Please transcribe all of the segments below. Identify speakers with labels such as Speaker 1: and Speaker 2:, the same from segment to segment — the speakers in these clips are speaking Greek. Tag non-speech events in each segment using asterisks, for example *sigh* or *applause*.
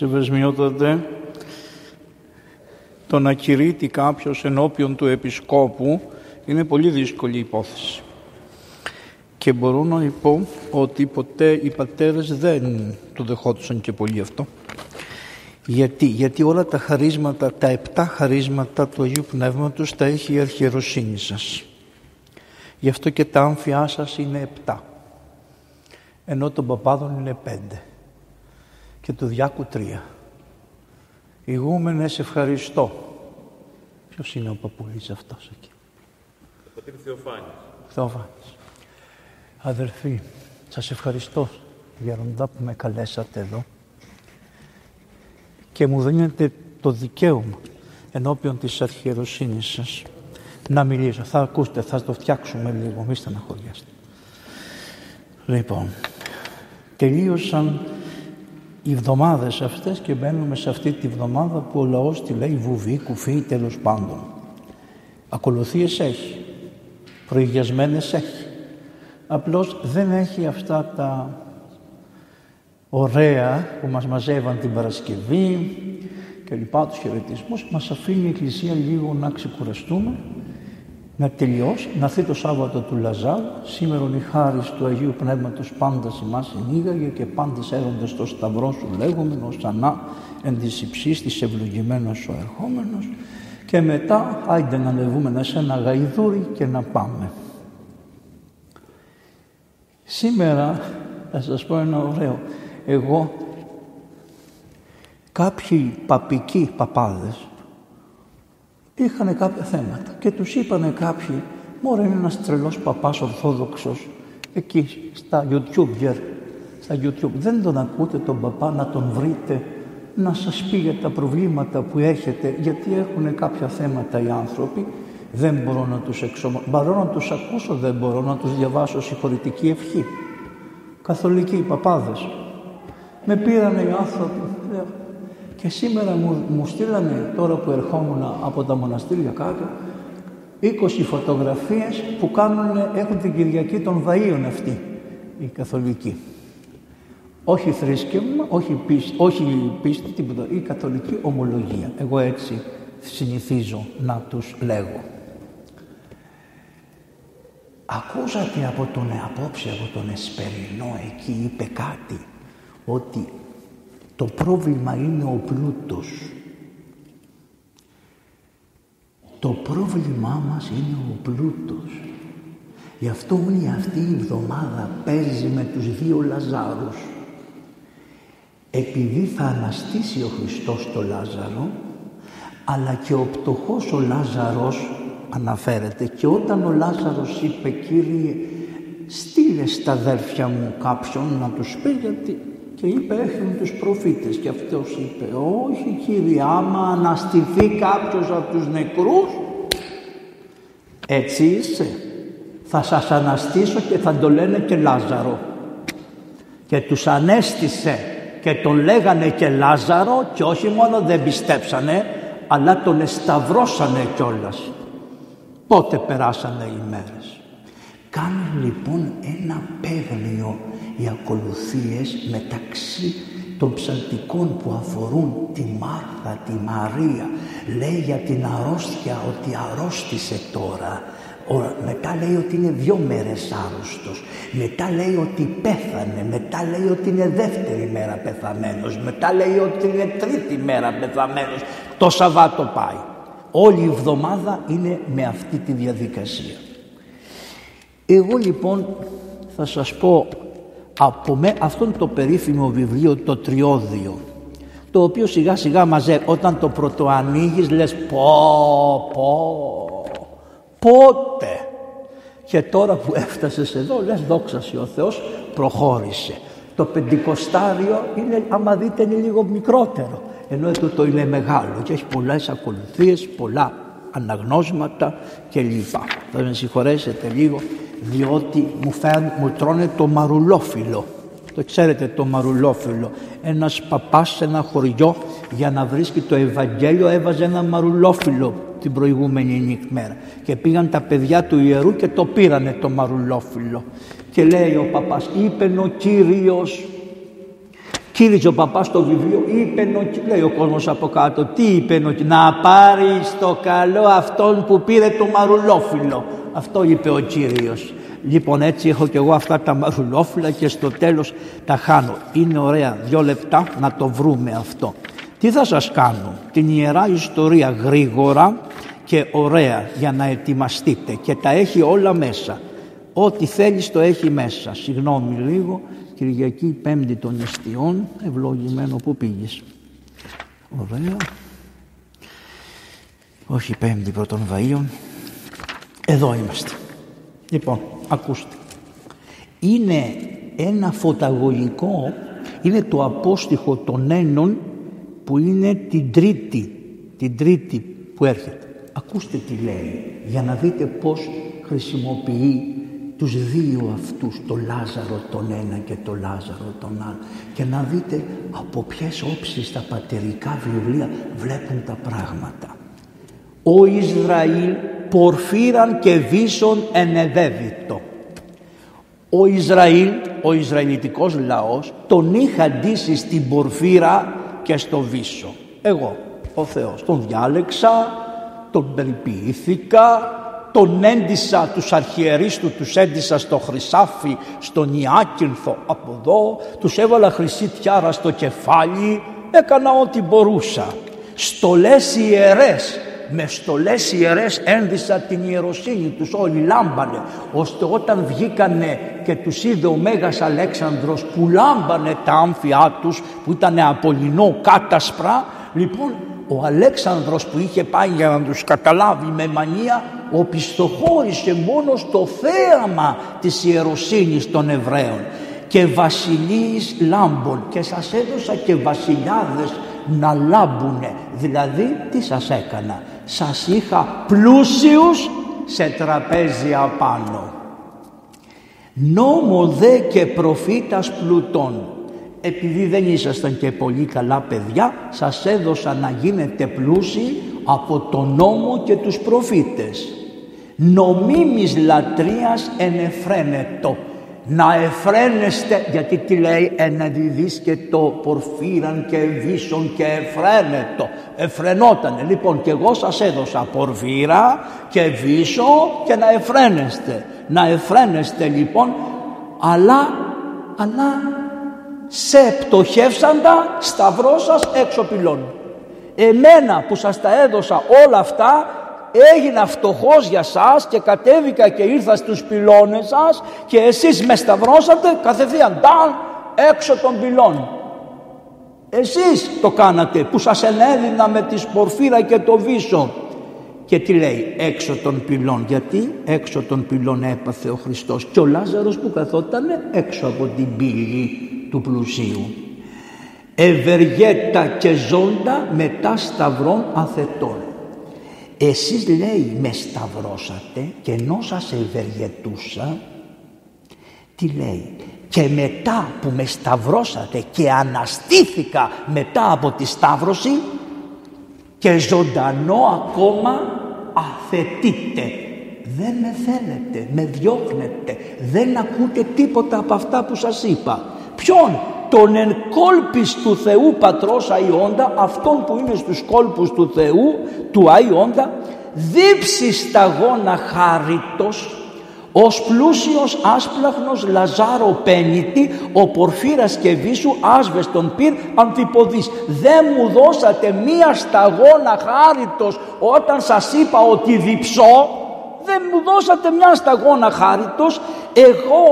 Speaker 1: Σεβασμιότατε, το να κηρύττει κάποιος ενώπιον του επισκόπου είναι πολύ δύσκολη υπόθεση. Και μπορώ να πω ότι ποτέ οι πατέρες δεν το δεχόντουσαν και πολύ αυτό. Γιατί, γιατί όλα τα χαρίσματα, τα επτά χαρίσματα του Αγίου Πνεύματος τα έχει η αρχιεροσύνη σας. Γι' αυτό και τα άμφιά σας είναι επτά. Ενώ των παπάδων είναι πέντε. Και του διάκου τρία. Ηγούμενες ευχαριστώ. Ποιος είναι ο παππούλης αυτός εκεί;
Speaker 2: Ο πατήρ Θεοφάνης.
Speaker 1: Θεοφάνης. Αδερφοί, σας ευχαριστώ γεροντά που με καλέσατε εδώ και μου δίνετε το δικαίωμα ενώπιον της αρχιεροσύνης σας να μιλήσω. Θα ακούσετε, θα το φτιάξουμε λίγο, μη στεναχωριάστε. Λοιπόν, τελείωσαν οι εβδομάδες αυτές και μπαίνουμε σε αυτή τη βδομάδα που ο λαός τη λέει βουβή, κουφή, τέλος πάντων. Ακολουθίες έχει, προηγιασμένες έχει. Απλώς δεν έχει αυτά τα ωραία που μας μαζεύαν την Παρασκευή και λοιπά τους χαιρετισμούς. Μας αφήνει η Εκκλησία λίγο να ξεκουραστούμε να τελειώσει, να έρθει το Σάββατο του Λαζάρ, σήμερα η χάρη του Αγίου Πνεύματος πάντα ημάς ενήγαγε και πάντες έρονται στο σταυρό σου λέγομενο, ανά εν της υψής της ευλογημένος ο ερχόμενος και μετά άιντε να ανεβούμε σε ένα γαϊδούρι και να πάμε. Σήμερα θα σας πω ένα ωραίο. Εγώ κάποιοι παπικοί παπάδες είχαν κάποια θέματα και τους είπανε κάποιοι «Μωρέ είναι ένας τρελός παπάς ορθόδοξος εκεί στα YouTube, στα YouTube. Δεν τον ακούτε τον παπά να τον βρείτε να σας πει για τα προβλήματα που έχετε γιατί έχουν κάποια θέματα οι άνθρωποι δεν μπορώ να τους εξομο... Μπορώ να τους ακούσω, δεν μπορώ να τους διαβάσω συγχωρητική ευχή. Καθολικοί παπάδες. Με πήρανε οι άνθρωποι, και σήμερα μου, μου στείλανε τώρα που ερχόμουν από τα μοναστήρια κάτω 20 φωτογραφίες που κάνουν, έχουν την Κυριακή των Βαΐων αυτοί οι καθολικοί. Όχι θρήσκευμα, όχι πίστη, όχι πίστη, τίποτα. Η καθολική ομολογία. Εγώ έτσι συνηθίζω να τους λέγω. Ακούσατε από τον απόψε, από τον Εσπερινό εκεί είπε κάτι ότι το πρόβλημα είναι ο πλούτος. Το πρόβλημά μας είναι ο πλούτος. Γι' αυτό όλη αυτή η εβδομάδα παίζει με τους δύο Λαζάρους. Επειδή θα αναστήσει ο Χριστός το Λάζαρο, αλλά και ο πτωχός ο Λάζαρος αναφέρεται και όταν ο Λάζαρος είπε «Κύριε, στείλε στα αδέρφια μου κάποιον να τους πει γιατί και είπε έχουν τους προφήτες και αυτός είπε όχι κύριε άμα αναστηθεί κάποιος από τους νεκρούς έτσι είσαι. Θα σας αναστήσω και θα το λένε και Λάζαρο και τους ανέστησε και τον λέγανε και Λάζαρο και όχι μόνο δεν πιστέψανε αλλά τον εσταυρώσανε κιόλας. Πότε περάσανε οι μέρες. Κάνουν λοιπόν ένα παίγνιο οι ακολουθίες μεταξύ των ψαλτικών που αφορούν τη Μάρθα, τη Μαρία. Λέει για την αρρώστια ότι αρρώστησε τώρα. Μετά λέει ότι είναι δυο μέρες άρρωστος. Μετά λέει ότι πέθανε. Μετά λέει ότι είναι δεύτερη μέρα πεθαμένος. Μετά λέει ότι είναι τρίτη μέρα πεθαμένος. Το Σαββάτο πάει. Όλη η εβδομάδα είναι με αυτή τη διαδικασία. Εγώ λοιπόν θα σας πω από με αυτόν το περίφημο βιβλίο το τριώδιο το οποίο σιγά σιγά μαζεύει όταν το πρωτοανοίγεις λες πω πω πότε και τώρα που έφτασες εδώ λες δόξα ο Θεός προχώρησε το πεντηκοστάριο είναι άμα δείτε είναι λίγο μικρότερο ενώ το είναι μεγάλο και έχει πολλές ακολουθίες πολλά αναγνώσματα κλπ. Θα με συγχωρέσετε λίγο διότι μου, φέρν, μου τρώνε το μαρουλόφυλλο. Το ξέρετε το μαρουλόφυλλο. Ένας παπάς σε ένα χωριό για να βρίσκει το Ευαγγέλιο έβαζε ένα μαρουλόφυλλο την προηγούμενη μέρα. Και πήγαν τα παιδιά του ιερού και το πήρανε το μαρουλόφυλλο. Και λέει ο παπάς, είπε ο Κύριος Κύριζε ο παπάς το βιβλίο, είπε λέει ο κόσμος από κάτω, τι είπε να πάρεις στο καλό αυτόν που πήρε το μαρουλόφυλλο. Αυτό είπε ο Κύριος. Λοιπόν έτσι έχω και εγώ αυτά τα μαρουλόφυλλα και στο τέλος τα χάνω. Είναι ωραία, δυο λεπτά να το βρούμε αυτό. Τι θα σας κάνω, την Ιερά Ιστορία γρήγορα και ωραία για να ετοιμαστείτε και τα έχει όλα μέσα. Ό,τι θέλεις το έχει μέσα. Συγγνώμη λίγο, Κυριακή Πέμπτη των Εστιών, ευλογημένο που πήγες. Ωραία. Όχι Πέμπτη πρώτων Βαΐων. Εδώ είμαστε. Λοιπόν, ακούστε. Είναι ένα φωταγωγικό, είναι το απόστοιχο των ένων που είναι την τρίτη, την τρίτη που έρχεται. Ακούστε τι λέει για να δείτε πώς χρησιμοποιεί τους δύο αυτούς, το Λάζαρο τον ένα και το Λάζαρο τον άλλο και να δείτε από ποιες όψεις τα πατερικά βιβλία βλέπουν τα πράγματα. Ο Ισραήλ πορφύραν και βίσον ενεδεύητο. Ο Ισραήλ, ο Ισραηλιτικός λαός τον είχα ντύσει στην πορφύρα και στο βίσο. Εγώ, ο Θεός, τον διάλεξα, τον περιποιήθηκα, τον έντισα τους αρχιερείς τους, τους έντισα στο χρυσάφι, στον Ιάκυνθο από εδώ, τους έβαλα χρυσή τιάρα στο κεφάλι, έκανα ό,τι μπορούσα. Στολές ιερές, με στολές ιερές ένδυσα την ιεροσύνη τους όλοι λάμπανε ώστε όταν βγήκανε και τους είδε ο Μέγας Αλέξανδρος που λάμπανε τα άμφια τους που ήταν από λινό κάτασπρα λοιπόν ο Αλέξανδρος που είχε πάει για να τους καταλάβει με μανία οπισθοχώρησε μόνος στο θέαμα της ιεροσύνης των Εβραίων. Και βασιλείς λάμπων και σας έδωσα και βασιλιάδες να λάμπουνε. Δηλαδή τι σας έκανα; Σας είχα πλούσιους σε τραπέζι απάνω. Νόμο δε και προφήτας πλουτών επειδή δεν ήσασταν και πολύ καλά παιδιά σας έδωσα να γίνετε πλούσιοι από τον νόμο και τους προφήτες. Νομίμης λατρείας ενεφραίνετο να εφραίνεστε γιατί τι λέει εναδιδείς και το πορφύραν και βίσον και εφραίνετο εφρενότανε λοιπόν και εγώ σας έδωσα πορφύρα και βίσο και να εφραίνεστε. Να εφραίνεστε λοιπόν αλλά αλλά σε πτωχεύσαντα σταυρό σας έξω πυλών. Εμένα που σας τα έδωσα όλα αυτά έγινα φτωχός για σας και κατέβηκα και ήρθα στους πυλώνες σας και εσείς με σταυρώσατε καθευθείαν ταν έξω των πυλών. Εσείς το κάνατε που σας ενέδινα με τη σπορφύρα και το βίσο. Και τι λέει έξω των πυλών γιατί έξω των πυλών έπαθε ο Χριστός και ο Λάζαρος που καθόταν έξω από την πύλη του πλουσίου. Ευεργέτα και ζώντα μετά σταυρών αθετών. Εσείς λέει με σταυρώσατε και ενώ σας ευεργετούσα τι λέει και μετά που με σταυρώσατε και αναστήθηκα μετά από τη σταύρωση και ζωντανό ακόμα αφαιτείτε δεν με θέλετε, με διώχνετε δεν ακούτε τίποτα από αυτά που σας είπα. Ποιον τον εν κόλπης του Θεού Πατρός Αϊόντα αυτόν που είναι στους κόλπους του Θεού του Αϊόντα δίψει σταγόνα χάριτος ως πλούσιος άσπλαχνος Λαζάρο πένιτη ο Πορφύρας και Βίσου άσβεστον πυρ ανθιποδής δεν μου δώσατε μία σταγόνα χάριτος όταν σας είπα ότι διψώ δεν μου δώσατε μια σταγόνα χάριτος. Εγώ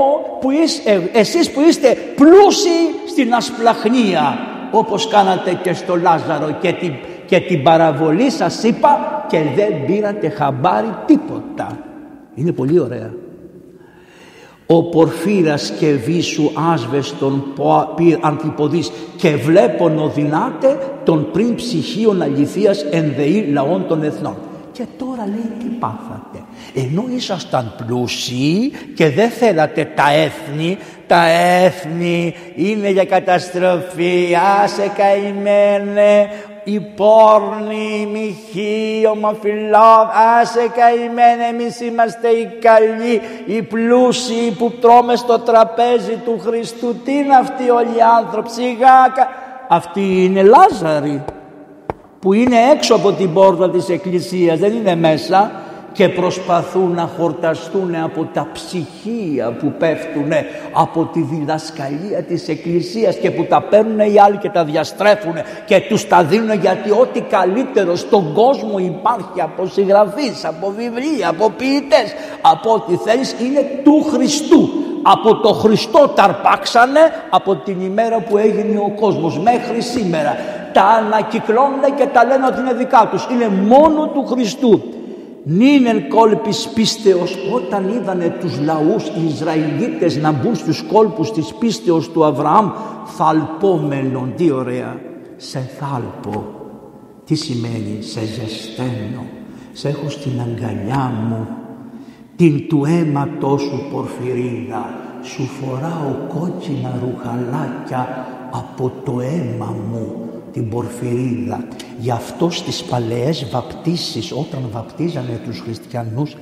Speaker 1: που είστε, ε, εσείς που είστε πλούσιοι στην ασπλαχνία όπως κάνατε και στο Λάζαρο και την, και την παραβολή σας είπα και δεν πήρατε χαμπάρι τίποτα. Είναι πολύ ωραία. Ο Πορφύρας και Βίσου άσβεστον πήρ αντιποδής και βλέπον οδυνάτε τον πριν ψυχίων αληθείας ενδεή λαών των εθνών. Και τώρα λέει τι πάθατε; Ενώ ήσασταν πλούσιοι και δεν θέλατε τα έθνη, τα έθνη είναι για καταστροφή, άσε καημένε, η πόρνη, η μοιχή, ομοφυλόφ, άσε καημένε εμείς είμαστε οι καλοί, οι πλούσιοι που τρώμε στο τραπέζι του Χριστού. Τι είναι αυτοί όλοι οι άνθρωποι, σιγά, αυτοί είναι Λάζαροι που είναι έξω από την πόρτα της εκκλησίας, δεν είναι μέσα και προσπαθούν να χορταστούν από τα ψυχία που πέφτουν από τη διδασκαλία της Εκκλησίας και που τα παίρνουν οι άλλοι και τα διαστρέφουν και τους τα δίνουν γιατί ό,τι καλύτερο στον κόσμο υπάρχει από συγγραφείς, από βιβλία, από ποιητές, από ό,τι θέλεις είναι του Χριστού. Από το Χριστό τα αρπάξανε από την ημέρα που έγινε ο κόσμος μέχρι σήμερα. Τα ανακυκλώνουν και τα λένε ότι είναι δικά τους. Είναι μόνο του Χριστού νίνεν κόλπης πίστεως όταν είδανε τους λαούς οι Ισραηλίτες να μπουν στους κόλπους της πίστεως του Αβραάμ θαλπόμενον, τι ωραία, σε θάλπω. Τι σημαίνει, σε ζεσταίνω, σε έχω στην αγκαλιά μου, την του αίματός σου πορφυρίδα, σου φοράω κόκκινα ρουχαλάκια από το αίμα μου την πορφυρίδα. Γι' αυτό στις παλαιές βαπτίσεις όταν βαπτίζανε τους χριστιανούς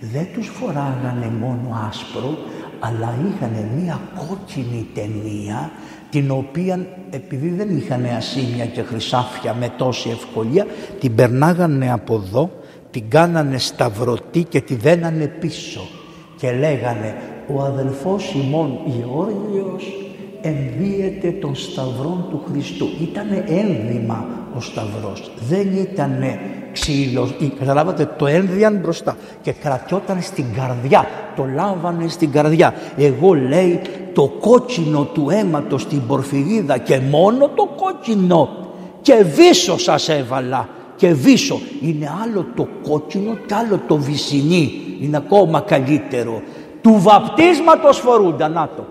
Speaker 1: δεν τους φοράγανε μόνο άσπρο αλλά είχαν μία κόκκινη ταινία την οποία επειδή δεν είχαν ασήμια και χρυσάφια με τόση ευκολία την περνάγανε από εδώ την κάνανε σταυρωτή και τη δένανε πίσω και λέγανε ο αδελφός ημών Γεώργιος εμβίεται των σταυρών του Χριστού. Ήτανε ένδυμα ο σταυρός. Δεν ήτανε ξύλος. Καταλάβατε το ένδυαν μπροστά και κρατιόταν στην καρδιά. Το λάβανε στην καρδιά. Εγώ λέει το κόκκινο του αίματος στην πορφυρίδα και μόνο το κόκκινο και βίσο σας έβαλα και βίσο. Είναι άλλο το κόκκινο και άλλο το βυσινί. Είναι ακόμα καλύτερο. Του βαπτίσματος φορούνταν. Να το.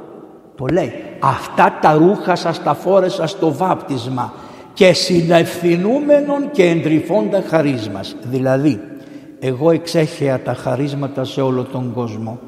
Speaker 1: Το λέει. Αυτά τα ρούχα σας τα φόρεσα στο βάπτισμα και συνευθυνούμενον και εντρυφώντα χαρίσμας. Δηλαδή, εγώ εξέχεα τα χαρίσματα σε όλο τον κόσμο.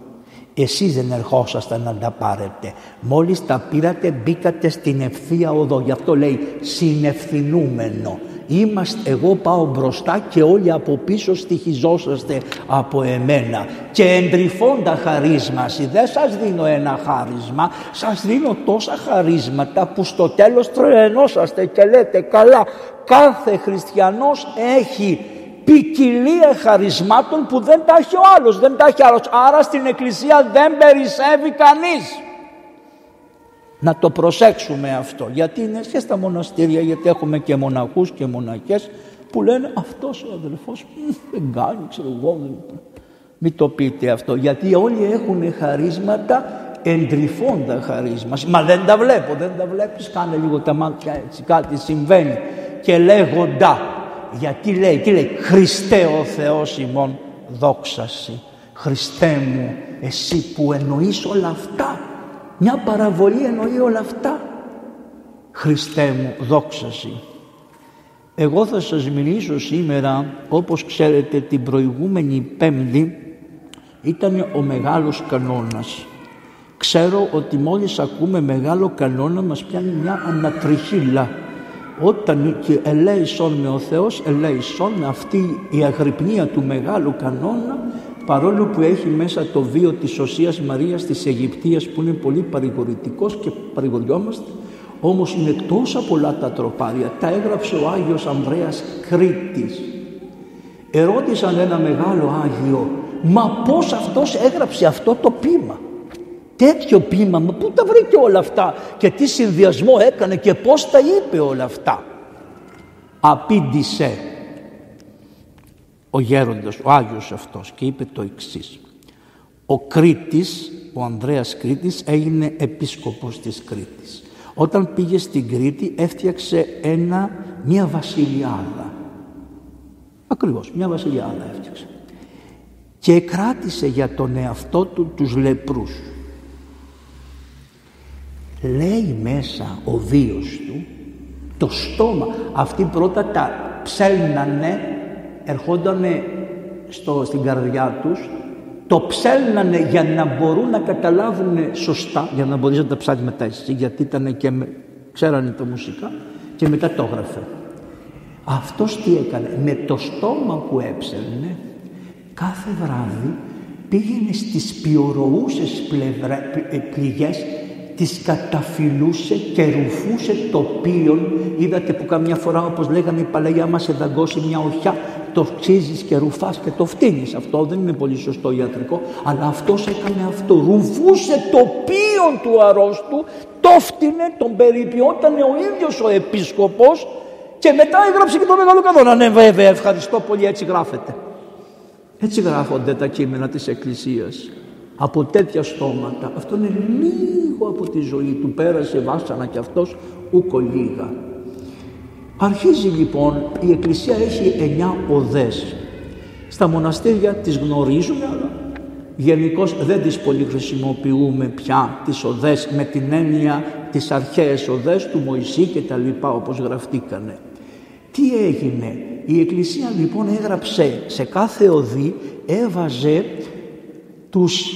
Speaker 1: Εσείς δεν ερχόσασταν να τα πάρετε. Μόλις τα πήρατε μπήκατε στην ευθεία οδό. Γι' αυτό λέει συνευθυνούμενο. Είμαστε, εγώ πάω μπροστά και όλοι από πίσω στοιχιζόσαστε από εμένα. Και εντρυφώντα χαρίσμαση, δεν σας δίνω ένα χάρισμα, σας δίνω τόσα χαρίσματα που στο τέλος τρελαινόσαστε και λέτε καλά, κάθε χριστιανός έχει ποικιλία χαρισμάτων που δεν τα έχει ο άλλος, δεν τα έχει άλλος. Άρα στην εκκλησία δεν περισσεύει κανείς. Να το προσέξουμε αυτό. Γιατί είναι και στα μοναστήρια γιατί έχουμε και μοναχούς και μοναχές που λένε αυτός ο αδελφός δεν κάνει ξέρω εγώ μην το πείτε αυτό γιατί όλοι έχουν χαρίσματα εντρυφώντα χαρίσματα. Μα δεν τα βλέπω δεν τα βλέπεις κάνε λίγο τα μάτια έτσι κάτι συμβαίνει. Και λέγοντα γιατί λέει τι λέει Χριστέ ο Θεός ημών δόξαση Χριστέ μου εσύ που εννοείς όλα αυτά μια παραβολή εννοεί όλα αυτά. Χριστέ μου δόξαση. Εγώ θα σας μιλήσω σήμερα όπως ξέρετε την προηγούμενη πέμπτη ήταν ο μεγάλος κανόνας. Ξέρω ότι μόλις ακούμε μεγάλο κανόνα μας πιάνει μια ανατριχίλα. Όταν και ελέησον με ο Θεός, ελέησον με αυτή η αγρυπνία του μεγάλου κανόνα παρόλο που έχει μέσα το βίο της Οσίας Μαρίας της Αιγυπτίας που είναι πολύ παρηγορητικός και παρηγοριόμαστε όμως είναι τόσα πολλά τα τροπάρια τα έγραψε ο Άγιος Ανδρέας Κρήτης. Ερώτησαν ένα μεγάλο Άγιο μα πως αυτός έγραψε αυτό το πείμα τέτοιο πείμα μα πού τα βρήκε όλα αυτά και τι συνδυασμό έκανε και πως τα είπε όλα αυτά; Απήντησε ο γέροντας, ο Άγιος αυτός και είπε το εξής. Ο Κρήτης, ο Ανδρέας Κρήτης έγινε επίσκοπος της Κρήτης. Όταν πήγε στην Κρήτη έφτιαξε ένα, μια βασιλιάδα. Ακριβώς, μια βασιλιάδα έφτιαξε. Και κράτησε για τον εαυτό του τους λεπρούς. Λέει μέσα ο βίος του το στόμα. Αυτοί πρώτα τα ψέλνανε ερχόταν στο, στην καρδιά τους το ψέλνανε για να μπορούν να καταλάβουν σωστά για να μπορείς να τα ψάχνεις μετά εσύ γιατί ήταν και με, ξέρανε τα μουσικά και μετά το έγραφε Αυτός τι έκανε, με το στόμα που έψελνε κάθε βράδυ πήγαινε στις πιοροούσες πλευρά, ε, πληγές τις καταφυλούσε και ρουφούσε το πίον. Είδατε που καμιά φορά όπως λέγανε η παλαιά μας σε δαγκώσει μια οχιά το ξύζεις και ρουφάς και το φτύνεις. Αυτό δεν είναι πολύ σωστό ιατρικό, αλλά αυτός έκανε αυτό. Ρουφούσε το πίον του αρρώστου, το φτύνε, τον περιποιόταν ο ίδιος ο επίσκοπος και μετά έγραψε και το μεγάλο κανόνα. Ναι βέβαια, ευχαριστώ πολύ, έτσι γράφεται. Έτσι γράφονται τα κείμενα της Εκκλησίας. Από τέτοια στόματα. Αυτό είναι λίγο από τη ζωή του. Πέρασε βάσανα και αυτός ούκο λίγα. Αρχίζει λοιπόν, η Εκκλησία έχει εννιά οδές. Στα μοναστήρια τις γνωρίζουμε, αλλά γενικώς δεν τις πολύ χρησιμοποιούμε πια τις οδές με την έννοια τις αρχαίες οδές του Μωυσή και τα λοιπά όπως γραφτήκανε. Τι έγινε, η Εκκλησία λοιπόν έγραψε σε κάθε οδή, έβαζε τους,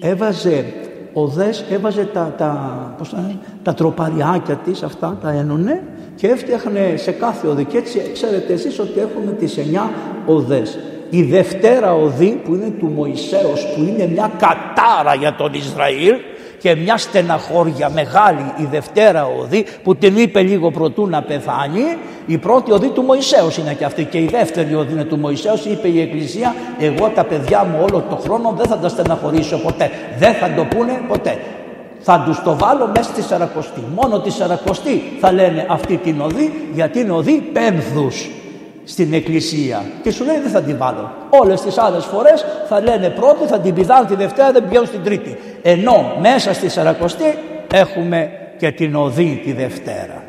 Speaker 1: έβαζε οδές, έβαζε τα, τα, πώς τα, τα τροπαριάκια της, αυτά τα ένωνε και έφτιαχνε σε κάθε οδή. Και έτσι ξέρετε εσείς ότι έχουμε τις εννιά οδές. Η Δευτέρα οδή που είναι του Μωυσέως που είναι μια κατάρα για τον Ισραήλ και μια στεναχώρια μεγάλη η Δευτέρα οδή που την είπε λίγο προτού να πεθάνει η πρώτη οδή του Μωυσέως είναι και αυτή και η δεύτερη οδή είναι του Μωυσέως είπε η Εκκλησία εγώ τα παιδιά μου όλο το χρόνο δεν θα τα στεναχωρήσω ποτέ δεν θα το πούνε ποτέ θα τους το βάλω μέσα στη Σαρακοστή. Μόνο τη Σαρακοστή θα λένε αυτή την οδή γιατί είναι οδή πέμφδους στην εκκλησία. Και σου λέει δεν θα την βάλω. Όλες τις άλλες φορές θα λένε πρώτη, θα την πηδάνε τη Δευτέρα, δεν πηγαίνουν στην Τρίτη. Ενώ μέσα στη Σαρακοστή έχουμε και την οδή τη Δευτέρα.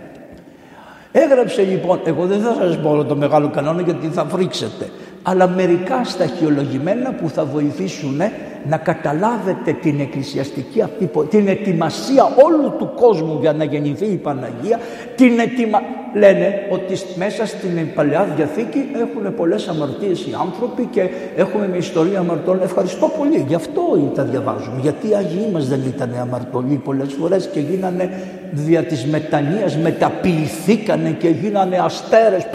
Speaker 1: Έγραψε λοιπόν, εγώ δεν θα σας πω το μεγάλο κανόνα γιατί θα φρίξετε, αλλά μερικά σταχυολογημένα που θα βοηθήσουν να καταλάβετε την εκκλησιαστική αυτή, την ετοιμασία όλου του κόσμου για να γεννηθεί η Παναγία, την ετοιμα... λένε ότι μέσα στην Παλαιά Διαθήκη έχουν πολλές αμαρτίες οι άνθρωποι και έχουμε μια ιστορία αμαρτών. Ευχαριστώ πολύ, γι' αυτό τα διαβάζουμε, γιατί οι Άγιοι μας δεν ήταν αμαρτωλοί πολλές φορές και γίνανε δια της μετανοίας, μεταποιηθήκανε και γίνανε αστέρες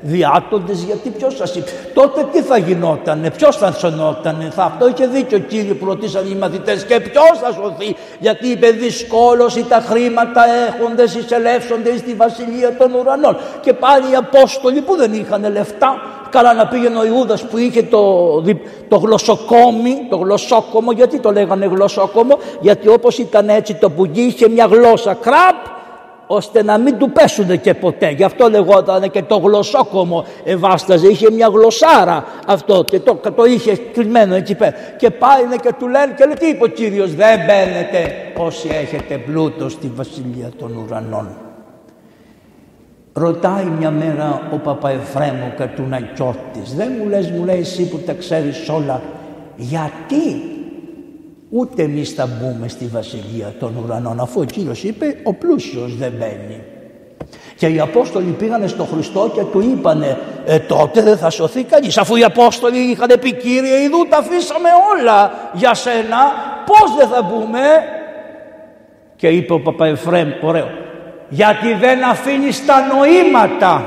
Speaker 1: διάτοντες γιατί ποιος σας είπε τότε τι θα γινότανε ποιος θα σωνότανε θα αυτό είχε δίκιο κύριε που ρωτήσαν οι μαθητές και ποιος θα σωθεί γιατί είπε δυσκόλωση τα χρήματα έχοντες εισελεύσονται στη βασιλεία των ουρανών. Και πάλι οι Απόστολοι που δεν είχαν λεφτά Καλά να πήγαινε ο Ιούδας που είχε το, το γλωσσοκόμι, το γλωσσόκομο, γιατί το λέγανε γλωσσόκομο, γιατί όπως ήταν έτσι το πουγγί είχε μια γλώσσα κραπ ώστε να μην του πέσουν και ποτέ. Γι' αυτό λεγόταν και το γλωσσόκομο ευάσταζε, είχε μια γλωσσάρα αυτό και το, το είχε κρυμμένο εκεί πέρα. Και πάει και του λένε και λέει τι είπε ο Κύριος, δεν μπαίνετε όσοι έχετε πλούτο στη Βασιλεία των Ουρανών. Ρωτάει μια μέρα ο Παπαεφρέμου Κατουνακιώτης, δεν μου λες, μου λέει εσύ που τα ξέρεις όλα, γιατί Ούτε εμείς θα μπούμε στη βασιλεία των ουρανών αφού ο Κύριος είπε ο πλούσιος δεν μπαίνει. Και οι Απόστολοι πήγανε στο Χριστό και του είπανε ε, τότε δεν θα σωθεί κανείς αφού οι Απόστολοι είχαν πει Κύριε ειδού τα αφήσαμε όλα για σένα πώς δεν θα μπούμε; Και είπε ο Παπαεφρέμ ωραίο γιατί δεν αφήνεις τα νοήματα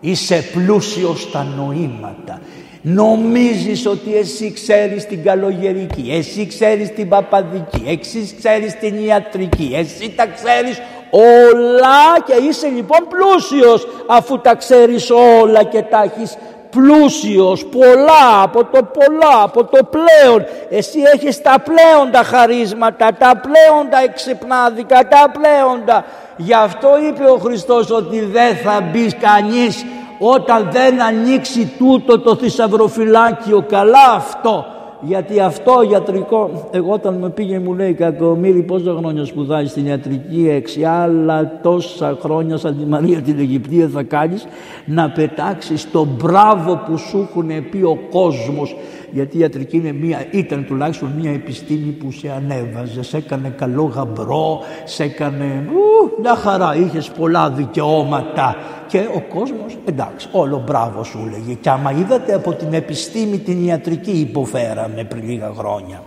Speaker 1: είσαι πλούσιος στα νοήματα Νομίζεις ότι εσύ ξέρεις την καλογερική, εσύ ξέρεις την παπαδική, εσύ ξέρεις την ιατρική, εσύ τα ξέρεις όλα και είσαι λοιπόν πλούσιος αφού τα ξέρεις όλα και τα έχεις πλούσιος, πολλά, από το πολλά, από το πλέον. Εσύ έχεις τα πλέοντα χαρίσματα, τα πλέοντα εξυπνάδικα, τα πλέοντα. Γι' αυτό είπε ο Χριστός ότι δεν θα μπεις κανείς όταν δεν ανοίξει τούτο το θησαυροφυλάκιο καλά αυτό. Γιατί αυτό ιατρικό εγώ όταν με πήγε μου λέει Κακομύρη πόσα χρόνια σπουδάζει στην ιατρική έξι άλλα τόσα χρόνια σαν τη Μαρία την Αιγυπτία θα κάνεις να πετάξεις το μπράβο που σου έχουν πει ο κόσμος γιατί η ιατρική είναι μία, ήταν τουλάχιστον μία επιστήμη που σε ανέβαζε, σε έκανε καλό γαμπρό, σε έκανε ου, μια χαρά, είχες πολλά δικαιώματα και ο κόσμος εντάξει όλο μπράβο σου λέγε και άμα είδατε από την επιστήμη την ιατρική υποφέραμε πριν λίγα χρόνια.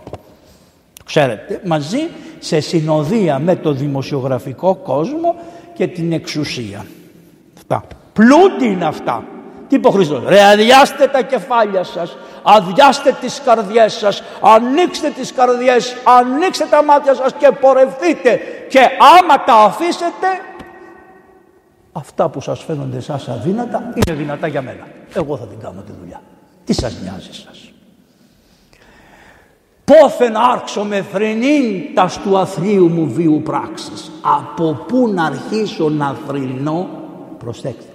Speaker 1: Ξέρετε, μαζί σε συνοδεία με το δημοσιογραφικό κόσμο και την εξουσία. Αυτά. Πλούτη είναι αυτά. Τι είπε ο Χριστός; Ρε αδειάστε τα κεφάλια σας. Αδειάστε τις καρδιές σας. Ανοίξτε τις καρδιές. Ανοίξτε τα μάτια σας και πορευθείτε. Και άμα τα αφήσετε αυτά που σας φαίνονται εσάς αδύνατα είναι δυνατά για μένα. Εγώ θα την κάνω τη δουλειά. Τι σας νοιάζει σας; Πόθεν άρξω με θρηνήν τα του αθλίου μου βίου πράξης. Από πού να αρχίσω να θρηνώ, προσέξτε,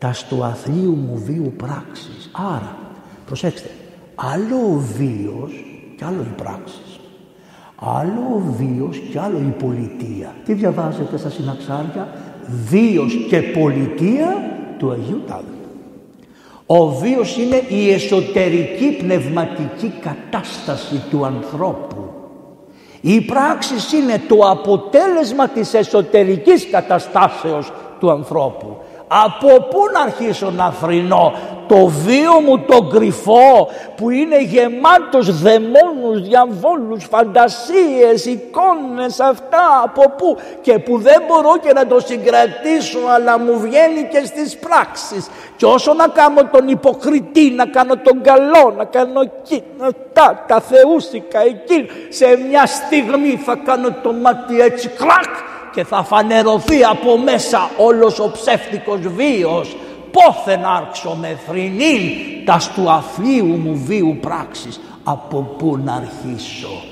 Speaker 1: τα του αθλίου μου βίου πράξης. Άρα, προσέξτε, άλλο ο βίος και άλλο οι πράξεις. Άλλο ο βίος και άλλο η πολιτεία. Τι διαβάζετε στα συναξάρια, βίος και πολιτεία του Αγίου Τάδου. Ο βίος είναι η εσωτερική πνευματική κατάσταση του ανθρώπου. Η πράξης είναι το αποτέλεσμα της εσωτερικής καταστάσεως του ανθρώπου. Από πού να αρχίσω να θρυνώ το βίο μου το κρυφό που είναι γεμάτος δαιμόνους, διαβόλους, φαντασίες, εικόνες αυτά από πού και που δεν μπορώ και να το συγκρατήσω αλλά μου βγαίνει και στις πράξεις. Και όσο να κάνω τον υποκριτή, να κάνω τον καλό, να κάνω εκεί, τα, τα θεούσικα εκεί σε μια στιγμή θα κάνω το μάτι έτσι κλακ και θα φανερωθεί από μέσα όλος ο ψεύτικος βίος. Πόθεν άρξω με θρηνήν τα του αθλίου μου βίου πράξης από πού να αρχίσω;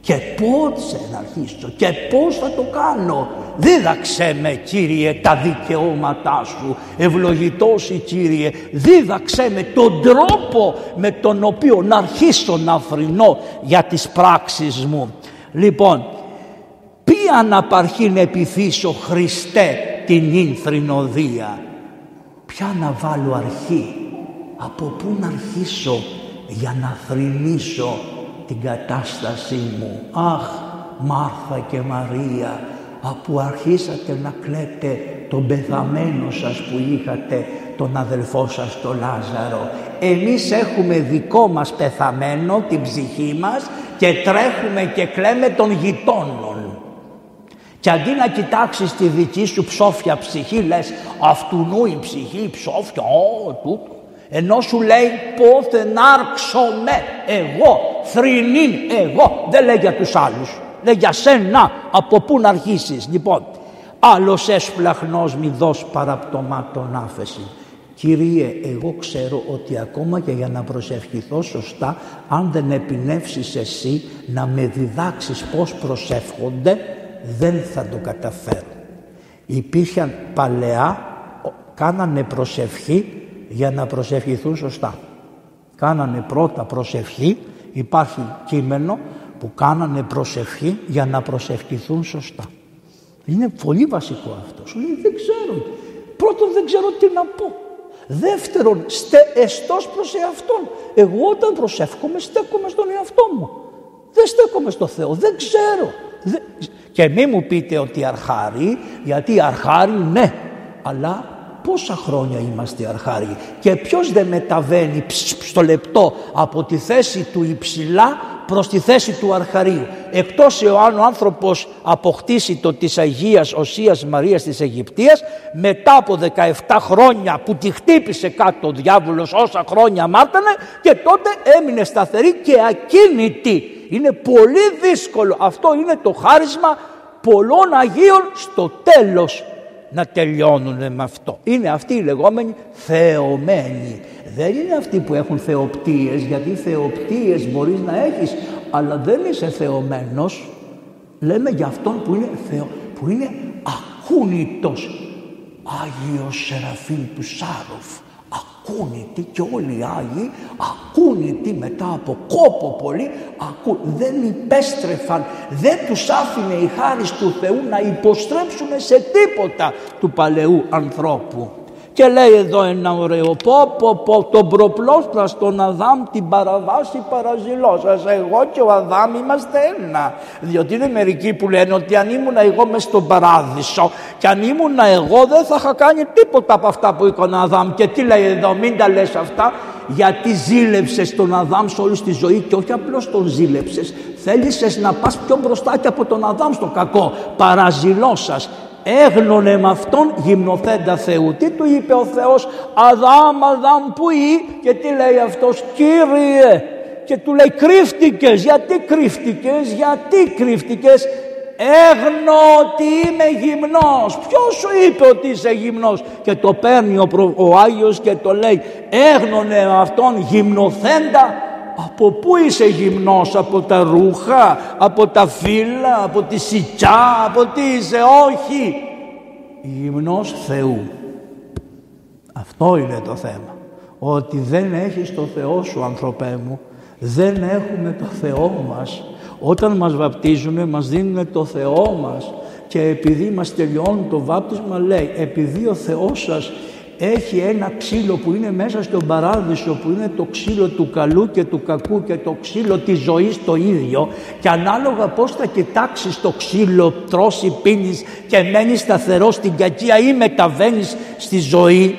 Speaker 1: Και πότε να αρχίσω; Και πώς θα το κάνω; Δίδαξέ με Κύριε τα δικαιώματά σου. Ευλογητός η Κύριε. Δίδαξέ με τον τρόπο με τον οποίο να αρχίσω να φρυνώ για τις πράξεις μου. Λοιπόν ποια αναπαρχήν επιθύσω Χριστέ την ίνθρινοδία ποια να βάλω αρχή; Από πού να αρχίσω για να θρυνήσω την κατάστασή μου; Αχ Μάρθα και Μαρία από αρχίσατε να κλαίτε τον πεθαμένο σας που είχατε τον αδελφό σας τον Λάζαρο; Εμείς έχουμε δικό μας πεθαμένο την ψυχή μας και τρέχουμε και κλαίμε των γειτόνων και αντί να κοιτάξεις τη δική σου ψόφια ψυχή λες αυτού η ψυχή ψόφια, ω τούτο. Ενώ σου λέει πότε να με εγώ, θρηνήν εγώ. Δεν λέει για τους άλλους, λέει για σένα από πού να αρχίσεις. Λοιπόν, άλλος έσπλαχνός μη δώσ παραπτωμάτων άφεση. Κύριε, εγώ ξέρω ότι ακόμα και για να προσευχηθώ σωστά, αν δεν επινεύσεις εσύ να με διδάξεις πώς προσεύχονται, δεν θα το καταφέρω. Υπήρχαν παλαιά, κάνανε προσευχή για να προσευχηθούν σωστά. Κάνανε πρώτα προσευχή, υπάρχει κείμενο που κάνανε προσευχή για να προσευχηθούν σωστά. Είναι πολύ βασικό αυτό. Σου λέει δεν ξέρω. Πρώτον δεν ξέρω τι να πω. Δεύτερον, στε, εστός προς εαυτόν. Εγώ όταν προσεύχομαι στέκομαι στον εαυτό μου. Δεν στέκομαι στο Θεό. Δεν ξέρω. Και μη μου πείτε ότι αρχάρι, γιατί αρχάρι ναι, αλλά πόσα χρόνια είμαστε αρχάρι και ποιος δεν μεταβαίνει στο λεπτό από τη θέση του υψηλά προς τη θέση του αρχαρίου. Εκτός εάν ο άνθρωπος αποκτήσει το της Αγίας Οσίας Μαρίας της Αιγυπτίας μετά από 17 χρόνια που τη χτύπησε κάτω ο διάβολος όσα χρόνια μάτανε και τότε έμεινε σταθερή και ακίνητη είναι πολύ δύσκολο. Αυτό είναι το χάρισμα πολλών Αγίων στο τέλος να τελειώνουν με αυτό. Είναι αυτοί οι λεγόμενοι θεωμένοι. Δεν είναι αυτοί που έχουν θεοπτίες, γιατί θεοπτίες μπορείς να έχεις, αλλά δεν είσαι θεωμένος. Λέμε για αυτόν που είναι, θεο, που είναι ακούνητος. Άγιος Σεραφείμ του Σάροφ ακούνητοι και όλοι οι Άγιοι ακούνητοι μετά από κόπο πολύ ακού, δεν υπέστρεφαν δεν τους άφηνε η χάρη του Θεού να υποστρέψουν σε τίποτα του παλαιού ανθρώπου και λέει εδώ ένα ωραίο πω πω πω τον προπλώσπρα τον Αδάμ την παραβάση παραζηλώσας εγώ και ο Αδάμ είμαστε ένα. Διότι είναι μερικοί που λένε ότι αν ήμουν εγώ μες στον παράδεισο και αν ήμουν εγώ δεν θα είχα κάνει τίποτα από αυτά που έκανε ο Αδάμ και τι λέει εδώ μην τα λες αυτά γιατί ζήλεψες τον Αδάμ σε όλη τη ζωή και όχι απλώς τον ζήλεψες. Θέλησες να πας πιο μπροστά και από τον Αδάμ στο κακό. Παραζηλώσας έγνωνε με αυτόν γυμνοθέντα Θεού. Τι του είπε ο Θεός; Αδάμ, Αδάμ που ή και τι λέει αυτός; Κύριε και του λέει κρύφτηκες γιατί κρύφτηκες; Γιατί κρύφτηκες; Έγνω ότι είμαι γυμνός ποιος σου είπε ότι είσαι γυμνός; Και το παίρνει ο, προ... ο Άγιος και το λέει έγνωνε με αυτόν γυμνοθέντα από πού είσαι γυμνός, από τα ρούχα, από τα φύλλα, από τη σιτσά, από τι είσαι, όχι. Γυμνός Θεού. Αυτό είναι το θέμα. Ότι δεν έχεις το Θεό σου ανθρωπέ μου. Δεν έχουμε το Θεό μας. Όταν μας βαπτίζουν μας δίνουν το Θεό μας και επειδή μας τελειώνουν το βάπτισμα λέει επειδή ο Θεός σας έχει ένα ξύλο που είναι μέσα στον παράδεισο που είναι το ξύλο του καλού και του κακού και το ξύλο της ζωής το ίδιο. Και ανάλογα πώς θα κοιτάξεις το ξύλο τρώσει πίνεις και μένεις σταθερό στην κακία ή μεταβαίνεις στη ζωή.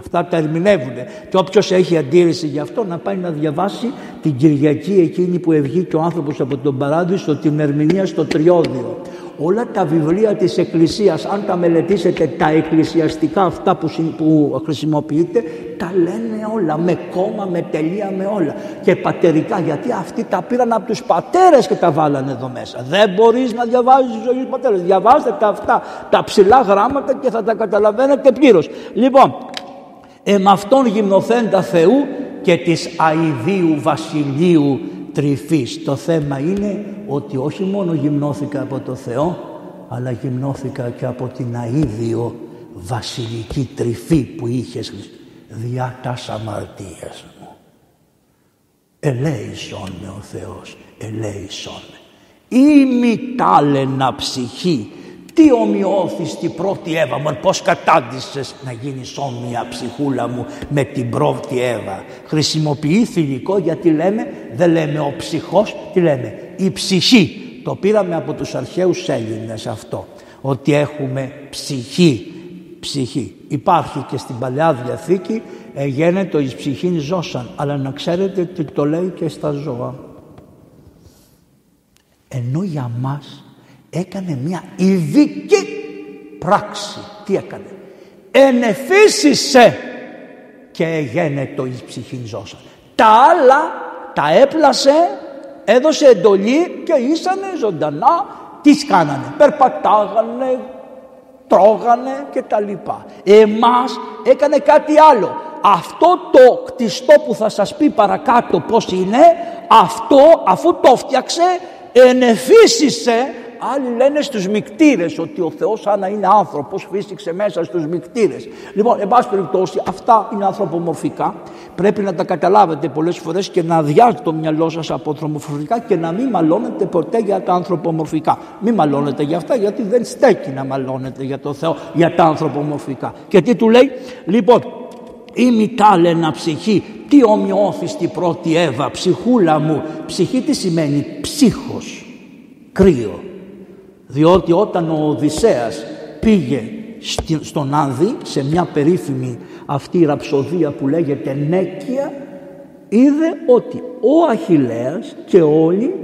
Speaker 1: Αυτά τα ερμηνεύουν και όποιος έχει αντίρρηση γι' αυτό να πάει να διαβάσει την Κυριακή εκείνη που ευγήκε ο άνθρωπος από τον παράδεισο την ερμηνεία στο Τριώδιο όλα τα βιβλία της Εκκλησίας αν τα μελετήσετε τα εκκλησιαστικά αυτά που, που χρησιμοποιείτε τα λένε όλα με κόμμα, με τελεία, με όλα. Και πατερικά γιατί αυτοί τα πήραν από τους πατέρες και τα βάλανε εδώ μέσα. Δεν μπορείς να διαβάζεις τη ζωή του πατέρες διαβάστε τα αυτά τα ψηλά γράμματα και θα τα καταλαβαίνετε πλήρως. Λοιπόν εμ' αυτόν γυμνοθέντα Θεού και της αηδίου βασιλείου τρυφής. Το θέμα είναι ότι όχι μόνο γυμνώθηκα από το Θεό, αλλά γυμνώθηκα και από την αίδιο βασιλική τρυφή που είχες διά τας αμαρτίας μου. Ελέησον με ο Θεός, ελέησον με. Ή μη τάλαινα ψυχή τι ομοιώθης την πρώτη Εύα μου, πώς κατάντησες να γίνεις όμοια ψυχούλα μου με την πρώτη Εύα. Χρησιμοποιεί θηλυκό γιατί λέμε, δεν λέμε ο ψυχός, τι λέμε, η ψυχή. Το πήραμε από τους αρχαίους Έλληνες αυτό, ότι έχουμε ψυχή, ψυχή. Υπάρχει και στην Παλαιά Διαθήκη, εγένετο εις ψυχήν ζώσαν, αλλά να ξέρετε ότι το λέει και στα ζώα. Ενώ για μας έκανε μια ειδική πράξη. Τι έκανε; Ενεφύσισε και το εις ψυχήν ζώσα. Τα άλλα τα έπλασε, έδωσε εντολή και ήσανε ζωντανά. Τις κάνανε. Περπατάγανε, τρώγανε και τα λοιπά. Εμάς έκανε κάτι άλλο. Αυτό το κτιστό που θα σας πει παρακάτω πώς είναι, αυτό αφού το φτιάξε ενεφύσισε Άλλοι λένε στους μικτήρες ότι ο Θεός σαν να είναι άνθρωπος φύσηξε μέσα στους μικτήρες. Λοιπόν, εν πάση περιπτώσει, αυτά είναι ανθρωπομορφικά. Πρέπει να τα καταλάβετε πολλές φορές και να αδειάζετε το μυαλό σας από ανθρωπομορφικά και να μην μαλώνετε ποτέ για τα ανθρωπομορφικά. Μην μαλώνετε για αυτά γιατί δεν στέκει να μαλώνετε για το Θεό, για τα ανθρωπομορφικά. Και τι του λέει, λοιπόν, ή μητάλενα ψυχή, τι ομοιόθυστη πρώτη Εύα, ψυχούλα μου. Ψυχή τι σημαίνει, ψύχος, κρύο διότι όταν ο Οδυσσέας πήγε στον Άνδη σε μια περίφημη αυτή ραψοδία που λέγεται Νέκια είδε ότι ο Αχιλέας και όλοι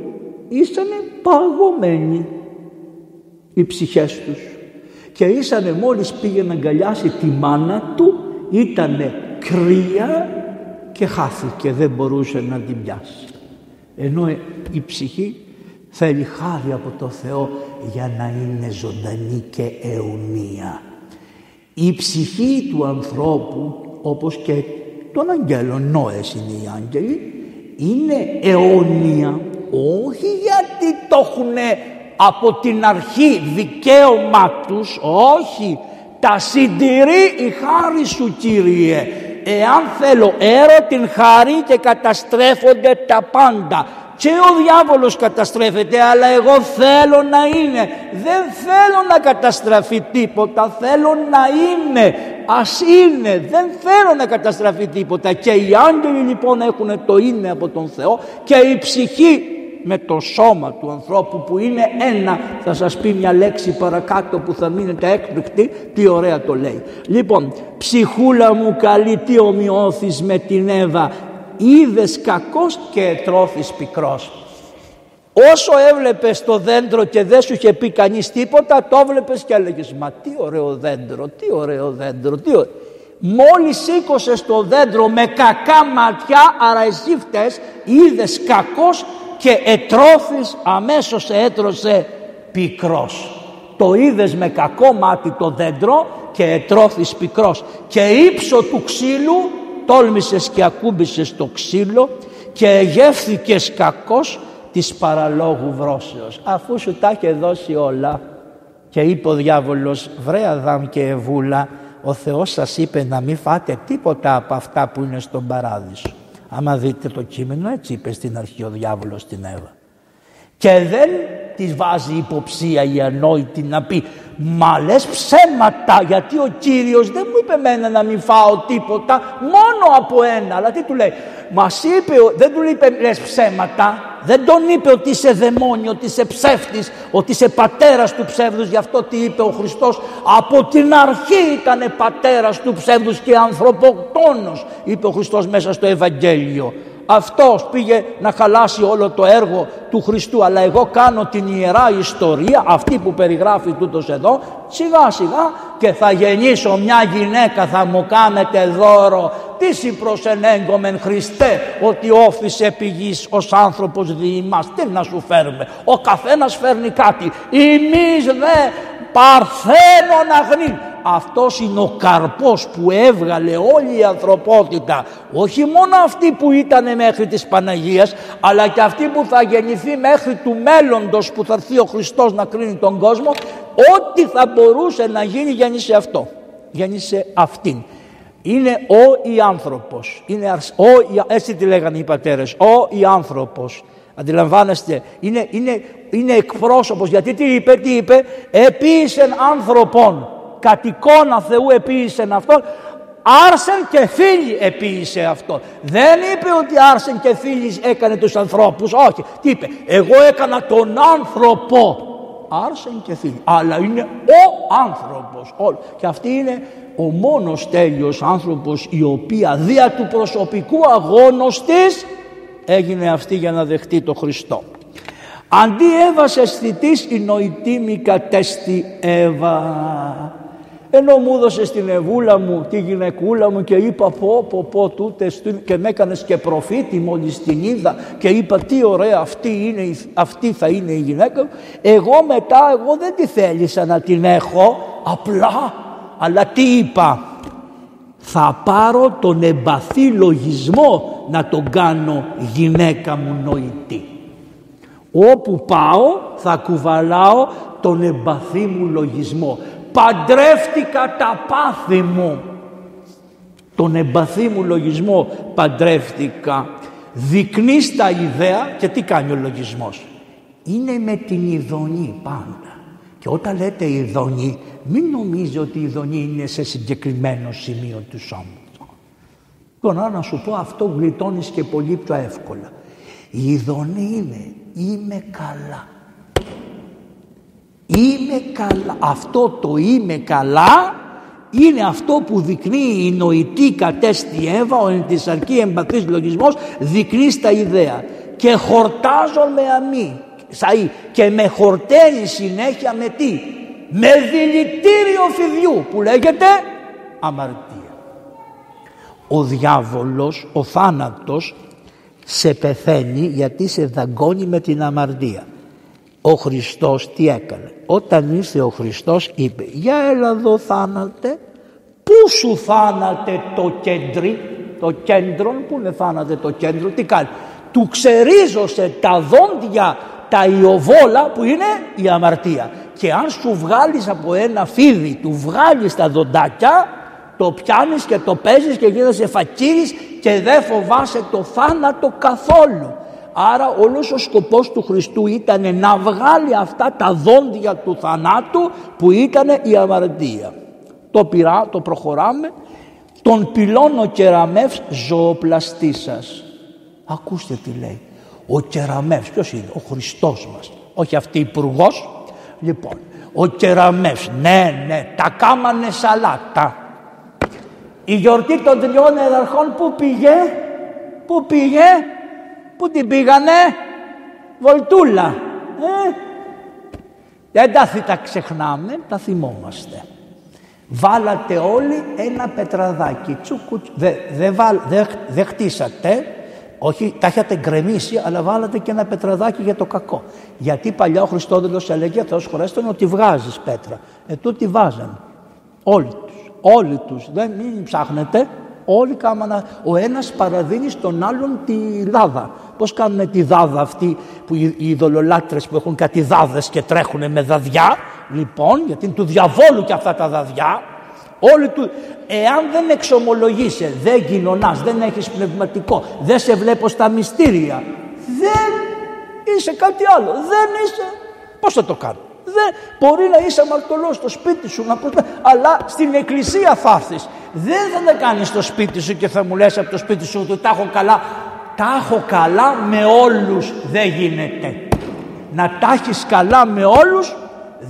Speaker 1: ήσανε παγωμένοι οι ψυχές τους. Και ήσανε μόλις πήγε να αγκαλιάσει τη μάνα του ήτανε κρύα και χάθηκε δεν μπορούσε να την πιάσει. Ενώ η ψυχή θέλει χάρη από το Θεό για να είναι ζωντανή και αιωνία. Η ψυχή του ανθρώπου όπως και των αγγέλων, νόες είναι οι άγγελοι, είναι αιώνια όχι γιατί το έχουν από την αρχή δικαίωμά τους, όχι, τα συντηρεί η χάρη σου Κύριε. Εάν θέλω έρω την χάρη και καταστρέφονται τα πάντα και ο διάβολος καταστρέφεται αλλά εγώ θέλω να είναι δεν θέλω να καταστραφεί τίποτα θέλω να είναι ας είναι. Δεν θέλω να καταστραφεί τίποτα. Και οι άγγελοι λοιπόν έχουν το είναι από τον Θεό και η ψυχή με το σώμα του ανθρώπου που είναι ένα. Θα σας πει μια λέξη παρακάτω που θα μείνετε έκπληκτοι. Τι ωραία το λέει. Λοιπόν ψυχούλα μου καλή τι ομοιώθεις με την Εύα είδες κακός και ετρώθης πικρός. Όσο έβλεπες το δέντρο και δεν σου είχε πει κανείς τίποτα, το έβλεπες και έλεγες «Μα τι ωραίο δέντρο, τι ωραίο δέντρο, τι ωραίο». Μόλις σήκωσες το δέντρο με κακά ματιά, άρα εσύ φταίς, είδες κακός και ετρώθης αμέσως έτρωσε πικρός. Το είδες με κακό μάτι το δέντρο και ετρώθης πικρός. Και ύψο του ξύλου τόλμησες και ακούμπησες το ξύλο και γεύθηκες κακός της παραλόγου βρόσεως. Αφού σου τα είχε δώσει όλα και είπε ο διάβολος βρε Αδάμ και Ευούλα ο Θεός σας είπε να μην φάτε τίποτα από αυτά που είναι στον παράδεισο. Άμα δείτε το κείμενο έτσι είπε στην αρχή ο διάβολος στην Εύα. Και δεν της βάζει υποψία η ανόητη να πει Μα λες ψέματα γιατί ο Κύριος δεν μου είπε μένα να μην φάω τίποτα μόνο από ένα. Αλλά τι του λέει. Μας είπε, δεν του είπε λες ψέματα. Δεν τον είπε ότι είσαι δαιμόνιο, ότι είσαι ψεύτης, ότι είσαι πατέρας του ψεύδους. Γι' αυτό τι είπε ο Χριστός. Από την αρχή ήταν πατέρας του ψεύδους και ανθρωποκτόνος, είπε ο Χριστός μέσα στο Ευαγγέλιο. Αυτός πήγε να χαλάσει όλο το έργο του Χριστού. Αλλά εγώ κάνω την ιερά ιστορία αυτή που περιγράφει τούτος εδώ σιγά σιγά. Και θα γεννήσω μια γυναίκα θα μου κάνετε δώρο. Τι συμπροσενέγκομεν Χριστέ ότι όφησε πηγής ως άνθρωπος διημάς τι να σου φέρουμε. Ο καθένας φέρνει κάτι. Εμείς δε παρθένον αγνή αυτός είναι ο καρπός που έβγαλε όλη η ανθρωπότητα. Όχι μόνο αυτή που ήταν μέχρι της Παναγίας αλλά και αυτή που θα γεννηθεί μέχρι του μέλλοντος που θα έρθει ο Χριστός να κρίνει τον κόσμο ό,τι θα μπορούσε να γίνει γέννησε αυτό γέννησε αυτήν είναι ο ή άνθρωπος είναι ο, έτσι τη λέγανε οι πατέρες ο ή άνθρωπος Αντιλαμβάνεστε, είναι, είναι, είναι εκπρόσωπος. Γιατί τι είπε, τι είπε, επίησεν άνθρωπων κατ' εικόνα Θεού επίησεν αυτόν, άρσεν και φίλοι επίησε αυτό. Δεν είπε ότι άρσεν και φίλοι έκανε τους ανθρώπους, όχι. Τι είπε, εγώ έκανα τον άνθρωπο. Άρσεν και φίλοι, αλλά είναι ο άνθρωπος. Όλο. Και αυτή είναι ο μόνος τέλειος άνθρωπος η οποία δια του προσωπικού αγώνος της έγινε αυτή για να δεχτεί το Χριστό. Αντί έβασε αισθητής η νοητή μη κατέστη Εύα ενώ μου έδωσε στην Ευούλα μου, τη γυναικούλα μου και είπα πω πω πω τούτε και με έκανες και προφήτη μόλις την είδα και είπα τι ωραία αυτή, είναι, αυτή θα είναι η γυναίκα μου. Εγώ μετά εγώ δεν τη θέλησα να την έχω απλά αλλά τι είπα θα πάρω τον εμπαθή λογισμό να τον κάνω γυναίκα μου νοητή. Όπου πάω θα κουβαλάω τον εμπαθή μου λογισμό παντρεύτηκα τα πάθη μου. Τον εμπαθή μου λογισμό παντρεύτηκα. Δεικνύει τα ιδέα και τι κάνει ο λογισμός. Είναι με την ειδονή πάντα. Και όταν λέτε ειδονή, μην νομίζει ότι η ειδονή είναι σε συγκεκριμένο σημείο του σώματος. Τώρα να σου πω αυτό γλιτώνεις και πολύ πιο εύκολα. Η ειδονή είναι είμαι καλά. Είμαι καλά. Αυτό το είμαι καλά είναι αυτό που δεικνύει η νοητή κατέστη Εύα, ο εντισαρκή εμπαθής λογισμός, δεικνύει στα ιδέα. Και χορτάζω με αμή, σαΐ, και με χορταίνει συνέχεια με τι, με δηλητήριο φιδιού που λέγεται αμαρτία. Ο διάβολος, ο θάνατος, σε πεθαίνει γιατί σε δαγκώνει με την αμαρτία. Ο Χριστός τι έκανε. Όταν ήρθε ο Χριστός είπε «Για έλα εδώ θάνατε, πού σου θάνατε το κέντρι, το κέντρο, πού είναι θάνατε το κέντρο, τι κάνει. Του ξερίζωσε τα δόντια, τα ιοβόλα που είναι η αμαρτία. Και αν σου βγάλεις από ένα φίδι, του βγάλεις τα δοντάκια, το πιάνεις και το παίζεις και γίνεσαι φακύρης και δεν φοβάσαι το θάνατο καθόλου. Άρα όλος ο σκοπός του Χριστού ήταν να βγάλει αυτά τα δόντια του θανάτου που ήταν η αμαρτία. Το πειρά, το προχωράμε. Τον πυλώνω κεραμεύς ζωοπλαστή σας. Ακούστε τι λέει. Ο κεραμεύς, ποιος είναι, ο Χριστός μας. Όχι αυτή υπουργός. Λοιπόν, ο κεραμεύς, ναι, ναι, τα κάμανε σαλάτα. Η γιορτή των τριών εδαρχών που πήγε, που πήγε, Πού την πήγανε, βολτούλα. Ε, δεν τα, τα ξεχνάμε, τα θυμόμαστε. Βάλατε όλοι ένα πετραδάκι. Τσουκου, δεν δε, δε, δε χτίσατε, όχι, τα είχατε γκρεμίσει, αλλά βάλατε και ένα πετραδάκι για το κακό. Γιατί παλιά ο Χριστόδουλος έλεγε, Θεός χωρέστον, ότι βγάζεις πέτρα. Ε, τούτοι βάζαν. Όλοι τους. Όλοι τους. Δεν μην ψάχνετε. Όλοι κάμανα, ο ένας παραδίνει στον άλλον τη δάδα. Πώς κάνουν τη δάδα αυτή που οι ειδωλολάτρες που έχουν κάτι δάδες και τρέχουν με δαδιά; Λοιπόν, γιατί είναι του διαβόλου και αυτά τα δαδιά. Όλοι του, εάν δεν εξομολογείσαι, δεν κοινωνάς, δεν έχεις πνευματικό, δεν σε βλέπω στα μυστήρια, δεν είσαι κάτι άλλο, δεν είσαι, πώς θα το κάνω; Δεν, μπορεί να είσαι αμαρτωλός στο σπίτι σου, να αλλά στην εκκλησία θα έρθεις. Δεν θα τα κάνεις στο σπίτι σου και θα μου λες από το σπίτι σου ότι τα έχω καλά. Τα έχω καλά με όλους δεν γίνεται. Να τα έχεις καλά με όλους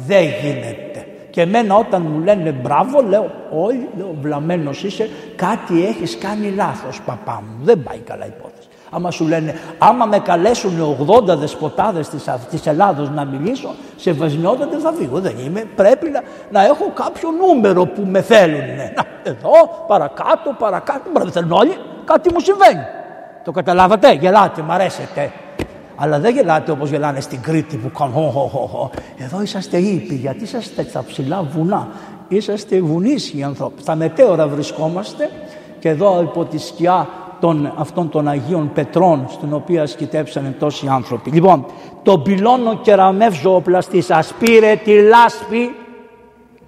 Speaker 1: δεν γίνεται. Και εμένα όταν μου λένε μπράβο λέω όχι, λέω βλαμμένος είσαι, κάτι έχεις κάνει λάθος παπά μου. Δεν πάει καλά υπόθεση. Άμα σου λένε, άμα με καλέσουν 80 δεσποτάδες της, της Ελλάδος να μιλήσω, σε βασινιότατε θα φύγω. Δεν είμαι. Πρέπει να, να έχω κάποιο νούμερο που με θέλουν. Να, εδώ, παρακάτω, παρακάτω. Δεν θέλουν όλοι. Κάτι μου συμβαίνει. Το καταλάβατε, γελάτε, μ' αρέσετε. Αλλά δεν γελάτε όπως γελάνε στην Κρήτη που κάνουν χω, Εδώ είσαστε ήπιοι, γιατί είσαστε στα ψηλά βουνά. Είσαστε βουνίσιοι άνθρωποι. Στα μετέωρα βρισκόμαστε και εδώ υπό τη σκιά των, αυτών των Αγίων Πετρών στην οποία σκητέψανε τόσοι άνθρωποι. Λοιπόν, το πυλώνο κεραμεύ ζωοπλαστής σας πήρε τη λάσπη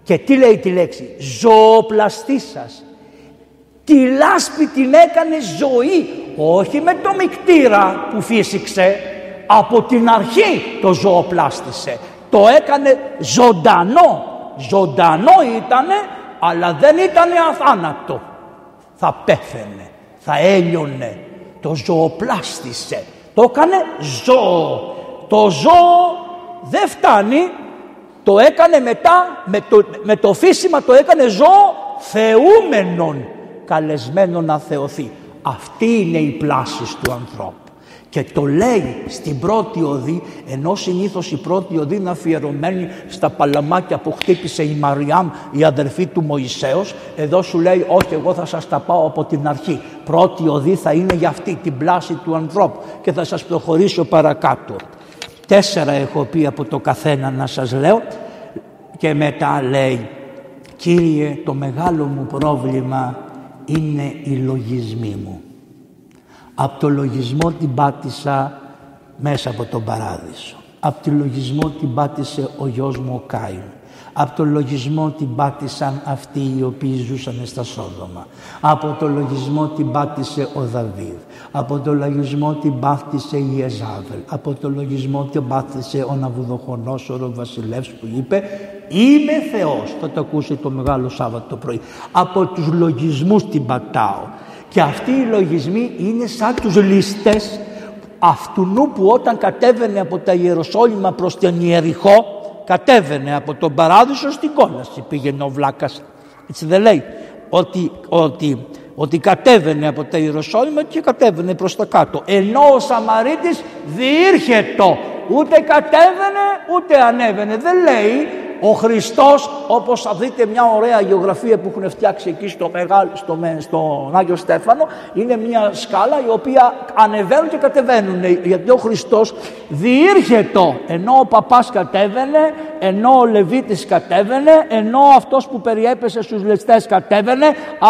Speaker 1: και τι λέει τη λέξη; Ζωοπλαστής σας. Τη λάσπη την έκανε ζωή, όχι με το μικτήρα που φύσηξε, από την αρχή το ζωοπλάστησε. Το έκανε ζωντανό. Ζωντανό ήτανε, αλλά δεν ήτανε αθάνατο. Θα πέθαινε θα έλειωνε. Το ζωοπλάστησε. Το έκανε ζώο. Το ζώο δεν φτάνει. Το έκανε μετά, με το, με το φύσιμα το έκανε ζώο θεούμενον. Καλεσμένο να θεωθεί. Αυτή είναι η πλάση του ανθρώπου. Και το λέει στην πρώτη οδή, ενώ συνήθως η πρώτη οδή είναι αφιερωμένη στα παλαμάκια που χτύπησε η Μαριάμ, η αδερφή του Μωυσέως, εδώ σου λέει όχι εγώ θα σας τα πάω από την αρχή. Πρώτη οδή θα είναι για αυτή την πλάση του ανθρώπου και θα σας προχωρήσω παρακάτω. Τέσσερα έχω πει από το καθένα να σας λέω και μετά λέει Κύριε το μεγάλο μου πρόβλημα είναι οι λογισμοί μου. Από το λογισμό την πάτησα μέσα από τον παράδεισο. Από το λογισμό την πάτησε ο γιος μου ο Κάιν. Από το λογισμό την πάτησαν αυτοί οι οποίοι ζούσαν στα Σόδομα. Από το λογισμό την πάτησε ο Δαβίδ. Από το λογισμό την πάτησε η Εζάβελ. Από το λογισμό την πάτησε ο Ναβουδοχονόσορο βασιλεύς που είπε «Είμαι Θεός». Θα το ακούσει το Μεγάλο Σάββατο το πρωί. Από τους λογισμούς την πατάω. Και αυτοί οι λογισμοί είναι σαν τους ληστές αυτού που όταν κατέβαινε από τα Ιεροσόλυμα προς τον Ιεριχώ κατέβαινε από τον Παράδεισο στην κόλαση πήγαινε ο Βλάκας. Έτσι δεν λέει ότι, ότι, ότι κατέβαινε από τα Ιεροσόλυμα και κατέβαινε προς τα κάτω. Ενώ ο Σαμαρίτης διήρχετο ούτε κατέβαινε ούτε ανέβαινε. Δεν λέει ο Χριστός όπως θα δείτε μια ωραία γεωγραφία που έχουν φτιάξει εκεί στο μεγάλο, στο, στον Άγιο Στέφανο είναι μια σκάλα η οποία ανεβαίνουν και κατεβαίνουν. Γιατί ο Χριστός διήρχετο ενώ ο παπάς κατέβαινε ενώ ο Λεβίτης κατέβαινε ενώ αυτός που περιέπεσε στους ληστές κατέβαινε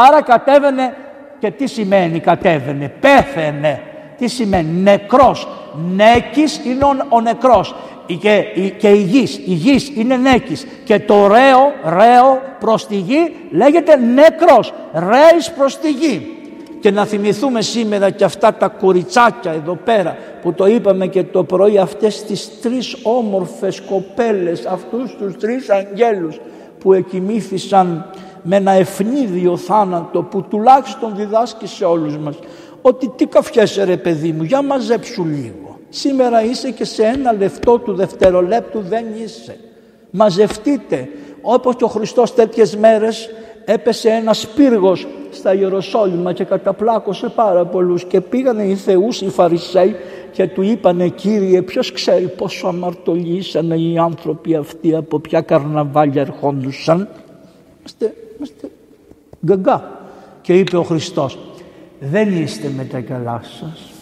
Speaker 1: άρα κατέβαινε και τι σημαίνει κατέβαινε πέθαινε τι σημαίνει; Νεκρός. Νέκης είναι ο, ο νεκρός και, και η γης, η γης είναι νέκης. Και το ρέο, ρέο προς τη γη λέγεται νεκρός, ρέης προς τη γη. Και να θυμηθούμε σήμερα και αυτά τα κοριτσάκια εδώ πέρα που το είπαμε και το πρωί αυτές τις τρεις όμορφες κοπέλες, αυτούς τους τρεις αγγέλους που εκοιμήθησαν με ένα ευνίδιο θάνατο που τουλάχιστον διδάσκει σε όλους μας ότι τι καφιέσαι ρε παιδί μου, για μαζέψου λίγο. Σήμερα είσαι και σε ένα λεπτό του δευτερολέπτου δεν είσαι. Μαζευτείτε. Όπως και ο Χριστός τέτοιες μέρες έπεσε ένας πύργος στα Ιεροσόλυμα και καταπλάκωσε πάρα πολλούς και πήγανε οι θεούς οι Φαρισαίοι και του είπανε Κύριε ποιος ξέρει πόσο αμαρτωλήσανε οι άνθρωποι αυτοί από ποια καρναβάλια ερχόντουσαν. Είμαστε, είμαστε γκαγκά. Και είπε ο Χριστός δεν είστε με τα καλά σας.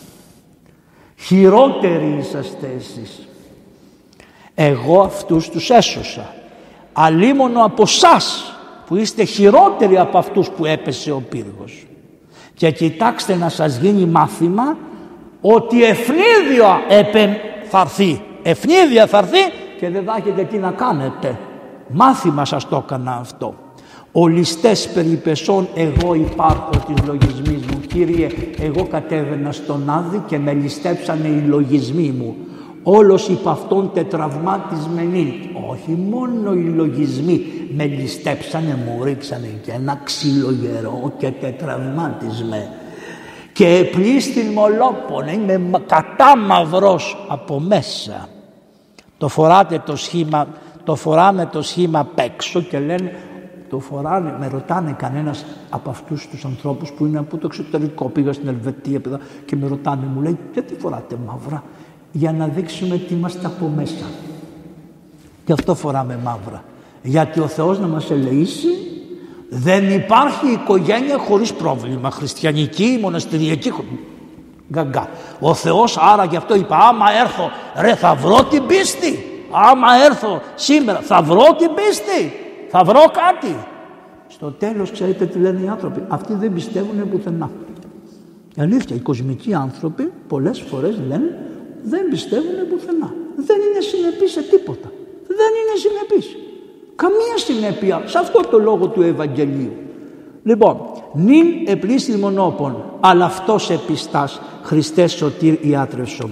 Speaker 1: Χειρότεροι είσαστε εσείς. Εγώ αυτούς τους έσωσα. Αλίμονο από σας που είστε χειρότεροι από αυτούς που έπεσε ο πύργος. Και κοιτάξτε να σας γίνει μάθημα ότι ευνίδιο έπεν θα έρθει. Ευνίδια θα έρθει και δεν θα έχετε τι να κάνετε. Μάθημα σας το έκανα αυτό. Ο ληστές περιπεσών εγώ υπάρχω της λογισμής μου. Κύριε, εγώ κατέβαινα στον Άδη και με ληστέψανε οι λογισμοί μου όλος υπ' αυτόν τετραυμάτισμενη. Όχι μόνο οι λογισμοί με ληστέψανε, μου ρίξανε και ένα ξύλο γερό και τετραυμάτισμε. Και πλήστην μολόπον, είμαι κατάμαυρος από μέσα. Το φοράτε το σχήμα, το φοράμε το σχήμα απ' έξω και λένε το φοράνε, με ρωτάνε κανένας από αυτούς τους ανθρώπους που είναι από το εξωτερικό. Πήγα στην Ελβετία και με ρωτάνε, μου λέει, γιατί φοράτε μαύρα; Για να δείξουμε τι είμαστε από μέσα. Και αυτό φοράμε μαύρα. Γιατί ο Θεός να μας ελεήσει δεν υπάρχει οικογένεια χωρίς πρόβλημα. Χριστιανική, μοναστηριακή. Γκαγκά. Ο Θεός άρα γι' αυτό είπα άμα έρθω ρε θα βρω την πίστη. Άμα έρθω σήμερα θα βρω την πίστη. Θα βρω κάτι. Στο τέλος ξέρετε τι λένε οι άνθρωποι; Αυτοί δεν πιστεύουν πουθενά. Η αλήθεια, οι κοσμικοί άνθρωποι πολλές φορές λένε δεν πιστεύουν πουθενά. Δεν είναι συνεπείς σε τίποτα. Δεν είναι συνεπείς. Καμία συνέπεια σε αυτό το λόγο του Ευαγγελίου. Λοιπόν, νυν επλήστη μονόπων, αλλά αυτός επιστάς Χριστέ σωτήρ ιάτρευσον.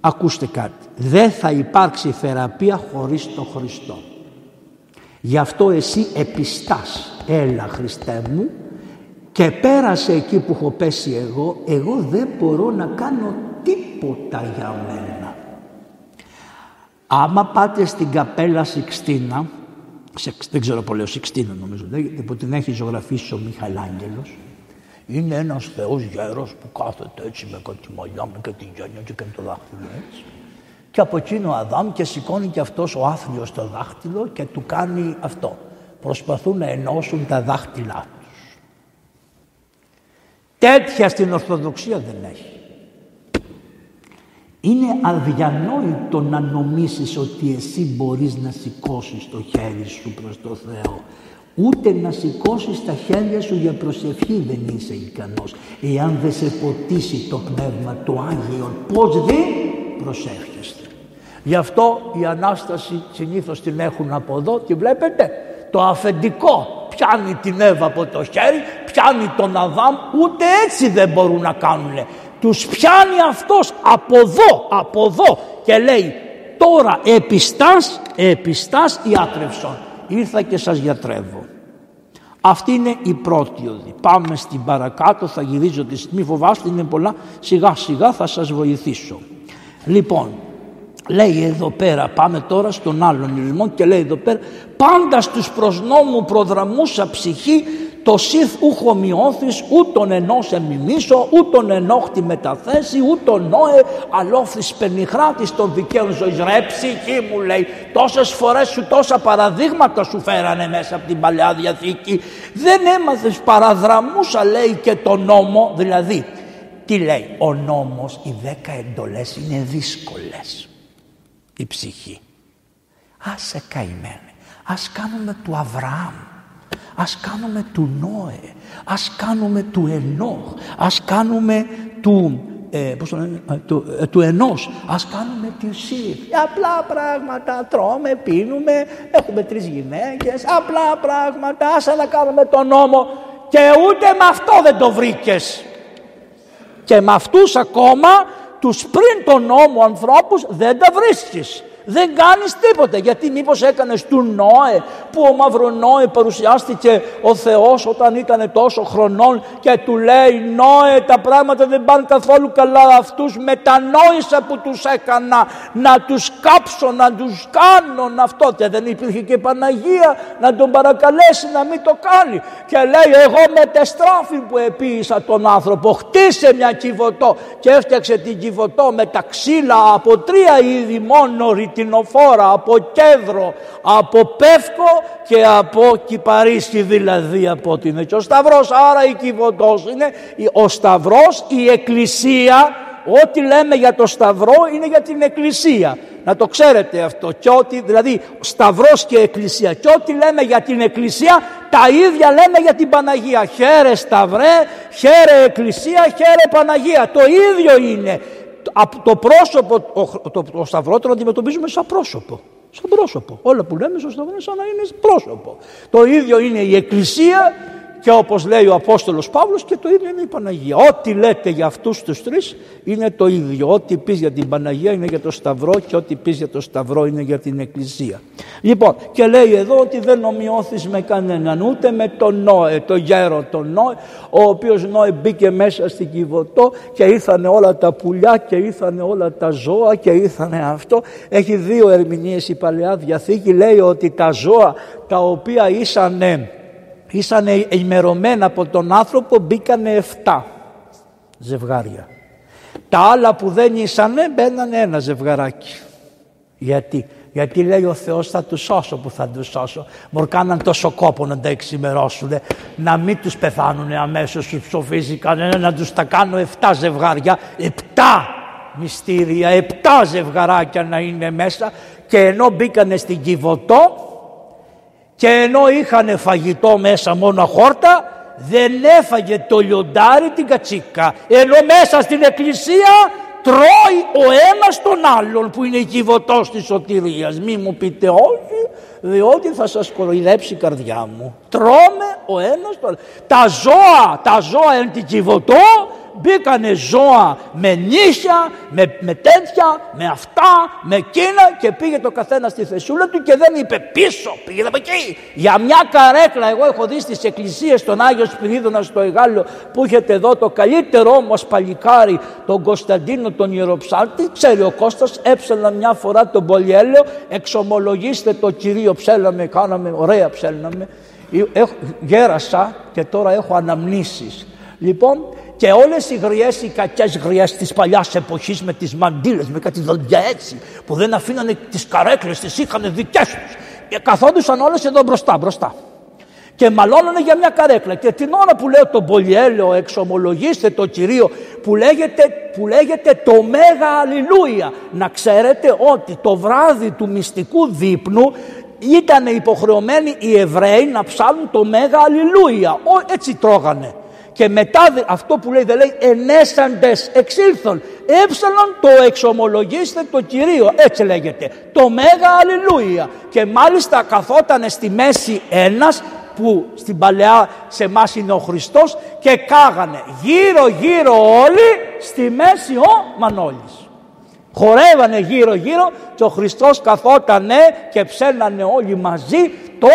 Speaker 1: Ακούστε κάτι. Δεν θα υπάρξει θεραπεία χωρίς το Χριστό. Γι' αυτό εσύ επιστάς. Έλα Χριστέ μου και πέρασε εκεί που έχω πέσει εγώ. Εγώ δεν μπορώ να κάνω τίποτα για μένα. Άμα πάτε στην καπέλα Σιξτίνα, δεν ξέρω πολύ, Σιξτίνα νομίζω, που την έχει ζωγραφίσει ο Μιχαλάγγελος, είναι ένας θεός γέρος που κάθεται έτσι με κάτι μαλλιά, με κάτι γένια και κάνει το δάχτυλο έτσι. Και από εκείνο ο Αδάμ και σηκώνει και αυτός ο άθλιος το δάχτυλο και του κάνει αυτό. Προσπαθούν να ενώσουν τα δάχτυλά τους. Τέτοια στην Ορθοδοξία δεν έχει. Είναι αδιανόητο να νομίσεις ότι εσύ μπορείς να σηκώσεις το χέρι σου προς το Θεό. Ούτε να σηκώσεις τα χέρια σου για προσευχή δεν είσαι ικανός. Εάν δεν σε ποτίσει το Πνεύμα το Άγιο, πώς δεν προσεύχεστε. Γι' αυτό η Ανάσταση συνήθως την έχουν από εδώ και βλέπετε; Το αφεντικό πιάνει την Εύα από το χέρι, πιάνει τον Αδάμ, ούτε έτσι δεν μπορούν να κάνουν τους πιάνει αυτός από εδώ, από εδώ και λέει τώρα επιστάς, επιστάς ιάτρευσον. Ήρθα και σας γιατρεύω. Αυτή είναι η πρώτη οδή. Πάμε στην παρακάτω, θα γυρίζω τη στιγμή, φοβάστε είναι πολλά, σιγά σιγά θα σας βοηθήσω. Λοιπόν, λέει εδώ πέρα, πάμε τώρα στον άλλον λοιπόν και λέει εδώ πέρα, πάντα στους προσνόμου προδραμούσα ψυχή το σιθ ούχο μειώθης ούτων ενός εμιμήσω ούτων ενόχτη μεταθέσει ούτων νόε αλόφθης πενιχράτης των δικαίων ζωής ρε ψυχή μου λέει τόσες φορές σου τόσα παραδείγματα σου φέρανε μέσα από την Παλιά Διαθήκη δεν έμαθες παραδραμούσα λέει και το νόμο δηλαδή τι λέει ο νόμος οι δέκα εντολές είναι δύσκολες η ψυχή. Άσε καημένη ας κάνουμε του Αβραάμ. Ας κάνουμε του Νόε, ας κάνουμε του Ενόχ, ας κάνουμε του, ε, πώς το λένε, ε, του, ε, του ενός, ας κάνουμε τη Σύρ. Απλά πράγματα, τρώμε, πίνουμε, έχουμε τρεις γυναίκες, απλά πράγματα, ας να κάνουμε τον νόμο. Και ούτε με αυτό δεν το βρήκες. Και με αυτούς ακόμα τους πριν τον νόμο ανθρώπους δεν τα βρίσκεις. Δεν κάνεις τίποτα. Γιατί μήπως έκανες του Νόε που ο Μαυρονόε παρουσιάστηκε ο Θεός όταν ήταν τόσο χρονών και του λέει Νόε τα πράγματα δεν πάνε καθόλου καλά αυτούς μετανόησα που τους έκανα να τους κάψω, να τους κάνω αυτό και δεν υπήρχε και Παναγία να τον παρακαλέσει να μην το κάνει. Και λέει εγώ μετεστράφη που επίησα τον άνθρωπο χτίσε μια κυβωτό και έφτιαξε την κυβωτό με τα ξύλα από τρία είδη μόνο ρητινοφόρα από κέντρο, από πεύκο και από κυπαρίσι δηλαδή από ότι είναι. Και ο Σταυρός άρα η κυβωτός είναι ο Σταυρός η Εκκλησία ό,τι λέμε για το Σταυρό είναι για την Εκκλησία. Να το ξέρετε αυτό. Και ότι δηλαδή Σταυρός και Εκκλησία. Και ό,τι λέμε για την Εκκλησία τα ίδια λέμε για την Παναγία. Χαίρε Σταυρέ, χαίρε Εκκλησία, χαίρε Παναγία. Το ίδιο είναι το πρόσωπο, το, το, το σταυρό τον αντιμετωπίζουμε σαν πρόσωπο. Σαν πρόσωπο. Όλα που λέμε στο σταυρό σαν να είναι πρόσωπο. Το ίδιο είναι η Εκκλησία και όπως λέει ο Απόστολος Παύλος και το ίδιο είναι η Παναγία. Ό,τι λέτε για αυτούς τους τρεις είναι το ίδιο. Ό,τι πεις για την Παναγία είναι για το Σταυρό και ό,τι πεις για το Σταυρό είναι για την Εκκλησία. Λοιπόν και λέει εδώ ότι δεν ομοιώθεις με κανέναν ούτε με τον Νόε, τον γέρο τον Νόε ο οποίος Νόε μπήκε μέσα στην Κιβωτό και ήρθανε όλα τα πουλιά και ήρθανε όλα τα ζώα και ήρθανε αυτό. Έχει δύο ερμηνείες η Παλαιά Διαθήκη λέει ότι τα ζώα τα οποία ήσανε ήσαν ημερωμένα από τον άνθρωπο μπήκανε 7 ζευγάρια. Τα άλλα που δεν ήσανε μπαίνανε ένα ζευγαράκι. Γιατί, γιατί λέει ο Θεός θα τους σώσω που θα τους σώσω. Μου κάναν τόσο κόπο να τα εξημερώσουν, να μην τους πεθάνουν αμέσως τους ψοφίζει κανένα, να τους τα κάνω 7 ζευγάρια, 7 μυστήρια, 7 ζευγαράκια να είναι μέσα και ενώ μπήκανε στην Κιβωτό και ενώ είχαν φαγητό μέσα μόνο χόρτα δεν έφαγε το λιοντάρι την κατσίκα. Ενώ μέσα στην εκκλησία τρώει ο ένας τον άλλον που είναι η κυβωτός της σωτηρίας. Μη μου πείτε όχι διότι θα σας κοροϊδέψει η καρδιά μου. Τρώμε ο ένας τον τα ζώα τα ζώα είναι την κυβωτό μπήκανε ζώα με νύχια, με, με τέτοια, με αυτά, με εκείνα και πήγε το καθένα στη θεσούλα του και δεν είπε πίσω, πήγε από εκεί. Για μια καρέκλα, εγώ έχω δει στις εκκλησίες τον Άγιο Σπυρίδωνα στο Εγάλιο που έχετε εδώ το καλύτερο όμως παλικάρι, τον Κωνσταντίνο τον Ιεροψάλτη, ξέρει ο Κώστας, έψελα μια φορά τον Πολυέλαιο, εξομολογήστε το κυρίο ψέλαμε, κάναμε, ωραία ψέλαμε. Γέρασα και τώρα έχω αναμνήσεις. Λοιπόν, και όλες οι γριές, οι κακές γριές της παλιάς εποχής με τις μαντήλες, με κάτι δοντιά έτσι, που δεν αφήνανε τις καρέκλες, τις είχαν δικές τους. Και καθόντουσαν όλες εδώ μπροστά, μπροστά. Και μαλώνανε για μια καρέκλα. Και την ώρα που λέω τον Πολυέλαιο, εξομολογήστε το Κυρίο, που λέγεται, που λέγεται το Μέγα Αλληλούια. Να ξέρετε ότι το βράδυ του μυστικού δείπνου ήταν υποχρεωμένοι οι Εβραίοι να ψάλουν το Μέγα Αλληλούια. Έτσι τρώγανε. Και μετά αυτό που λέει δεν λέει ενέσαντες εξήλθον. Έψαλον το εξομολογήστε το Κυρίο. Έτσι λέγεται. Το Μέγα Αλληλούια. Και μάλιστα καθότανε στη μέση ένας που στην παλαιά σε εμάς είναι ο Χριστός και κάγανε γύρω γύρω όλοι στη μέση ο Μανώλης. Χορεύανε γύρω γύρω και ο Χριστός καθότανε και ψέλνανε όλοι μαζί το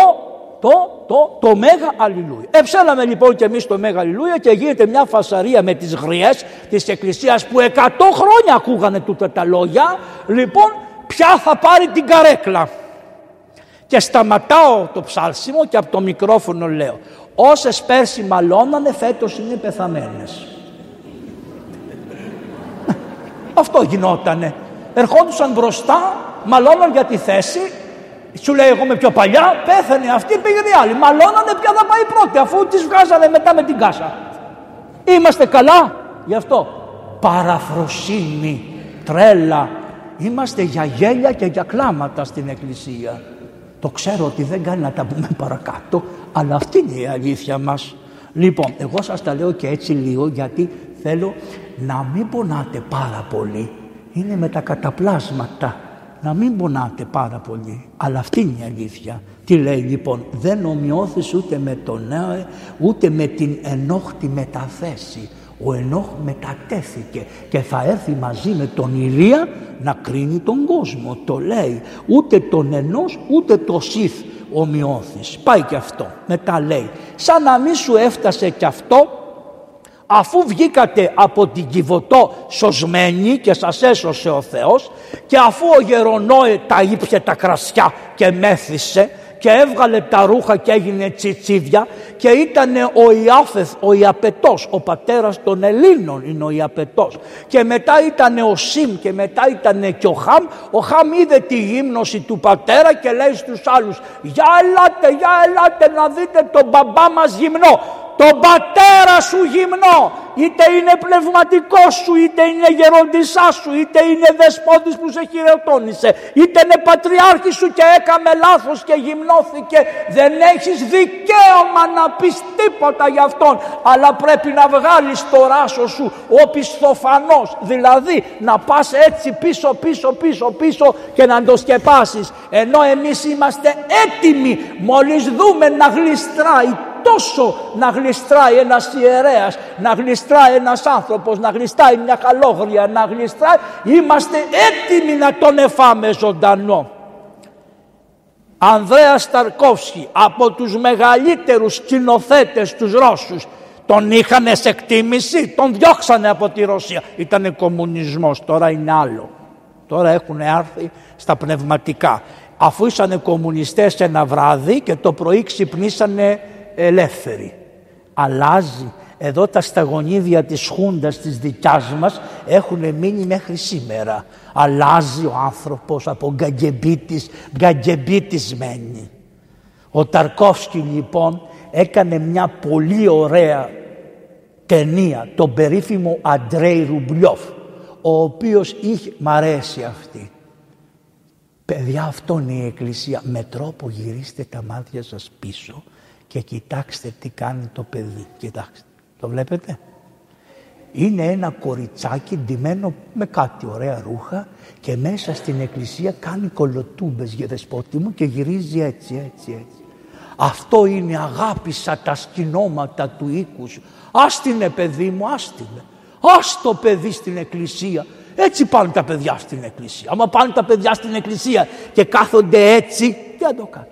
Speaker 1: το, το, το Μέγα Αλληλούια. Εψέλαμε λοιπόν και εμείς το Μέγα Αλληλούια και γίνεται μια φασαρία με τις γριές της Εκκλησίας που 100 χρόνια ακούγανε τούτα τα λόγια. Λοιπόν, ποια θα πάρει την καρέκλα. Και σταματάω το ψάλσιμο και από το μικρόφωνο λέω όσες πέρσι μαλώνανε φέτος είναι πεθαμένες. *laughs* Αυτό γινότανε. Ερχόντουσαν μπροστά, μαλώναν για τη θέση σου λέει εγώ είμαι πιο παλιά, πέθανε αυτή, πήγαινε η άλλη. Μαλώνανε ποια θα πάει πρώτη, αφού τις βγάζανε μετά με την κάσα. Είμαστε καλά γι' αυτό. Παραφροσύνη, τρέλα. Είμαστε για γέλια και για κλάματα στην εκκλησία. Το ξέρω ότι δεν κάνει να τα πούμε παρακάτω, αλλά αυτή είναι η αλήθεια μας. Λοιπόν, εγώ σας τα λέω και έτσι λίγο γιατί θέλω να μην πονάτε πάρα πολύ. Είναι με τα καταπλάσματα να μην πονάτε πάρα πολύ. Αλλά αυτή είναι η αλήθεια. Τι λέει λοιπόν, δεν ομοιώθεις ούτε με τον νέο, ούτε με την ενόχτη μεταθέση. Ο Ενόχ μετατέθηκε και θα έρθει μαζί με τον Ηλία να κρίνει τον κόσμο. Το λέει ούτε τον Ενός ούτε το Σιθ ομοιώθης. Πάει και αυτό. Μετά λέει σαν να μην σου έφτασε και αυτό αφού βγήκατε από την Κιβωτό σωσμένοι και σας έσωσε ο Θεός και αφού ο Γερονόε τα ήπια τα κρασιά και μέθησε και έβγαλε τα ρούχα και έγινε τσιτσίδια και ήταν ο Ιάφεθ, ο Ιαπετός, ο πατέρας των Ελλήνων είναι ο Ιαπετός. Και μετά ήταν ο Σιμ και μετά ήταν και ο Χαμ. Ο Χαμ είδε τη γύμνωση του πατέρα και λέει στους άλλους για ελάτε, για ελάτε να δείτε τον μπαμπά μας γυμνό τον πατέρα σου γυμνό, είτε είναι πνευματικός σου, είτε είναι γεροντισάς σου, είτε είναι δεσπότης που σε χειροτώνησε, είτε είναι πατριάρχης σου και έκαμε λάθος και γυμνώθηκε. Δεν έχεις δικαίωμα να πεις τίποτα για αυτόν, αλλά πρέπει να βγάλεις το ράσο σου ο πιστοφανός, δηλαδή να πας έτσι πίσω πίσω πίσω πίσω και να το σκεπάσεις. Ενώ εμείς είμαστε έτοιμοι μόλις δούμε να γλιστράει τόσο να γλιστράει ένας ιερέας, να γλιστράει ένας άνθρωπος, να γλιστράει μια καλόγρια, να γλιστράει, είμαστε έτοιμοι να τον εφάμε ζωντανό. Ανδρέας Σταρκόφσκι από τους μεγαλύτερους σκηνοθέτες τους Ρώσους τον είχαν σε εκτίμηση, τον διώξανε από τη Ρωσία. Ήτανε κομμουνισμός, τώρα είναι άλλο. Τώρα έχουν έρθει στα πνευματικά. Αφού ήσανε κομμουνιστές ένα βράδυ και το πρωί ξυπνήσανε ελεύθεροι. Αλλάζει. Εδώ τα σταγονίδια της χούντας της δικιάς μας έχουν μείνει μέχρι σήμερα. Αλλάζει ο άνθρωπος από γκαγκεμπίτης, γκαγκεμπίτης μένει. Ο Ταρκόφσκι λοιπόν έκανε μια πολύ ωραία ταινία, τον περίφημο Αντρέι Ρουμπλιόφ, ο οποίος είχε, μ' αρέσει αυτή. Παιδιά αυτό είναι η Εκκλησία, με τρόπο γυρίστε τα μάτια σας πίσω και κοιτάξτε τι κάνει το παιδί. Κοιτάξτε, το βλέπετε; Είναι ένα κοριτσάκι ντυμένο με κάτι ωραία ρούχα και μέσα στην εκκλησία κάνει κολοτούμπες για δεσπότη μου και γυρίζει έτσι, έτσι, έτσι. Αυτό είναι αγάπησα τα σκηνώματα του οίκους σου. Άστινε παιδί μου, άστινε. Ας το παιδί στην εκκλησία. Έτσι πάνε τα παιδιά στην εκκλησία. Άμα πάνε τα παιδιά στην εκκλησία και κάθονται έτσι, τι να το κάνει.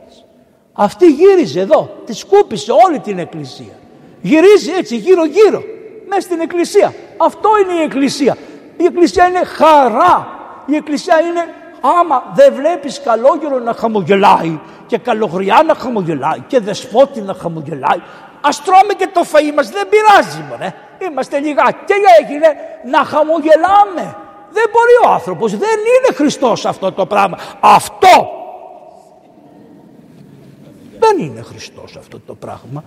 Speaker 1: Αυτή γύριζε εδώ, τη σκούπισε όλη την εκκλησία. Γυρίζει έτσι γύρω γύρω, μέσα στην εκκλησία. Αυτό είναι η εκκλησία. Η εκκλησία είναι χαρά. Η εκκλησία είναι άμα δεν βλέπεις καλόγερο να χαμογελάει και καλογριά να χαμογελάει και δεσπότη να χαμογελάει. Ας τρώμε και το φαΐ μας, δεν πειράζει μωρέ. Είμαστε λιγάκι και έγινε να χαμογελάμε. Δεν μπορεί ο άνθρωπος, δεν είναι Χριστός αυτό το πράγμα. Αυτό δεν είναι Χριστός αυτό το πράγμα.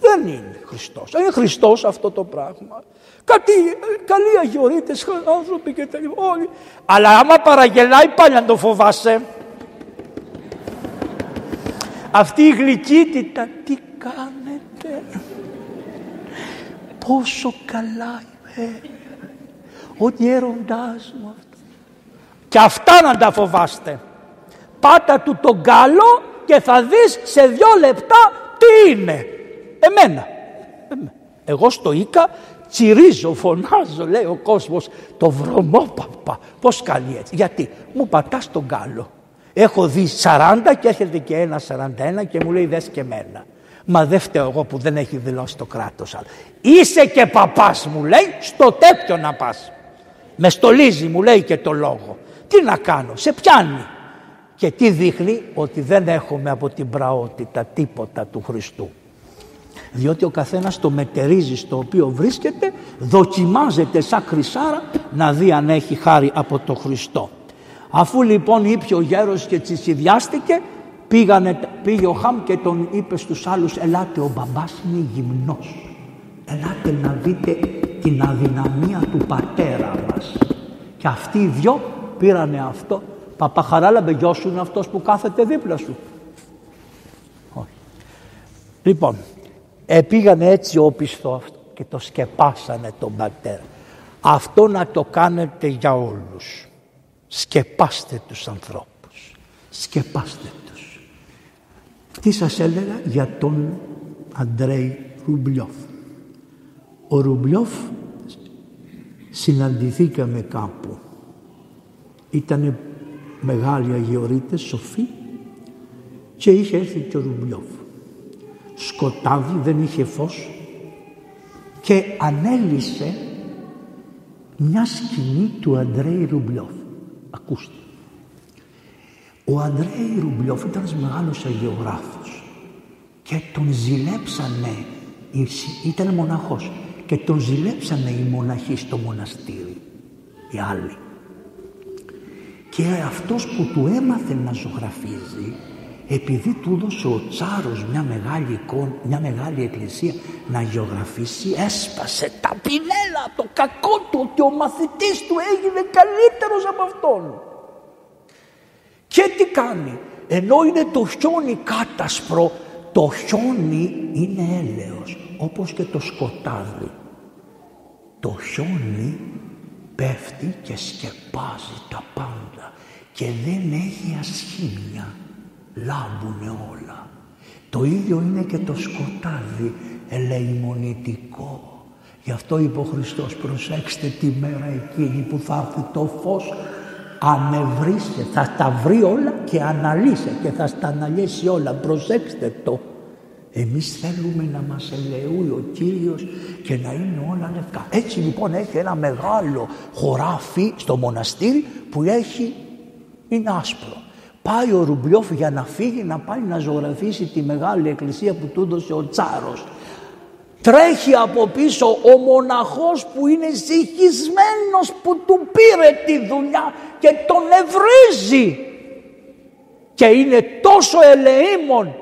Speaker 1: Δεν είναι Χριστός. Είναι Χριστός αυτό το πράγμα. Κάτι, καλοί αγιορείτες άνθρωποι και τέτοια. Όλοι. Αλλά άμα παραγελάει πάλι να το φοβάσαι. Αυτή η γλυκύτητα τι κάνετε; Πόσο καλά είμαι. Ο γέροντάς μου αυτό. Και αυτά να τα φοβάστε. Πάτα του τον κάλο και θα δεις σε δυο λεπτά τι είναι. Εμένα. Εγώ στο Ίκα τσιρίζω, φωνάζω, λέει ο κόσμος, το βρωμόπαπα. Πώς καλεί έτσι. Γιατί; Μου πατάς τον κάλο. Έχω δει 40 και έρχεται και ένα 41 και μου λέει δες και εμένα. Μα δεν φταίω εγώ που δεν έχει δηλώσει το κράτος άλλο. Είσαι και παπάς μου λέει, στο τέτοιο να πας. Με στολίζει μου λέει και το λόγο. Τι να κάνω, σε πιάνει. Και τι δείχνει; Ότι δεν έχουμε από την πραότητα τίποτα του Χριστού. Διότι ο καθένας το μετερίζει στο οποίο βρίσκεται, δοκιμάζεται σαν χρυσάρα να δει αν έχει χάρη από το Χριστό. Αφού λοιπόν είπε ο γέρος και τσισιδιάστηκε, πήγανε, πήγε ο Χαμ και τον είπε στους άλλους «Ελάτε, ο μπαμπάς είναι γυμνός. Ελάτε να δείτε την αδυναμία του πατέρα μας». Και αυτοί οι δυο πήρανε αυτό Παπαχαράλαμπε γιος σου είναι αυτός που κάθεται δίπλα σου. Όχι. Λοιπόν, επήγανε έτσι όπιστο και το σκεπάσανε τον πατέρα. Αυτό να το κάνετε για όλους. Σκεπάστε τους ανθρώπους. Σκεπάστε τους. Τι σας έλεγα για τον Αντρέι Ρουμπλιόφ. Ο Ρουμπλιόφ συναντηθήκαμε κάπου. Ήτανε μεγάλοι αγιορείτες, σοφοί και είχε έρθει και ο Ρουμπλιόφ. Σκοτάδι, δεν είχε φως και ανέλησε μια σκηνή του Αντρέη Ρουμπλιόφ. Ακούστε. Ο Αντρέη Ρουμπλιόφ ήταν ένας μεγάλος αγιογράφος και τον ζηλέψανε, ήταν μοναχός και τον ζηλέψανε οι μοναχοί στο μοναστήρι, οι άλλοι. Και αυτός που του έμαθε να ζωγραφίζει, επειδή του έδωσε ο Τσάρος μια μεγάλη εικόνα, μια μεγάλη εκκλησία να γεωγραφίσει, έσπασε τα πινέλα το κακό του ότι ο μαθητής του έγινε καλύτερος από αυτόν. Και τι κάνει, ενώ είναι το χιόνι κάτασπρο, το χιόνι είναι έλεος, όπως και το σκοτάδι. Το χιόνι πέφτει και σκεπάζει τα πάντα και δεν έχει ασχήμια, λάμπουνε όλα. Το ίδιο είναι και το σκοτάδι, ελεημονητικό. Γι' αυτό είπε ο Χριστός προσέξτε τη μέρα εκείνη που θα έρθει το φως ανεβρίστε, θα τα βρει όλα και αναλύσε και θα στα αναλύσει όλα. Προσέξτε το. Εμείς θέλουμε να μας ελεούει ο Κύριος και να είναι όλα λευκά. Έτσι λοιπόν έχει ένα μεγάλο χωράφι στο μοναστήρι που έχει, είναι άσπρο. Πάει ο Ρουμπλιόφ για να φύγει να πάει να ζωγραφίσει τη μεγάλη εκκλησία που του έδωσε ο Τσάρος. Τρέχει από πίσω ο μοναχός που είναι συγχυσμένος που του πήρε τη δουλειά και τον ευρίζει. Και είναι τόσο ελεήμων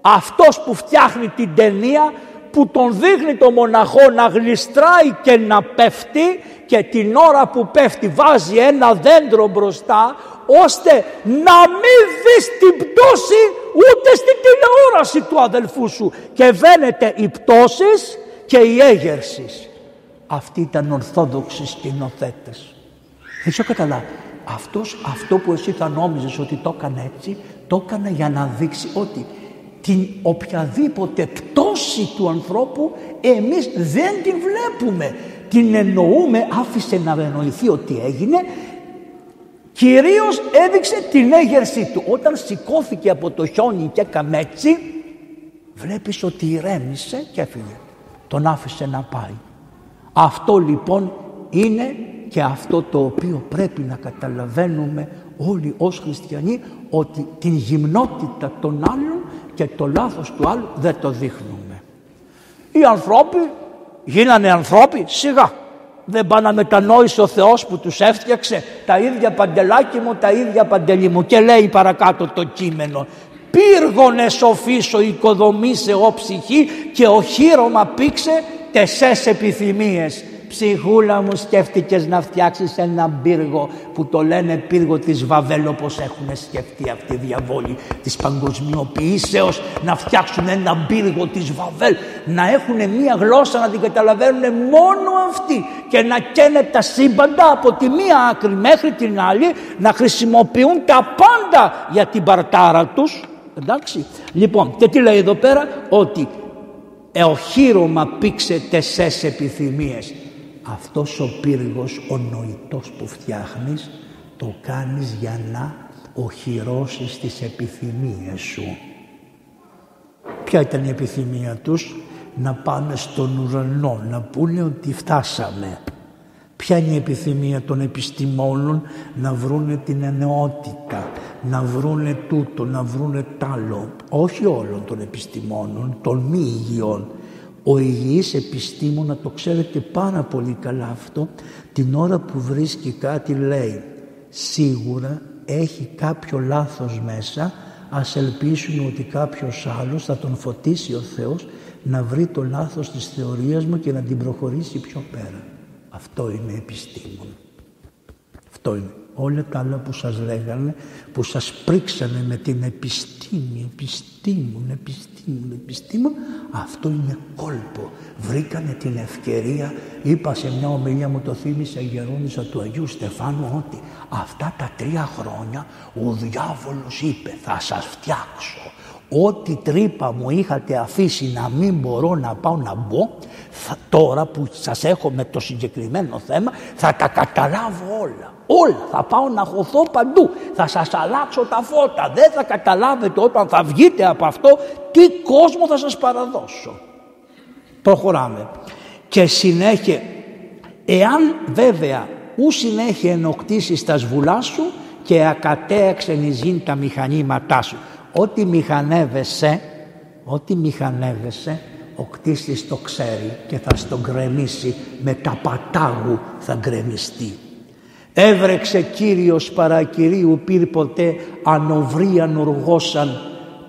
Speaker 1: αυτός που φτιάχνει την ταινία που τον δείχνει το μοναχό να γλιστράει και να πέφτει και την ώρα που πέφτει βάζει ένα δέντρο μπροστά ώστε να μην δεις την πτώση ούτε στην τηλεόραση του αδελφού σου και βαίνεται οι πτώσεις και η έγερσης. Αυτοί ήταν ορθόδοξοι σκηνοθέτες. Δεν καταλάβει. Αυτός, αυτό που εσύ θα νόμιζες ότι το έκανε έτσι, το έκανε για να δείξει ότι την οποιαδήποτε πτώση του ανθρώπου εμείς δεν την βλέπουμε. Την εννοούμε, άφησε να εννοηθεί ότι έγινε, κυρίως έδειξε την έγερσή του. Όταν σηκώθηκε από το χιόνι και έκαμε έτσι, βλέπεις ότι ηρέμησε και έφυγε. Τον άφησε να πάει. Αυτό λοιπόν είναι και αυτό το οποίο πρέπει να καταλαβαίνουμε όλοι ως χριστιανοί ότι την γυμνότητα των άλλων και το λάθος του άλλου δεν το δείχνουμε. Οι ανθρώποι γίνανε ανθρώποι σιγά. Δεν πάνε να μετανόησε ο Θεός που τους έφτιαξε. Τα ίδια παντελάκι μου, τα ίδια παντελή μου. Και λέει παρακάτω το κείμενο. Πύργονε σοφίσο οικοδομήσε ο ψυχή και ο χείρωμα πήξε τεσές επιθυμίες Ψυχούλα μου σκέφτηκες να φτιάξεις ένα πύργο που το λένε πύργο της Βαβέλ όπως έχουν σκεφτεί αυτοί οι διαβόλοι της παγκοσμιοποιήσεως να φτιάξουν ένα πύργο της Βαβέλ να έχουν μία γλώσσα να την καταλαβαίνουν μόνο αυτοί και να καίνε τα σύμπαντα από τη μία άκρη μέχρι την άλλη να χρησιμοποιούν τα πάντα για την παρτάρα τους. Εντάξει. Λοιπόν και τι λέει εδώ πέρα ότι εοχύρωμα πήξε τεσσές επιθυμίες αυτός ο πύργος, ο νοητός που φτιάχνεις, το κάνεις για να οχυρώσεις τις επιθυμίες σου. Ποια ήταν η επιθυμία τους, να πάνε στον ουρανό, να πούνε ότι φτάσαμε. Ποια είναι η επιθυμία των επιστημόνων; Να βρούνε την ενεότητα, να βρούνε τούτο, να βρούνε τ' άλλο. Όχι όλων των επιστημόνων, των μη υγιών ο υγιής επιστήμονα το ξέρετε πάρα πολύ καλά αυτό την ώρα που βρίσκει κάτι λέει σίγουρα έχει κάποιο λάθος μέσα ας ελπίσουμε ότι κάποιος άλλος θα τον φωτίσει ο Θεός να βρει το λάθος της θεωρίας μου και να την προχωρήσει πιο πέρα. Αυτό είναι επιστήμον. Αυτό είναι. Όλα τα άλλα που σας λέγανε, που σας πρίξανε με την επιστήμη, επιστήμον, επιστήμον, επιστήμον, αυτό είναι κόλπο. Βρήκανε την ευκαιρία, είπα σε μια ομιλία μου το θύμισε η γερόντισσα του Αγίου Στεφάνου ότι αυτά τα τρία χρόνια ο διάβολος είπε θα σας φτιάξω Ό,τι τρύπα μου είχατε αφήσει να μην μπορώ να πάω να μπω τώρα που σας έχω με το συγκεκριμένο θέμα θα τα καταλάβω όλα. Όλα. Θα πάω να χωθώ παντού. Θα σας αλλάξω τα φώτα. Δεν θα καταλάβετε όταν θα βγείτε από αυτό τι κόσμο θα σας παραδώσω. Προχωράμε. Και συνέχεια, εάν βέβαια ου συνέχεια ενοκτήσεις τα σβουλά σου και ακατέαξεν εις τα μηχανήματά σου. Ό,τι μηχανεύεσαι, ό,τι μηχανεύεσαι, ο κτίστης το ξέρει και θα στον γκρεμίσει με τα πατάγου θα γκρεμιστεί. Έβρεξε Κύριος παρακυρίου πήρ ποτέ ανοβρίαν οργώσαν.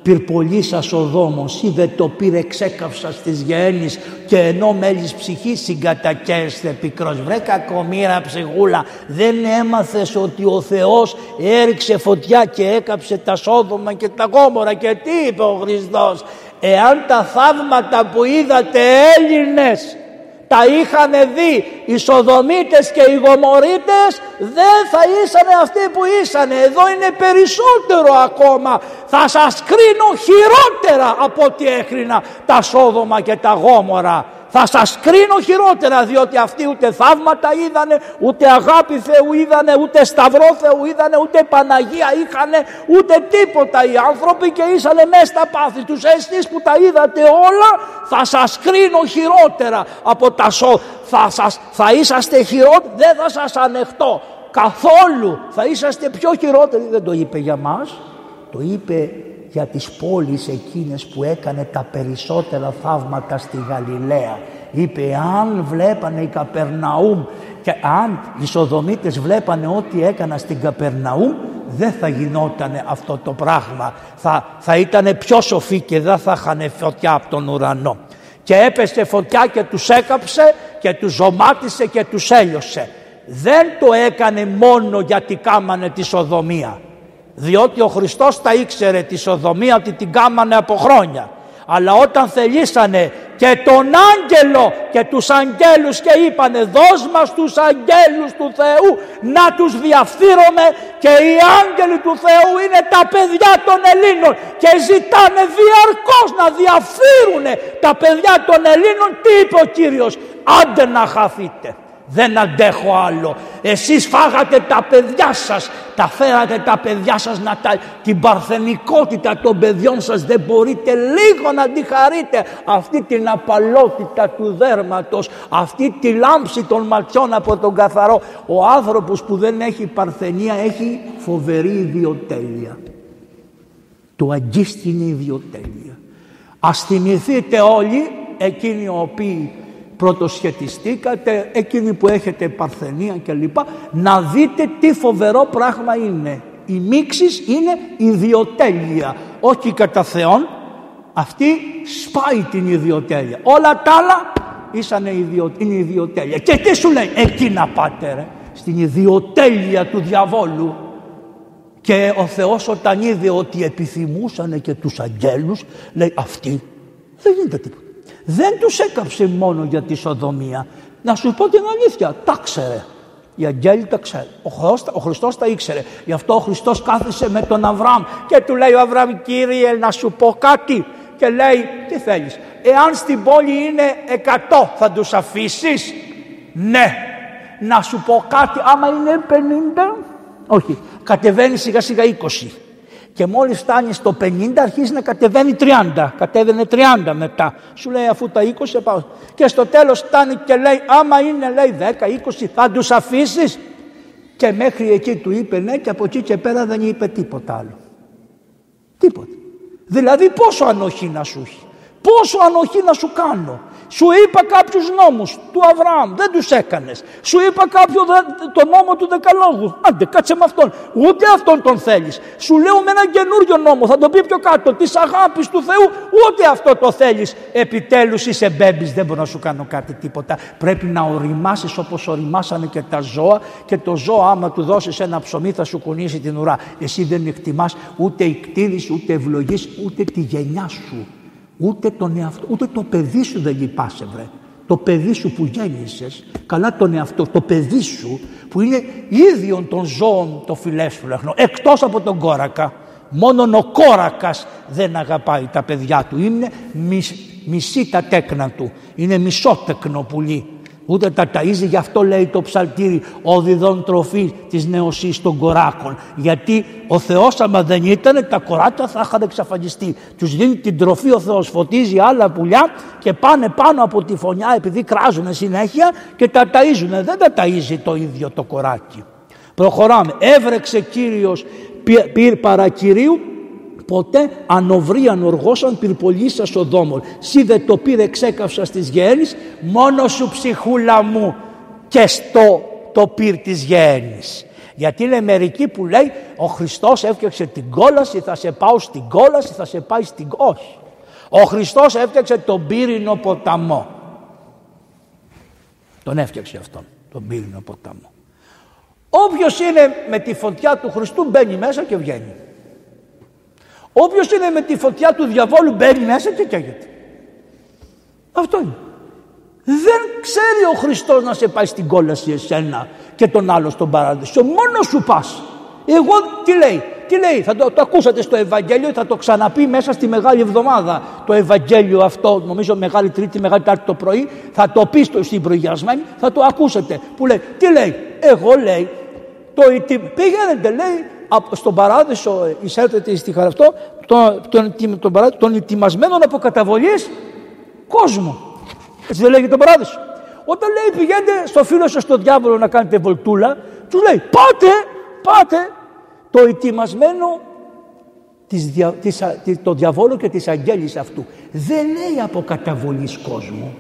Speaker 1: Πυρπολίσας ο δόμος είδε το πήρε ξέκαυσα στις γέννης και ενώ μέλης ψυχής συγκατακέστε πικρός βρε κακομήρα ψυχούλα. Δεν έμαθες ότι ο Θεός έριξε φωτιά και έκαψε τα σόδομα και τα γόμορα; Και τι είπε ο Χριστός; Εάν τα θαύματα που είδατε Έλληνες τα είχαν δει οι Σοδομίτες και οι Γομορίτες δεν θα ήσανε αυτοί που ήσανε. Εδώ είναι περισσότερο ακόμα. Θα σας κρίνω χειρότερα από ό,τι έκρινα τα Σόδομα και τα Γόμορα θα σας κρίνω χειρότερα διότι αυτοί ούτε θαύματα είδανε, ούτε αγάπη Θεού είδανε, ούτε σταυρό Θεού είδανε, ούτε Παναγία είχανε, ούτε τίποτα οι άνθρωποι και ήσανε μέσα στα πάθη τους. Εσείς που τα είδατε όλα θα σας κρίνω χειρότερα από τα σώ. Θα, σας, θα είσαστε χειρότεροι, δεν θα σας ανεχτώ καθόλου. Θα είσαστε πιο χειρότεροι, δεν το είπε για μας, το είπε για τις πόλεις εκείνες που έκανε τα περισσότερα θαύματα στη Γαλιλαία. Είπε αν βλέπανε οι Καπερναούμ και αν οι Σοδομίτες βλέπανε ό,τι έκανα στην Καπερναούμ δεν θα γινόταν αυτό το πράγμα. Θα, θα ήταν πιο σοφοί και δεν θα είχαν φωτιά από τον ουρανό. Και έπεσε φωτιά και τους έκαψε και τους ζωμάτισε και τους έλειωσε. Δεν το έκανε μόνο γιατί κάμανε τη Σοδομία διότι ο Χριστός τα ήξερε τη Σοδομία ότι την κάμανε από χρόνια. Αλλά όταν θελήσανε και τον άγγελο και τους αγγέλους και είπανε δώσ' μας τους αγγέλους του Θεού να τους διαφθείρουμε και οι άγγελοι του Θεού είναι τα παιδιά των Ελλήνων και ζητάνε διαρκώς να διαφθείρουν τα παιδιά των Ελλήνων τι είπε ο Κύριος άντε να χαθείτε δεν αντέχω άλλο. Εσείς φάγατε τα παιδιά σας, τα φέρατε τα παιδιά σας να τα... την παρθενικότητα των παιδιών σας δεν μπορείτε λίγο να τη χαρείτε. Αυτή την απαλότητα του δέρματος, αυτή τη λάμψη των ματιών από τον καθαρό. Ο άνθρωπος που δεν έχει παρθενία έχει φοβερή ιδιοτέλεια. Το αγκίστηνη ιδιοτέλεια. Ας θυμηθείτε όλοι εκείνοι οι οποίοι πρωτοσχετιστήκατε, εκείνοι που έχετε παρθενία κλπ. Να δείτε τι φοβερό πράγμα είναι. Η μίξης είναι ιδιοτέλεια, όχι κατά Θεόν. Αυτή σπάει την ιδιοτέλεια. Όλα τα άλλα ήσανε ιδιο, είναι ιδιοτέλεια. Και τι σου λέει, εκεί να πάτε ρε, στην ιδιοτέλεια του διαβόλου. Και ο Θεός όταν είδε ότι επιθυμούσανε και τους αγγέλους, λέει αυτοί δεν γίνεται τίποτα δεν τους έκαψε μόνο για τη Σοδομία. Να σου πω την αλήθεια, τα ξέρε. Οι αγγέλοι τα ξέρουν. Ο, Χριστός, ο Χριστός τα ήξερε. Γι' αυτό ο Χριστός κάθισε με τον Αβραάμ και του λέει ο Αβραάμ Κύριε να σου πω κάτι. Και λέει τι θέλεις. Εάν στην πόλη είναι 100 θα τους αφήσεις; Ναι. Να σου πω κάτι άμα είναι 50. Όχι. Κατεβαίνει σιγά σιγά 20 και μόλις φτάνεις στο 50 αρχίζει να κατεβαίνει 30. Κατέβαινε 30 μετά. Σου λέει αφού τα 20 πάω. Και στο τέλος φτάνει και λέει άμα είναι λέει 10, 20 θα τους αφήσεις. Και μέχρι εκεί του είπε ναι και από εκεί και πέρα δεν είπε τίποτα άλλο. Τίποτα. Δηλαδή πόσο ανοχή να σου έχει. Πόσο ανοχή να σου κάνω. Σου είπα κάποιους νόμους του Αβραάμ, δεν τους έκανες. Σου είπα κάποιο το νόμο του Δεκαλόγου. Άντε κάτσε με αυτόν. Ούτε αυτόν τον θέλεις. Σου λέω με ένα καινούριο νόμο, θα το πει πιο κάτω, της αγάπης του Θεού. Ούτε αυτό το θέλεις. Επιτέλους είσαι μπέμπης, δεν μπορώ να σου κάνω κάτι τίποτα. Πρέπει να οριμάσεις όπως οριμάσανε και τα ζώα και το ζώο άμα του δώσεις ένα ψωμί θα σου κουνήσει την ουρά. Εσύ δεν εκτιμάς ούτε η κτήρης, ούτε ευλογής, ούτε τη γενιά σου. Ούτε, τον εαυτό, ούτε το παιδί σου δεν λυπάσαι βρε. Το παιδί σου που γέννησες, καλά τον εαυτό, το παιδί σου που είναι ίδιον των ζώων το φιλέσφυλαχνο, εκτός από τον κόρακα. Μόνον ο κόρακας δεν αγαπάει τα παιδιά του. Είναι μισεί τα τέκνα του. Είναι μισότεκνο πουλί. Ούτε τα ταΐζει, γι' αυτό λέει το ψαλτήρι «Οδηδόν τροφή της νεοσύς των κοράκων». Γιατί ο Θεός άμα δεν ήταν τα κοράκια θα είχαν εξαφανιστεί. Τους δίνει την τροφή ο Θεός, φωτίζει άλλα πουλιά και πάνε πάνω από τη φωνιά επειδή κράζουν συνέχεια και τα ταΐζουν. Δεν τα ταΐζει το ίδιο το κοράκι. Προχωράμε. Έβρεξε Κύριος πυρ παρακυρίου ποτέ ανοβρίαν οργώσαν πυρπολίσα οδόμων. Σι δε το πήρε ξέκαυσα στις γέννης, μόνος σου ψυχούλα μου και στο το πυρ της γέννης. Γιατί είναι μερικοί που λέει ο Χριστός έφτιαξε την κόλαση, θα σε πάω στην κόλαση, θα σε πάει στην... Όχι. Ο Χριστός έφτιαξε τον πύρινο ποταμό. Τον έφτιαξε αυτόν, τον πύρινο ποταμό. Όποιος είναι με τη φωτιά του Χριστού μπαίνει μέσα και βγαίνει. Όποιος είναι με τη φωτιά του διαβόλου μπαίνει μέσα και καίγεται. Αυτό είναι. Δεν ξέρει ο Χριστός να σε πάει στην κόλαση εσένα και τον άλλο στον παράδεισο. Μόνος σου πας. Εγώ τι λέει. Τι λέει, θα το, το ακούσατε στο Ευαγγέλιο, θα το ξαναπεί μέσα στη Μεγάλη Εβδομάδα το Ευαγγέλιο αυτό, νομίζω Μεγάλη Τρίτη, Μεγάλη Τάρτη το πρωί, θα το πει στο, στην προηγιασμένη, θα το ακούσετε. Που λέει, τι λέει, εγώ λέει, το, πήγαινε λέει στον παράδεισο εισέρχεται στη χαρά αυτό τον, τον, τον, τον, τον ετοιμασμένων από καταβολής κόσμο. Έτσι δεν λέγεται τον παράδεισο. Όταν λέει πηγαίνετε στο φίλο σας στο διάβολο να κάνετε βολτούλα, τους λέει πάτε, πάτε το ετοιμασμένο της, της, το διαβόλου και της αγγέλης αυτού. Δεν λέει από καταβολής κόσμου.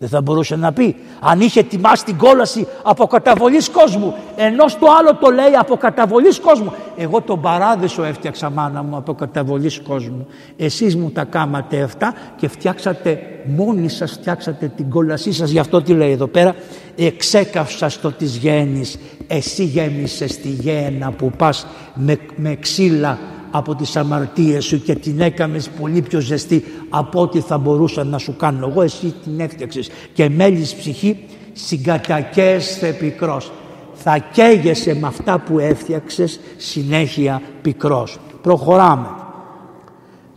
Speaker 1: Δεν θα μπορούσε να πει αν είχε ετοιμάσει την κόλαση από καταβολής κόσμου ενώ στο άλλο το λέει από καταβολής κόσμου. Εγώ τον παράδεισο έφτιαξα μάνα μου από καταβολής κόσμου. Εσείς μου τα κάματε αυτά και φτιάξατε μόνοι σας φτιάξατε την κόλασή σας. Γι' αυτό τι λέει εδώ πέρα εξέκαυσα στο της γέννης εσύ γέμισες τη γέννα που πας με, με ξύλα από τις αμαρτίες σου και την έκαμες πολύ πιο ζεστή από ό,τι θα μπορούσα να σου κάνω. Εγώ εσύ την έφτιαξες. Και μέλης ψυχή συγκατακέσθε πικρός. Θα καίγεσαι με αυτά που έφτιαξες συνέχεια πικρός. Προχωράμε.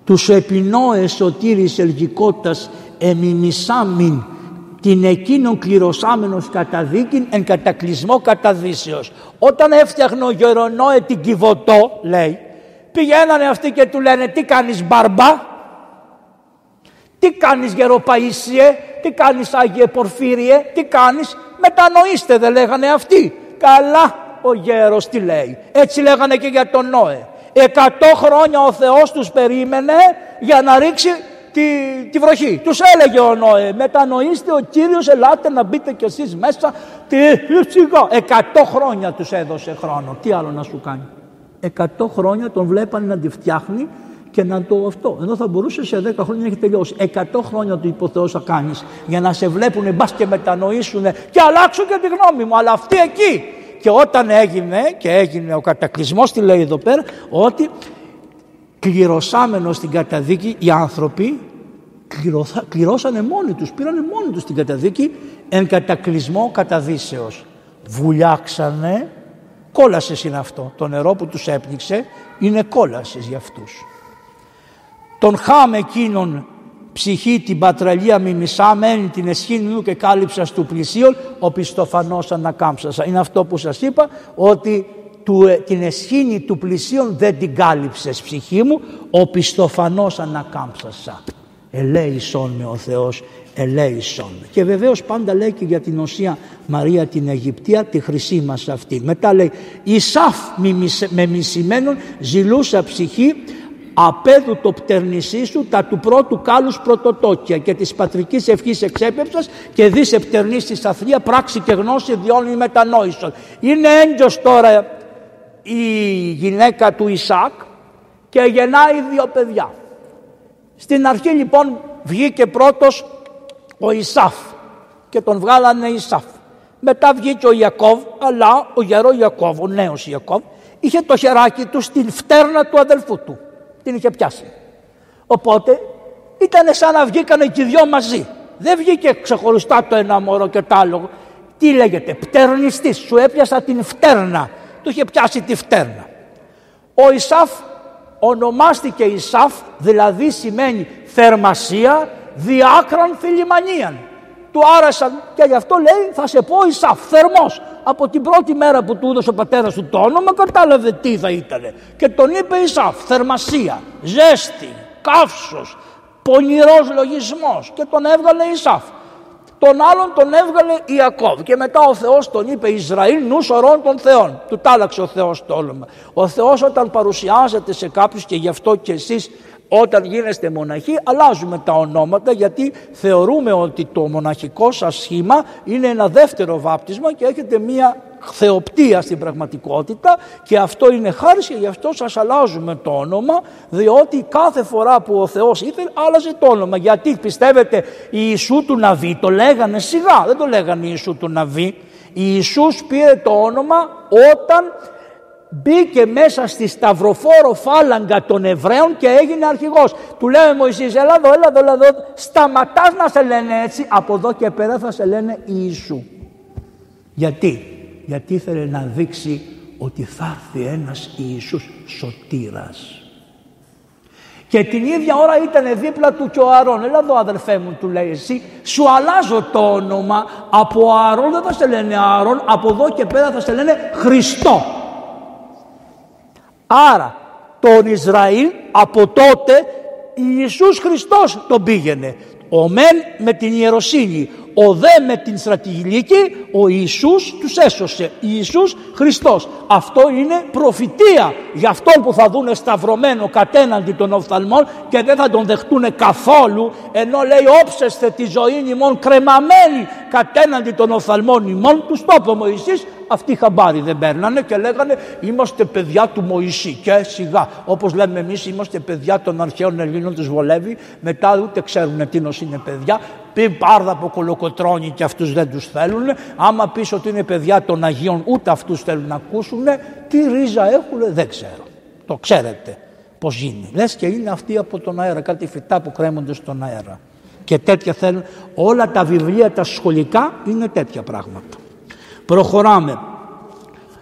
Speaker 1: Τους επινόε σωτήρης ελγικότητας εμιμισάμιν την εκείνον κληρωσάμενος καταδίκην εν κατακλυσμό καταδύσεως. Όταν έφτιαχνε ο Γερονόε την Κιβωτό, λέει, Πηγαίνανε αυτοί και του λένε τι κάνεις μπαρμπά, τι κάνεις γεροπαΐσιε, τι κάνεις Άγιε Πορφύριε, τι κάνεις, μετανοήστε δεν λέγανε αυτοί. Καλά ο γέρος τι λέει, έτσι λέγανε και για τον Νόε. Εκατό χρόνια ο Θεός τους περίμενε για να ρίξει τη, τη βροχή. Τους έλεγε ο Νόε, μετανοήστε ο Κύριος, ελάτε να μπείτε κι εσείς μέσα. Τι, Εκατό χρόνια τους έδωσε χρόνο. Τι άλλο να σου κάνει. 100 χρόνια τον βλέπανε να τη φτιάχνει και να το αυτό. Ενώ θα μπορούσε σε 10 χρόνια να έχει τελειώσει. 100 χρόνια του υποθεώ θα κάνεις για να σε βλέπουν μπας και μετανοήσουν και αλλάξουν και τη γνώμη μου. Αλλά αυτή εκεί. Και όταν έγινε και έγινε ο κατακλυσμός, τι λέει εδώ πέρα, ότι κληρωσάμενο στην καταδίκη οι άνθρωποι κληρώσανε μόνοι τους, πήρανε μόνοι τους την καταδίκη εν κατακλυσμό καταδύσεως. Βουλιάξανε Κόλασες είναι αυτό. Το νερό που τους έπνιξε είναι κόλασες για αυτούς. Τον χάμε εκείνον ψυχή την πατραλία μιμισάμενη την εσχήνου και κάλυψας του πλησίον ο πιστοφανός ανακάμψασα. Είναι αυτό που σας είπα ότι του, ε, την εσχήνη του πλησίον δεν την κάλυψες ψυχή μου ο πιστοφανός ανακάμψασα. Ελέησον με ο Θεός ελέησον. Και βεβαίως πάντα λέει και για την Οσία Μαρία την Αιγυπτία τη χρυσή μας αυτή. Μετά λέει «Ισάφ με μισημένον ζηλούσα ψυχή απέδου το πτερνησί σου τα του πρώτου κάλους πρωτοτόκια και της πατρικής ευχής εξέπεψας και δεις επτερνής της αθλία πράξη και γνώση διόλοι μετανόησον». Είναι έντιος τώρα η γυναίκα του Ισάκ και γεννάει δύο παιδιά. Στην αρχή λοιπόν βγήκε πρώτος ο Ισάφ και τον βγάλανε Ισάφ. Μετά βγήκε ο Ιακώβ, αλλά ο γερός Ιακώβ, ο νέος Ιακώβ, είχε το χεράκι του στην φτέρνα του αδελφού του. Την είχε πιάσει. Οπότε ήταν σαν να βγήκανε και οι δυο μαζί. Δεν βγήκε ξεχωριστά το ένα μωρό και το άλλο. Τι λέγεται, πτερνιστής, σου έπιασα την φτέρνα. Του είχε πιάσει τη φτέρνα. Ο Ισάφ ονομάστηκε Ισάφ, δηλαδή σημαίνει θερμασία, διάκραν θηλυμανίαν. Του άρεσαν και γι' αυτό λέει θα σε πω Ισάφ, θερμός. Από την πρώτη μέρα που του έδωσε ο πατέρας του το όνομα κατάλαβε τι θα ήταν. Και τον είπε Ισάφ, θερμασία, ζέστη, καύσος, πονηρός λογισμός και τον έβγαλε Ισάφ. Τον άλλον τον έβγαλε Ιακώβ και μετά ο Θεός τον είπε Ισραήλ νου σωρών των Θεών. Του τάλαξε ο Θεός το όνομα. Ο Θεός όταν παρουσιάζεται σε κάποιους και γι' αυτό και εσείς όταν γίνεστε μοναχοί αλλάζουμε τα ονόματα γιατί θεωρούμε ότι το μοναχικό σας σχήμα είναι ένα δεύτερο βάπτισμα και έχετε μία θεοπτία στην πραγματικότητα και αυτό είναι χάρη και γι' αυτό σας αλλάζουμε το όνομα διότι κάθε φορά που ο Θεός ήθελε άλλαζε το όνομα. Γιατί πιστεύετε η Ιησού του Ναβί το λέγανε σιγά δεν το λέγανε Ιησού του Ναβί η Ιησούς πήρε το όνομα όταν μπήκε μέσα στη σταυροφόρο φάλαγγα των Εβραίων και έγινε αρχηγός. Του λέει Μωυσής, έλα εδώ, έλα εδώ, έλα εδώ, σταματάς να σε λένε έτσι, από εδώ και πέρα θα σε λένε Ιησού. Γιατί, γιατί ήθελε να δείξει ότι θα έρθει ένας Ιησούς σωτήρας. Και την ίδια ώρα ήταν δίπλα του και ο Αρών. Έλα εδώ αδερφέ μου του λέει εσύ σου αλλάζω το όνομα από Αρών δεν θα σε λένε Αρών από εδώ και πέρα θα σε λένε Χριστό. Άρα τον Ισραήλ από τότε Ιησούς Χριστός τον πήγαινε. Ο μεν με την ιεροσύνη, ο δε με την στρατηγική, ο Ιησούς τους έσωσε. Ιησούς Χριστός. Αυτό είναι προφητεία για αυτόν που θα δούνε σταυρωμένο κατέναντι των οφθαλμών και δεν θα τον δεχτούν καθόλου ενώ λέει όψεστε τη ζωή ημών κρεμαμένη κατέναντι των οφθαλμών ημών τους το είπε ο Μωυσής αυτοί χαμπάρι δεν παίρνανε και λέγανε είμαστε παιδιά του Μωυσή και σιγά όπως λέμε εμείς είμαστε παιδιά των αρχαίων Ελλήνων τους βολεύει μετά ούτε ξέρουν τι είναι παιδιά πει πάρδα από κολοκοτρώνει και αυτούς δεν τους θέλουν άμα πεις ότι είναι παιδιά των Αγίων ούτε αυτούς θέλουν να ακούσουν τι ρίζα έχουν δεν ξέρω. Το ξέρετε πως γίνει. Λες και είναι αυτοί από τον αέρα κάτι φυτά που κρέμονται στον αέρα. Και τέτοια θέλουν. Όλα τα βιβλία τα σχολικά είναι τέτοια πράγματα. Προχωράμε.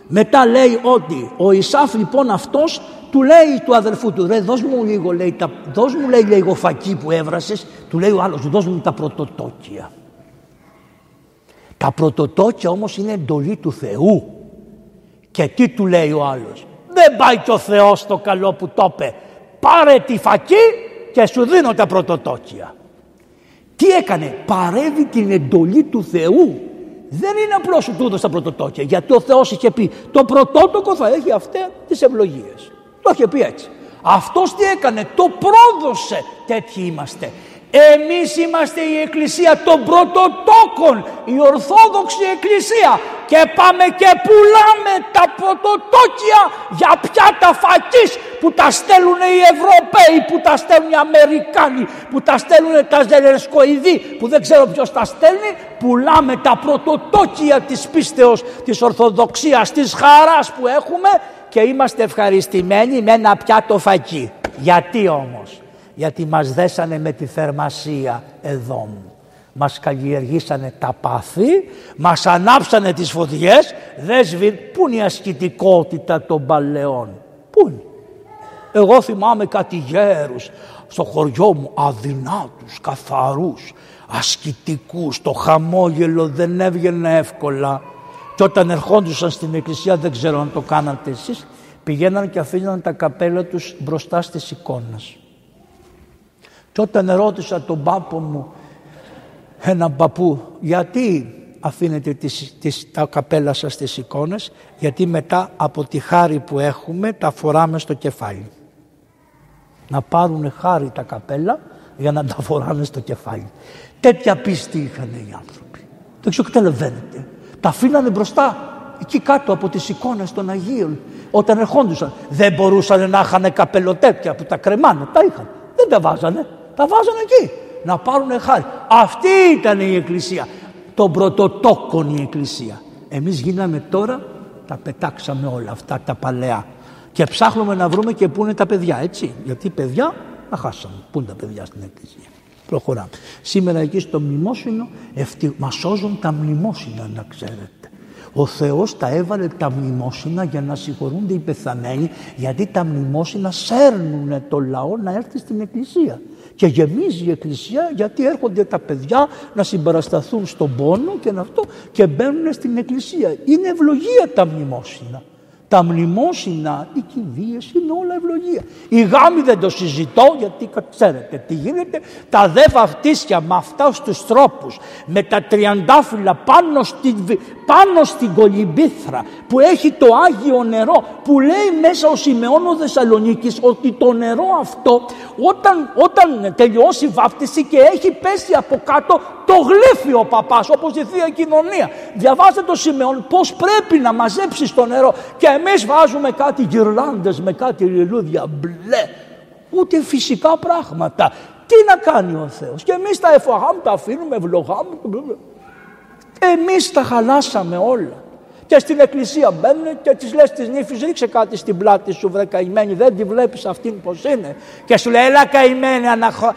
Speaker 1: Μετά λέει ότι ο Ισάφ λοιπόν αυτός του λέει του αδελφού του, ρε δώσ' μου λίγο, λέει, τα, δώσ' μου λέει λίγο φακή που έβρασες, του λέει ο άλλος, δώσ' μου τα πρωτοτόκια. Τα πρωτοτόκια όμως είναι εντολή του Θεού. Και τι του λέει ο άλλος, δεν πάει και ο Θεός το καλό που το είπε, πάρε τη φακή και σου δίνω τα πρωτοτόκια. Τι έκανε, παρεύει την εντολή του Θεού. Δεν είναι απλώς σου του τα πρωτοτόκια. Γιατί ο Θεός είχε πει: Το πρωτότοκο θα έχει αυτέ τις ευλογίες. Το είχε πει έτσι. Αυτός τι έκανε, το πρόδωσε. Τέτοιοι είμαστε. Εμείς είμαστε η εκκλησία των πρωτοτόκων, η Ορθόδοξη Εκκλησία και πάμε και πουλάμε τα πρωτοτόκια για πιάτα φακής που τα στέλνουν οι Ευρωπαίοι, που τα στέλνουν οι Αμερικάνοι, που τα στέλνουν τα Ζελεσκοειδή, που δεν ξέρω ποιος τα στέλνει, πουλάμε τα πρωτοτόκια της πίστεως, της Ορθοδοξίας, της χαράς που έχουμε και είμαστε ευχαριστημένοι με ένα πιάτο φακί. Γιατί όμως, γιατί μας δέσανε με τη θερμασία εδώ μου. Μας καλλιεργήσανε τα πάθη, μας ανάψανε τις φωτιές, δεν Πού είναι η ασκητικότητα των παλαιών, πού είναι; Εγώ θυμάμαι κάτι γέρους στο χωριό μου, αδυνάτους, καθαρούς, ασκητικούς, το χαμόγελο δεν έβγαινε εύκολα. Και όταν ερχόντουσαν στην εκκλησία, δεν ξέρω αν το κάνατε εσείς, πηγαίναν και αφήναν τα καπέλα τους μπροστά στις εικόνες. Και όταν ερώτησα τον πάπο μου, έναν παππού, γιατί αφήνετε τις, τις, τα καπέλα σας στις εικόνες, γιατί μετά από τη χάρη που έχουμε τα φοράμε στο κεφάλι. Να πάρουν χάρη τα καπέλα για να τα φοράνε στο κεφάλι. Τέτοια πίστη είχαν οι άνθρωποι. Δεν ξέρω καταλαβαίνετε τα αφήνανε μπροστά εκεί κάτω από τις εικόνες των Αγίων όταν ερχόντουσαν. Δεν μπορούσαν να είχαν καπελοτέπια που τα κρεμάνε. Τα είχαν. Δεν τα βάζανε. Τα βάζανε εκεί. Να πάρουν χάρη. Αυτή ήταν η Εκκλησία. Τον πρωτοτόκον η Εκκλησία. Εμείς γίναμε τώρα, τα πετάξαμε όλα αυτά τα παλαιά. Και ψάχνουμε να βρούμε και πού είναι τα παιδιά, έτσι. Γιατί παιδιά τα χάσαμε. Πού είναι τα παιδιά στην Εκκλησία. Προχωράμε. Σήμερα εκεί στο μνημόσυνο ευτυ... μας σώζουν τα μνημόσυνα να ξέρετε. Ο Θεός τα έβαλε τα μνημόσυνα για να συγχωρούνται οι πεθαμένοι γιατί τα μνημόσυνα σέρνουν το λαό να έρθει στην εκκλησία. Και γεμίζει η εκκλησία γιατί έρχονται τα παιδιά να συμπαρασταθούν στον πόνο και αυτό και μπαίνουν στην εκκλησία. Είναι ευλογία τα μνημόσυνα. Τα μνημόσυνα, οι κηδείες είναι όλα ευλογία. Η γάμη δεν το συζητώ γιατί ξέρετε τι γίνεται. Τα δε βαφτίσια με αυτά στους τρόπους, με τα τριαντάφυλλα πάνω στην, πάνω στην κολυμπήθρα που έχει το Άγιο νερό που λέει μέσα ο Σιμεών ο Θεσσαλονίκης ότι το νερό αυτό όταν, όταν τελειώσει η βάφτιση και έχει πέσει από κάτω το γλύφει ο παπάς όπως η Θεία Κοινωνία. Διαβάστε το Σιμεών πώς πρέπει να μαζέψεις το νερό και εμείς βάζουμε κάτι γυρλάντες με κάτι λιλούδια μπλε. Ούτε φυσικά πράγματα. Τι να κάνει ο Θεός; Και εμείς τα εφαγάμε, τα αφήνουμε, ευλογάμε. Εμείς τα χαλάσαμε όλα. Και στην εκκλησία μπαίνουν και τη λες της νύφης ρίξε κάτι στην πλάτη σου βρε καημένη δεν τη βλέπεις αυτήν πως είναι. Και σου λέει έλα καημένη αναχω...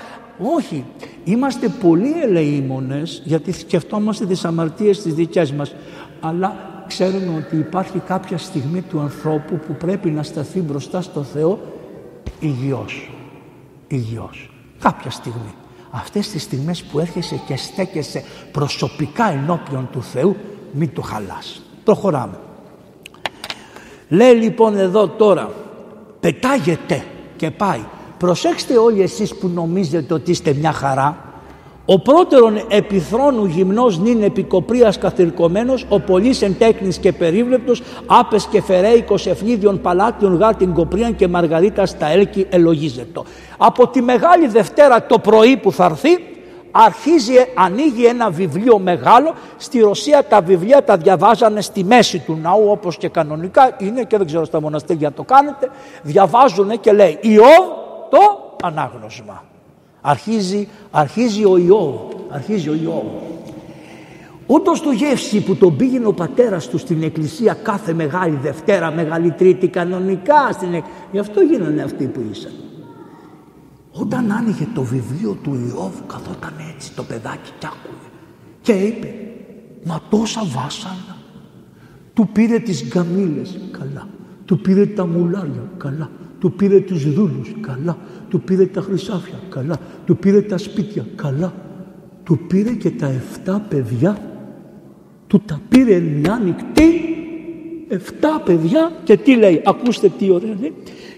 Speaker 1: Όχι, είμαστε πολύ ελεήμονες γιατί σκεφτόμαστε τις αμαρτίες τις δικές μας. Αλλά ξέρουμε ότι υπάρχει κάποια στιγμή του ανθρώπου που πρέπει να σταθεί μπροστά στο Θεό υγιός. Υγιός. Κάποια στιγμή. Αυτές τις στιγμές που έρχεσαι και στέκεσαι προσωπικά ενώπιον του Θεού μην το χαλάς. Προχωράμε. Λέει λοιπόν εδώ τώρα πετάγεται και πάει. Προσέξτε όλοι εσείς που νομίζετε ότι είστε μια χαρά ο πρώτερον επιθρόνου γυμνός νυν επικοπρίας καθηρκωμένος, ο πολύς εν τέκνης και περίβλεπτος, άπες και φερέικος ευνίδιον παλάτιον γάρ την κοπρίαν και μαργαρίτας στα έλκη ελογίζετο. Από τη Μεγάλη Δευτέρα το πρωί που θα έρθει, αρχίζει, ανοίγει ένα βιβλίο μεγάλο. Στη Ρωσία τα βιβλία τα διαβάζανε στη μέση του ναού όπως και κανονικά είναι και δεν ξέρω στα μοναστήρια το κάνετε. Διαβάζουν και λέει Ιώβ το ανάγνωσμα. Αρχίζει, αρχίζει ο Ιώβ, αρχίζει ο Ιώβ. Ούτως το γεύση που τον πήγαινε ο πατέρας του στην εκκλησία κάθε Μεγάλη Δευτέρα, Μεγάλη Τρίτη κανονικά στην εκκλησία. Γι' αυτό γίνανε αυτοί που ήσαν. Όταν άνοιγε το βιβλίο του Ιώβ καθόταν έτσι το παιδάκι κι άκουγε και είπε μα τόσα βάσανα του πήρε τις γκαμίλες καλά του πήρε τα μουλάρια καλά του πήρε τους δούλους καλά του πήρε τα χρυσάφια καλά του πήρε τα σπίτια καλά του πήρε και τα 7 παιδιά του τα πήρε μια νυχτή 7 παιδιά και τι λέει ακούστε τι ωραία λέει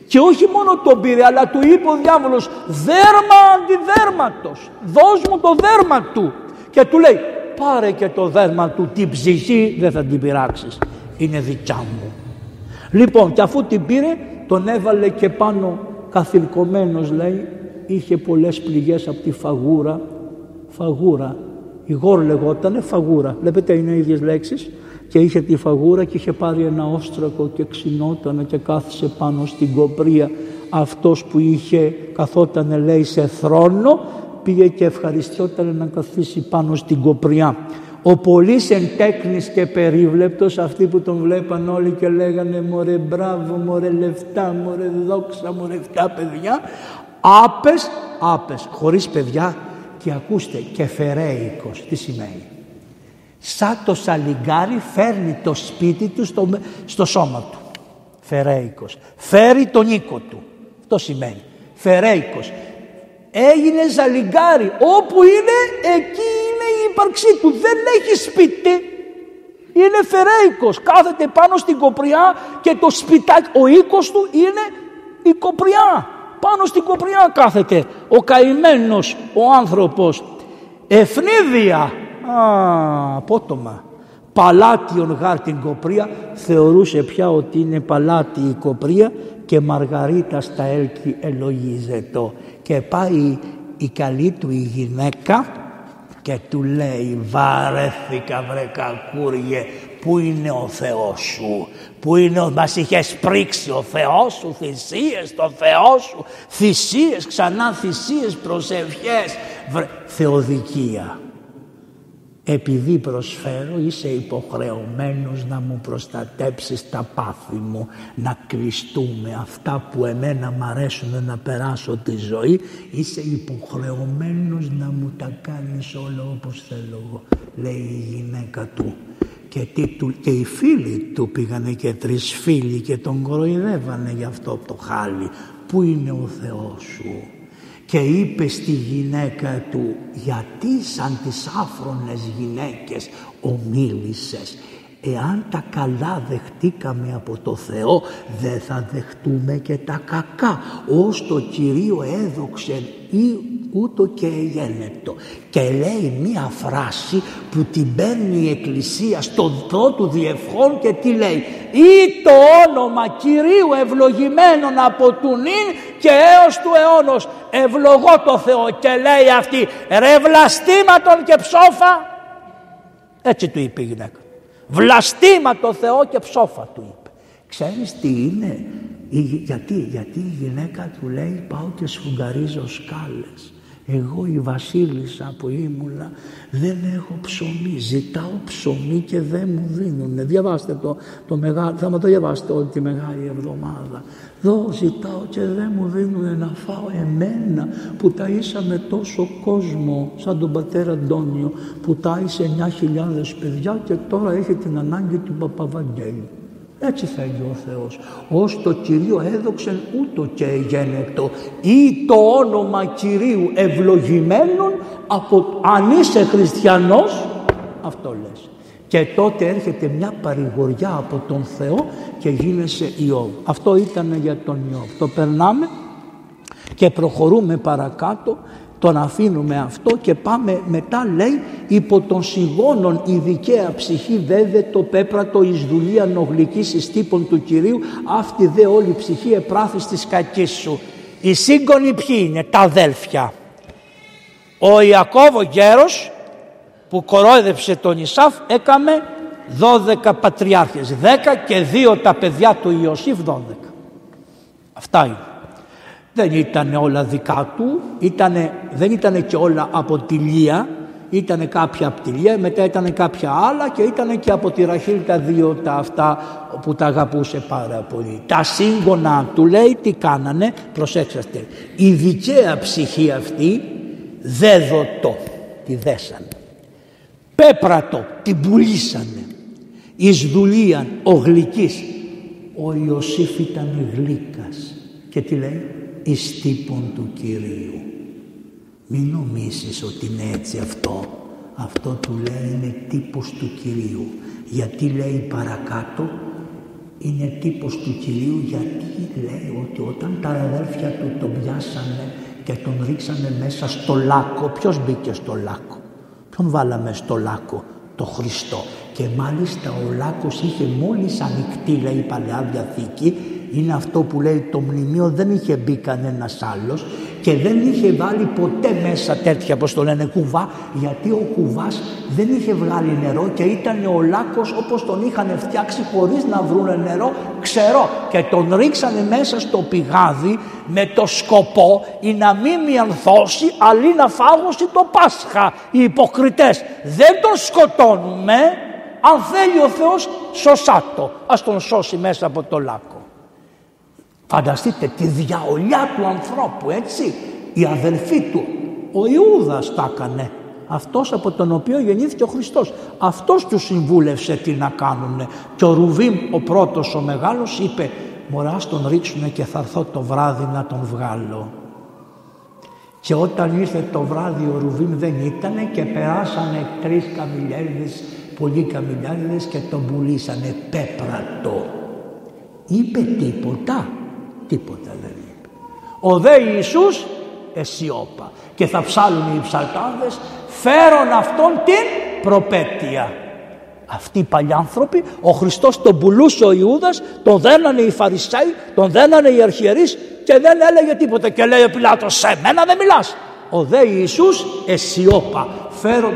Speaker 1: και όχι μόνο τον πήρε, αλλά του είπε ο διάβολος δέρμα αντιδέρματος. Δώσ' μου το δέρμα του. Και του λέει πάρε και το δέρμα του, την ψυχή δεν θα την πειράξεις. Είναι δικιά μου. Λοιπόν και αφού την πήρε τον έβαλε και πάνω καθυλκωμένος λέει είχε πολλές πληγές από τη φαγούρα. Φαγούρα. Η γόρ λεγότανε φαγούρα. Βλέπετε είναι οι ίδιες λέξεις. Και είχε τη φαγούρα και είχε πάρει ένα όστρακο και ξυνότανε και κάθισε πάνω στην κοπρία. Αυτός που είχε καθότανε λέει σε θρόνο πήγε και ευχαριστιόταν να καθίσει πάνω στην κοπριά. Ο πολύς εν τέκνης και περίβλεπτος αυτοί που τον βλέπαν όλοι και λέγανε μωρέ μπράβο, μωρέ λεφτά, μωρέ δόξα, μωρέ αυτά παιδιά άπες, άπες, χωρίς παιδιά και ακούστε και φερέικος, τι σημαίνει σαν το σαλιγκάρι φέρνει το σπίτι του στο, στο σώμα του. Φερέικος. Φέρει τον οίκο του. Αυτό σημαίνει. Φερέικος. Έγινε σαλιγκάρι. Όπου είναι, εκεί είναι η ύπαρξή του. Δεν έχει σπίτι. Είναι φερέικος. Κάθεται πάνω στην κοπριά και το σπιτάκι, ο οίκος του είναι η κοπριά. Πάνω στην κοπριά κάθεται ο καημένος ο άνθρωπος. Ευνίδια Α, απότομα. Παλάτιον γάρ την κοπρία θεωρούσε πια ότι είναι παλάτι η κοπρία και Μαργαρίτα στα έλκη ελογίζετο. Και πάει η καλή του η γυναίκα και του λέει βαρέθηκα βρε κακούριε Πού είναι ο Θεός σου, πού είναι ο... Μας είχες πρίξει ο Θεός σου, θυσίες το Θεό σου, θυσίες, ξανά θυσίες, προσευχές, βρε... θεοδικία επειδή προσφέρω είσαι υποχρεωμένος να μου προστατέψεις τα πάθη μου να κλειστούμε αυτά που εμένα μ' αρέσουν να περάσω τη ζωή είσαι υποχρεωμένος να μου τα κάνεις όλα όπως θέλω εγώ λέει η γυναίκα του και, τι, του, και οι φίλοι του πήγανε και τρεις φίλοι και τον κοροϊδεύανε γι' αυτό το χάλι. Πού είναι ο Θεός σου; Και είπε στη γυναίκα του γιατί σαν τις άφρονες γυναίκες ομίλησες; Εάν τα καλά δεχτήκαμε από το Θεό δεν θα δεχτούμε και τα κακά. Ως το Κυρίο έδοξε ή ούτω και εγένετο. Και λέει μία φράση που την παίρνει η Εκκλησία στον του διευχών και τι λέει. Ή το όνομα Κυρίου ευλογημένων από του νυν και έως του αιώνος ευλογώ το Θεό και λέει αυτή ρε βλαστήματον και ψόφα. Έτσι του είπε η γυναίκα. Βλαστήμα το Θεό και ψόφα του είπε. Ξέρεις τι είναι; γιατί, γιατί η γυναίκα του λέει πάω και σφουγγαρίζω σκάλες. Εγώ η βασίλισσα που ήμουνα δεν έχω ψωμί. Ζητάω ψωμί και δεν μου δίνουνε. Διαβάστε το, το μεγάλο, θα μου το διαβάσετε όλη τη μεγάλη εβδομάδα. Δω ζητάω και δεν μου δίνουνε να φάω εμένα που ταΐσαμε τόσο κόσμο σαν τον πατέρα Αντώνιο που τάισε 9.000 παιδιά και τώρα έχει την ανάγκη του Παπαβαγγέλη. Έτσι θέλει ο Θεός. Ως το Κυρίο έδοξεν ούτω και γένετο ή το όνομα Κυρίου ευλογημένων από αν είσαι χριστιανός αυτό λες. Και τότε έρχεται μια παρηγοριά από τον Θεό και γίνεσαι Ιώβ. Αυτό ήταν για τον Ιώβ. Το περνάμε και προχωρούμε παρακάτω τον αφήνουμε αυτό και πάμε μετά λέει υπό των σιγώνων η δικαία ψυχή βέβαι το πέπρατο εις δουλεία νογλικής εις τύπων του Κυρίου αυτή δε όλη η ψυχή επράθης της κακής σου. Οι σύγγονοι ποιοι είναι τα αδέλφια. Ο Ιακώβο γέρος που κορόιδεψε τον Ισάφ έκαμε 12 πατριάρχες, 10 και δύο τα παιδιά του Ιωσήφ 12. Αυτά είναι. Δεν ήταν όλα δικά του, ήτανε, δεν ήταν και όλα από τη Λία, ήταν κάποια από τη Λία, μετά ήταν κάποια άλλα και ήταν και από τη Ραχήλ τα δύο τα αυτά που τα αγαπούσε πάρα πολύ. Τα σύγγωνα του λέει τι κάνανε, προσέξτε, η δικαία ψυχή αυτή δέδοτο, τη δέσανε. Πέπρατο, την πουλήσανε. Εις δουλείαν ο γλυκής. Ο Ιωσήφ ήταν γλύκας. Και τι λέει, εις τύπων του Κυρίου. Μην νομίσεις ότι είναι έτσι αυτό. Αυτό του λέει είναι τύπος του Κυρίου. Γιατί λέει παρακάτω είναι τύπος του Κυρίου γιατί λέει ότι όταν τα αδέρφια του τον πιάσανε και τον ρίξανε μέσα στο λάκκο. Ποιος μπήκε στο λάκκο; Ποιον βάλαμε στο λάκκο; Το Χριστό. Και μάλιστα ο λάκκος είχε μόλις ανοιχτή λέει η Παλαιά Διαθήκη είναι αυτό που λέει το μνημείο δεν είχε μπει κανένας άλλος και δεν είχε βάλει ποτέ μέσα τέτοια όπως το λένε κουβά γιατί ο κουβάς δεν είχε βγάλει νερό και ήταν ο λάκκος όπως τον είχαν φτιάξει χωρίς να βρούνε νερό ξερό. Και τον ρίξανε μέσα στο πηγάδι με το σκοπό ή να μην μιανθώσει αλλή να φάγωσει το Πάσχα. Οι υποκριτές δεν τον σκοτώνουμε αν θέλει ο Θεός σωσάτο ας τον σώσει μέσα από το λάκκο Φανταστείτε τη διαολιά του ανθρώπου έτσι. Η αδελφή του, ο Ιούδας τα έκανε. Αυτός από τον οποίο γεννήθηκε ο Χριστός. Αυτός τους συμβούλευσε τι να κάνουνε. Και ο Ρουβίμ ο πρώτος ο μεγάλος είπε «Μωρά τον ρίξουνε και θα έρθω το βράδυ να τον βγάλω». Και όταν ήρθε το βράδυ ο Ρουβίμ δεν ήτανε και περάσανε τρεις καμιλιάδες, πολλοί καμιλιάδες και τον πουλήσανε πέπρατο. Είπε τίποτα. Τίποτα δεν είπε. Ο δε Ιησούς εσιώπα και θα ψάλουν οι ψαλτάδες φέρον αυτόν την προπέτεια. Αυτοί οι παλιάνθρωποι, ο Χριστός τον πουλούσε ο Ιούδας, τον δένανε οι Φαρισαίοι, τον δένανε οι αρχιερείς και δεν έλεγε τίποτα. Και λέει ο Πιλάτος, σε μένα δεν μιλάς. Ο δε Ιησούς εσιώπα. Φέρον,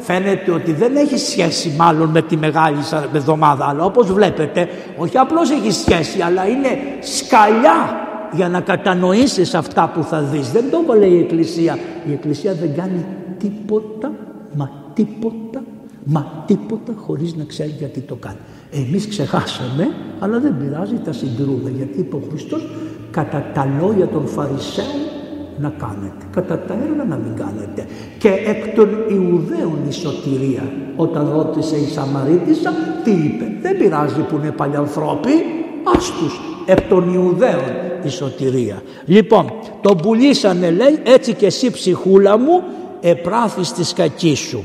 Speaker 1: φαίνεται ότι δεν έχει σχέση μάλλον με τη Μεγάλη Εβδομάδα αλλά όπως βλέπετε όχι απλώς έχει σχέση αλλά είναι σκαλιά για να κατανοήσεις αυτά που θα δεις. Δεν το λέει η Εκκλησία. Η Εκκλησία δεν κάνει τίποτα, μα τίποτα, μα τίποτα χωρίς να ξέρει γιατί το κάνει. Εμείς ξεχάσαμε, αλλά δεν πειράζει, τα συγκρούμε. Γιατί είπε ο Χριστός, κατά τα λόγια των Φαρισαίων να κάνετε, κατά τα έργα να μην κάνετε. Και εκ των Ιουδαίων η σωτηρία, όταν ρώτησε η Σαμαρίτισσα, τι είπε, δεν πειράζει που είναι παλιανθρώποι, άστους, εκ των Ιουδαίων η σωτηρία. Λοιπόν, τον πουλήσανε λέει, έτσι και εσύ ψυχούλα μου, επράθεις της κακής σου.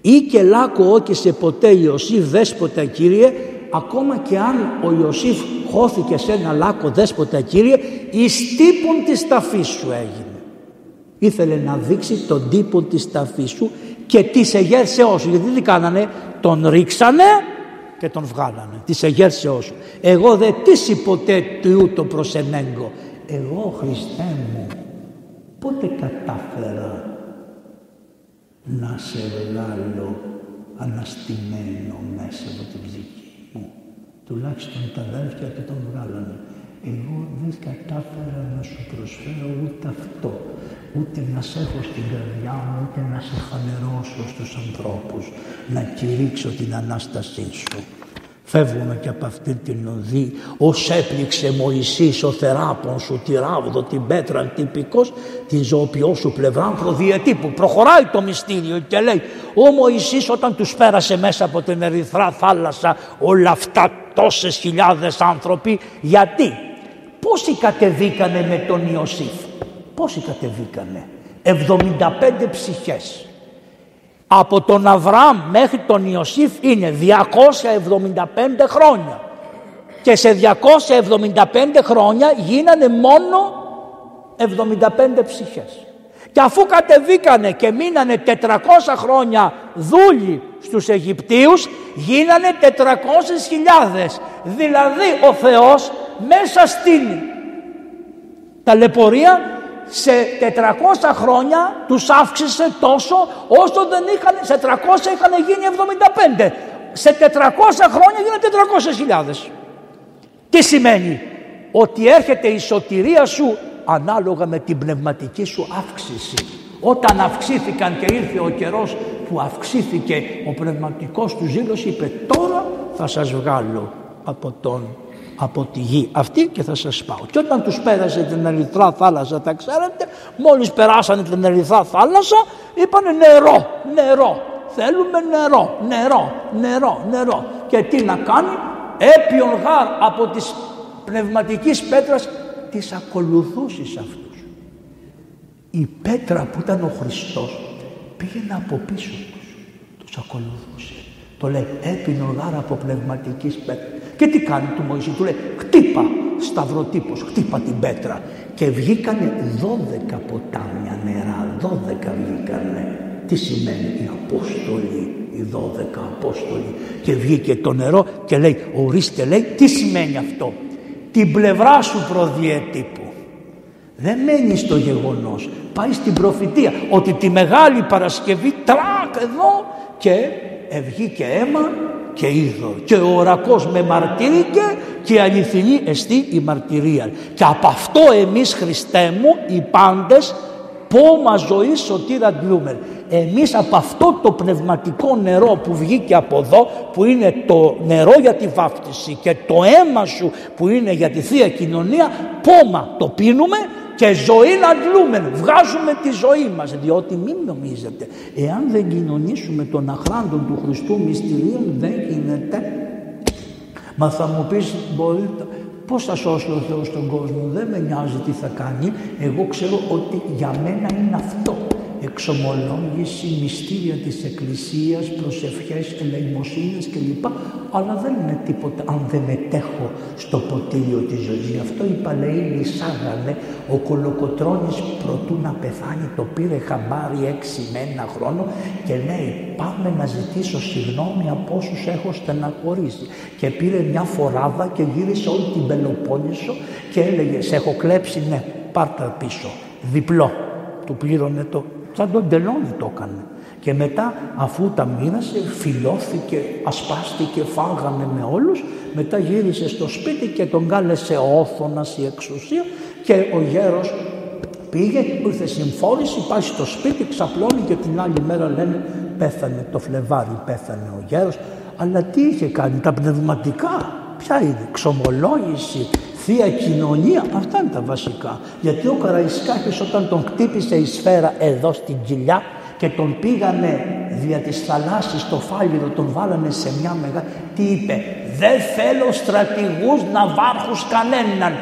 Speaker 1: Ή και λάκω όκησε ποτέ Ιωσήφ δέσποτα Κύριε ακόμα και αν ο Ιωσήφ χώθηκε σε ένα λάκκο δέσποτα Κύριε εις τύπον της ταφής σου έγινε. Ήθελε να δείξει τον τύπο της ταφής σου και της εγέρσεώ σου. Γιατί τι κάνανε, τον ρίξανε και τον βγάλανε. Της εγέρσεώ σου. Εγώ δεν τύσι ποτέ του το προσενέγκο. Εγώ Χριστέ μου πότε κατάφερα να σε βγάλω αναστημένο μέσα από την ψυχή μου. Τουλάχιστον τα αδέρφια και τον βγάλανε. Εγώ δεν κατάφερα να σου προσφέρω ούτε αυτό. Ούτε να σε έχω στην καρδιά μου, ούτε να σε φανερώσω στους ανθρώπους. Να κηρύξω την Ανάστασή σου. Φεύγουμε και από αυτή την οδή. Ως έπληξε Μωυσής ο θεράπων σου τη ράβδο, την πέτρα τυπικός, την ζωοποιό σου πλευρά προδιετή που προχωράει το μυστήριο και λέει ο Μωυσής όταν τους πέρασε μέσα από την ερυθρά θάλασσα όλα αυτά τόσες χιλιάδες άνθρωποι γιατί; Πόσοι κατεβήκανε με τον Ιωσήφ; Πόσοι κατεβήκανε; 75 ψυχές από τον Αβραάμ μέχρι τον Ιωσήφ είναι 275 χρόνια. Και σε 275 χρόνια γίνανε μόνο 75 ψυχές. Και αφού κατεβήκανε και μείνανε 400 χρόνια δούλοι στους Αιγυπτίους, γίνανε 400.000. Δηλαδή ο Θεός μέσα στην ταλαιπωρία σε 400 χρόνια τους αύξησε τόσο όσο δεν είχαν, σε 300 είχαν γίνει 75. Σε 400 χρόνια γίνανε 400.000. Τι σημαίνει; Ότι έρχεται η σωτηρία σου ανάλογα με την πνευματική σου αύξηση. Όταν αυξήθηκαν και ήρθε ο καιρός που αυξήθηκε ο πνευματικός του ζήλος είπε τώρα θα σας βγάλω από τον από τη γη αυτή και θα σας πάω. Και όταν τους πέρασε την ερυθρά θάλασσα, τα ξέρετε, μόλις περάσανε την ερυθρά θάλασσα, είπανε νερό, νερό, θέλουμε νερό, νερό, νερό, νερό. Και τι να κάνει, έπιον γάρ από τις πνευματικής πέτρας τις ακολουθούσεις αυτούς. Η πέτρα που ήταν ο Χριστός πήγαινε από πίσω τους, τους ακολουθούσε. Το λέει έπινον γάρ από πνευματικής πέτρας. Και τι κάνει του Μωυσή, του λέει χτύπα σταυροτύπος, χτύπα την πέτρα. Και βγήκανε 12 ποτάμια νερά, 12 βγήκανε. Τι σημαίνει οι Απόστολοι, οι 12 Απόστολοι. Και βγήκε το νερό και λέει, ορίστε λέει, τι σημαίνει αυτό. Την πλευρά σου προδιέτυπου. Δεν μένει στο γεγονός, πάει στην προφητεία ότι τη Μεγάλη Παρασκευή τρακ εδώ και ευγήκε αίμα και είδο και ο ορακός με μαρτύρηκε και αληθινή εστί η μαρτυρία. Και από αυτό εμείς Χριστέ μου οι πάντες πόμα ζωής σωτήρα ντλούμερ. Εμείς από αυτό το πνευματικό νερό που βγήκε από εδώ που είναι το νερό για τη βάφτιση και το αίμα σου που είναι για τη Θεία Κοινωνία πόμα το πίνουμε και ζωή να αντλούμε, βγάζουμε τη ζωή μας διότι μην νομίζετε εάν δεν κοινωνήσουμε τον αχράντων του Χριστού μυστηρίων δεν γίνεται. Μα θα μου πεις μπορεί, πώς θα σώσει ο Θεός τον κόσμο δεν με νοιάζει τι θα κάνει. Εγώ ξέρω ότι για μένα είναι αυτό εξομολόγηση, μυστήρια της Εκκλησίας, προσευχές, ελεημοσύνες κλπ. Αλλά δεν είναι τίποτα αν δεν μετέχω στο ποτήριο της ζωής. Γι' αυτό οι παλαιοί λυσάγανε ο Κολοκοτρώνης προτού να πεθάνει το πήρε χαμπάρι έξι με ένα χρόνο και λέει πάμε να ζητήσω συγγνώμη από όσους έχω στεναχωρήσει. Και πήρε μια φοράδα και γύρισε όλη την Πελοπόννησο και έλεγε σε έχω κλέψει ναι πάρτα πίσω διπλό του πλήρωνε το Σαν τον τελώνει το έκανε. Και μετά αφού τα μοίρασε φιλώθηκε, ασπάστηκε, φάγανε με όλους. Μετά γύρισε στο σπίτι και τον κάλεσε όθωνας η εξουσία και ο γέρος πήγε, ήρθε συμφόρηση, πάει στο σπίτι, ξαπλώνει και την άλλη μέρα λένε πέθανε το Φλεβάρι, πέθανε ο γέρος. Αλλά τι είχε κάνει, τα πνευματικά, ποια είναι, ξομολόγηση, Θεία κοινωνία, αυτά είναι τα βασικά. Γιατί ο Καραϊσκάκης όταν τον χτύπησε η σφαίρα εδώ στην κοιλιά και τον πήγανε δια της θαλάσσης στο φάλιρο, τον βάλανε σε μια μεγάλη... Τι είπε, δεν θέλω στρατηγούς ναυάρχους κανέναν.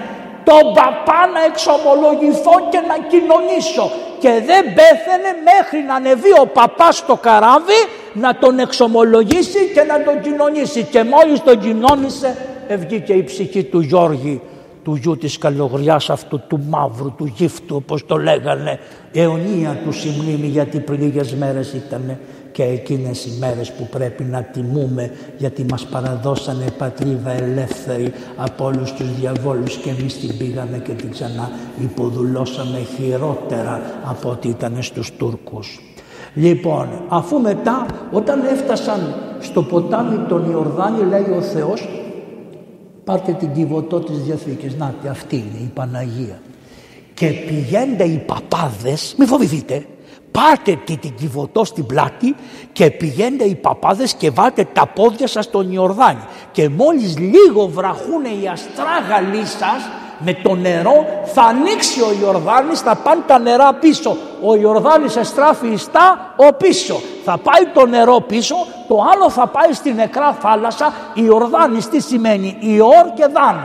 Speaker 1: Τον παπά να εξομολογηθώ και να κοινωνήσω. Και δεν πέθαινε μέχρι να ανεβεί ο παπάς στο καράβι να τον εξομολογήσει και να τον κοινωνήσει. Και μόλις τον κοινώνησε βγήκε η ψυχή του Γιώργη του γιου της καλογριάς αυτού του μαύρου, του γύφτου όπως το λέγανε αιωνία του συμμνήμη γιατί πριν λίγες μέρες ήταν και εκείνες οι μέρες που πρέπει να τιμούμε γιατί μας παραδώσανε πατρίδα ελεύθερη από όλους τους διαβόλους και εμείς την πήγαμε και την ξανά υποδουλώσαμε χειρότερα από ό,τι ήταν στους Τούρκους. Λοιπόν, αφού μετά όταν έφτασαν στο ποτάμι τον Ιορδάνη λέει ο Θεός Πάρτε την κυβωτό της Διαθήκης. Να, αυτή είναι η Παναγία. Και πηγαίνετε οι παπάδες, μη φοβηθείτε, πάρτε την κυβωτό στην πλάτη και πηγαίνετε οι παπάδες και βάλτε τα πόδια σας στον Ιορδάνη. Και μόλις λίγο βραχούνε οι αστράγαλοι σας, με το νερό θα ανοίξει ο Ιορδάνης, θα πάνε τα νερά πίσω. Ο Ιορδάνης εστράφει ιστά ο πίσω. Θα πάει το νερό πίσω, το άλλο θα πάει στην νεκρά θάλασσα. Ιορδάνης τι σημαίνει, Ιόρ και Δάν.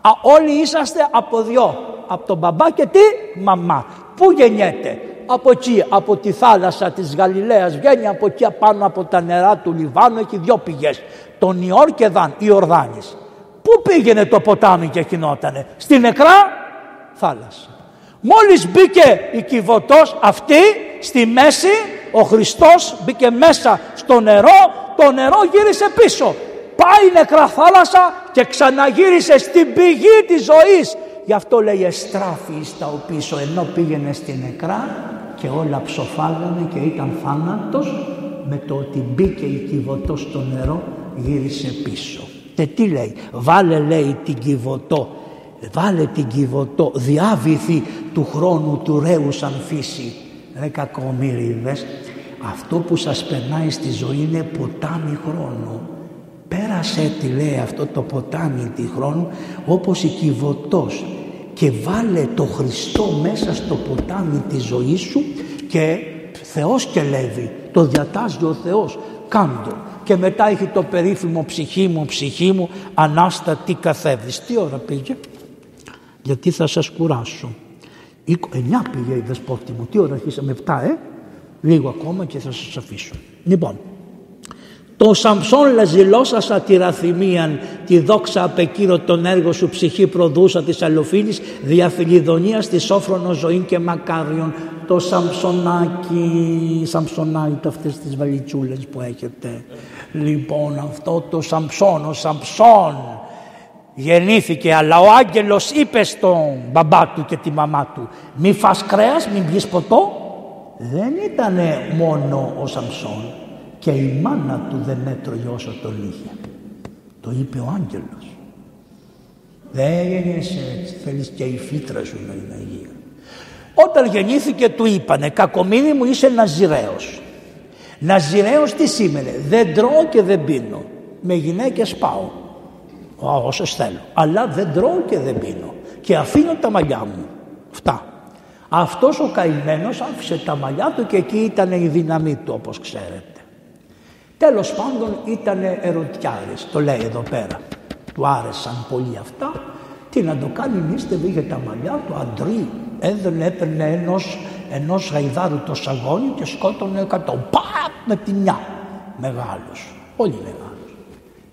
Speaker 1: Α, όλοι είσαστε από δυο, από τον μπαμπά και τη μαμά. Πού γεννιέται, από εκεί, από τη θάλασσα της Γαλιλαίας βγαίνει από εκεί πάνω από τα νερά του Λιβάνου έχει δυο πηγές. Τον Ιόρ και Δάν, Ιορδάνης. Πού πήγαινε το ποτάμι και κοινότανε. Στη νεκρά θάλασσα. Μόλις μπήκε η κυβωτός αυτή στη μέση, ο Χριστός μπήκε μέσα στο νερό, το νερό γύρισε πίσω. Πάει η νεκρά θάλασσα και ξαναγύρισε στην πηγή της ζωής. Γι' αυτό λέει εστράφη στα πίσω ενώ πήγαινε στη νεκρά και όλα ψοφάγανε και ήταν θάνατος με το ότι μπήκε η κυβωτός στο νερό γύρισε πίσω. Και τι λέει, βάλε λέει την κυβωτό, βάλε την κυβωτό, διάβηθη του χρόνου του ρέου σαν φύση. Ρε κακομύριδες, αυτό που σας περνάει στη ζωή είναι ποτάμι χρόνου. Πέρασε τι λέει αυτό το ποτάμι τη χρόνου όπως η κυβωτός και βάλε το Χριστό μέσα στο ποτάμι της ζωής σου και Θεός και λέει, το διατάζει ο Θεός, κάντο και μετά έχει το περίφημο ψυχή μου, ψυχή μου, ανάστατη καθέβης. Τι ώρα πήγε, γιατί θα σας κουράσω. Εννιά πήγε η δεσπότη μου, τι ώρα αρχίσαμε, 7 ε, λίγο ακόμα και θα σας αφήσω. Λοιπόν, το Σαμψόν λαζιλώσασα τη ραθυμίαν, τη δόξα απεκείρο τον έργο σου ψυχή προδούσα της αλλοφίλης, διαφιλιδονίας της σόφρονο ζωή και μακάριον. Το Σαμψονάκι, Σαμψονάκι αυτές τις βαλιτσούλες που έχετε. Λοιπόν αυτό το Σαμψόν, ο Σαμψόν γεννήθηκε αλλά ο άγγελος είπε στον μπαμπά του και τη μαμά του μη φας κρέας, μην πιεις ποτό. Δεν ήταν μόνο ο Σαμψόν και η μάνα του δεν έτρωγε όσο τον είχε. Το είπε ο άγγελος. Δεν γεννιέσαι έτσι, θέλεις και η φύτρα σου να είναι Αγία. Όταν γεννήθηκε του είπανε κακομίδι μου είσαι Ναζιραίος. Ναζιραίος τι σήμαινε, δεν τρώω και δεν πίνω. Με γυναίκες πάω, όσες θέλω. Αλλά δεν τρώω και δεν πίνω. Και αφήνω τα μαλλιά μου. Αυτά. Αυτός ο καημένος άφησε τα μαλλιά του και εκεί ήταν η δύναμή του όπως ξέρετε. Τέλος πάντων ήταν ερωτιάρης, το λέει εδώ πέρα. Του άρεσαν πολύ αυτά. Τι να το κάνει, νύστευε, είχε τα μαλλιά του, αντρί. Έδωνε, έπαιρνε ενός, ενός γαϊδάρου το σαγόνι και σκότωνε εκατό. Παπ με τη μια. Μεγάλος, πολύ μεγάλος.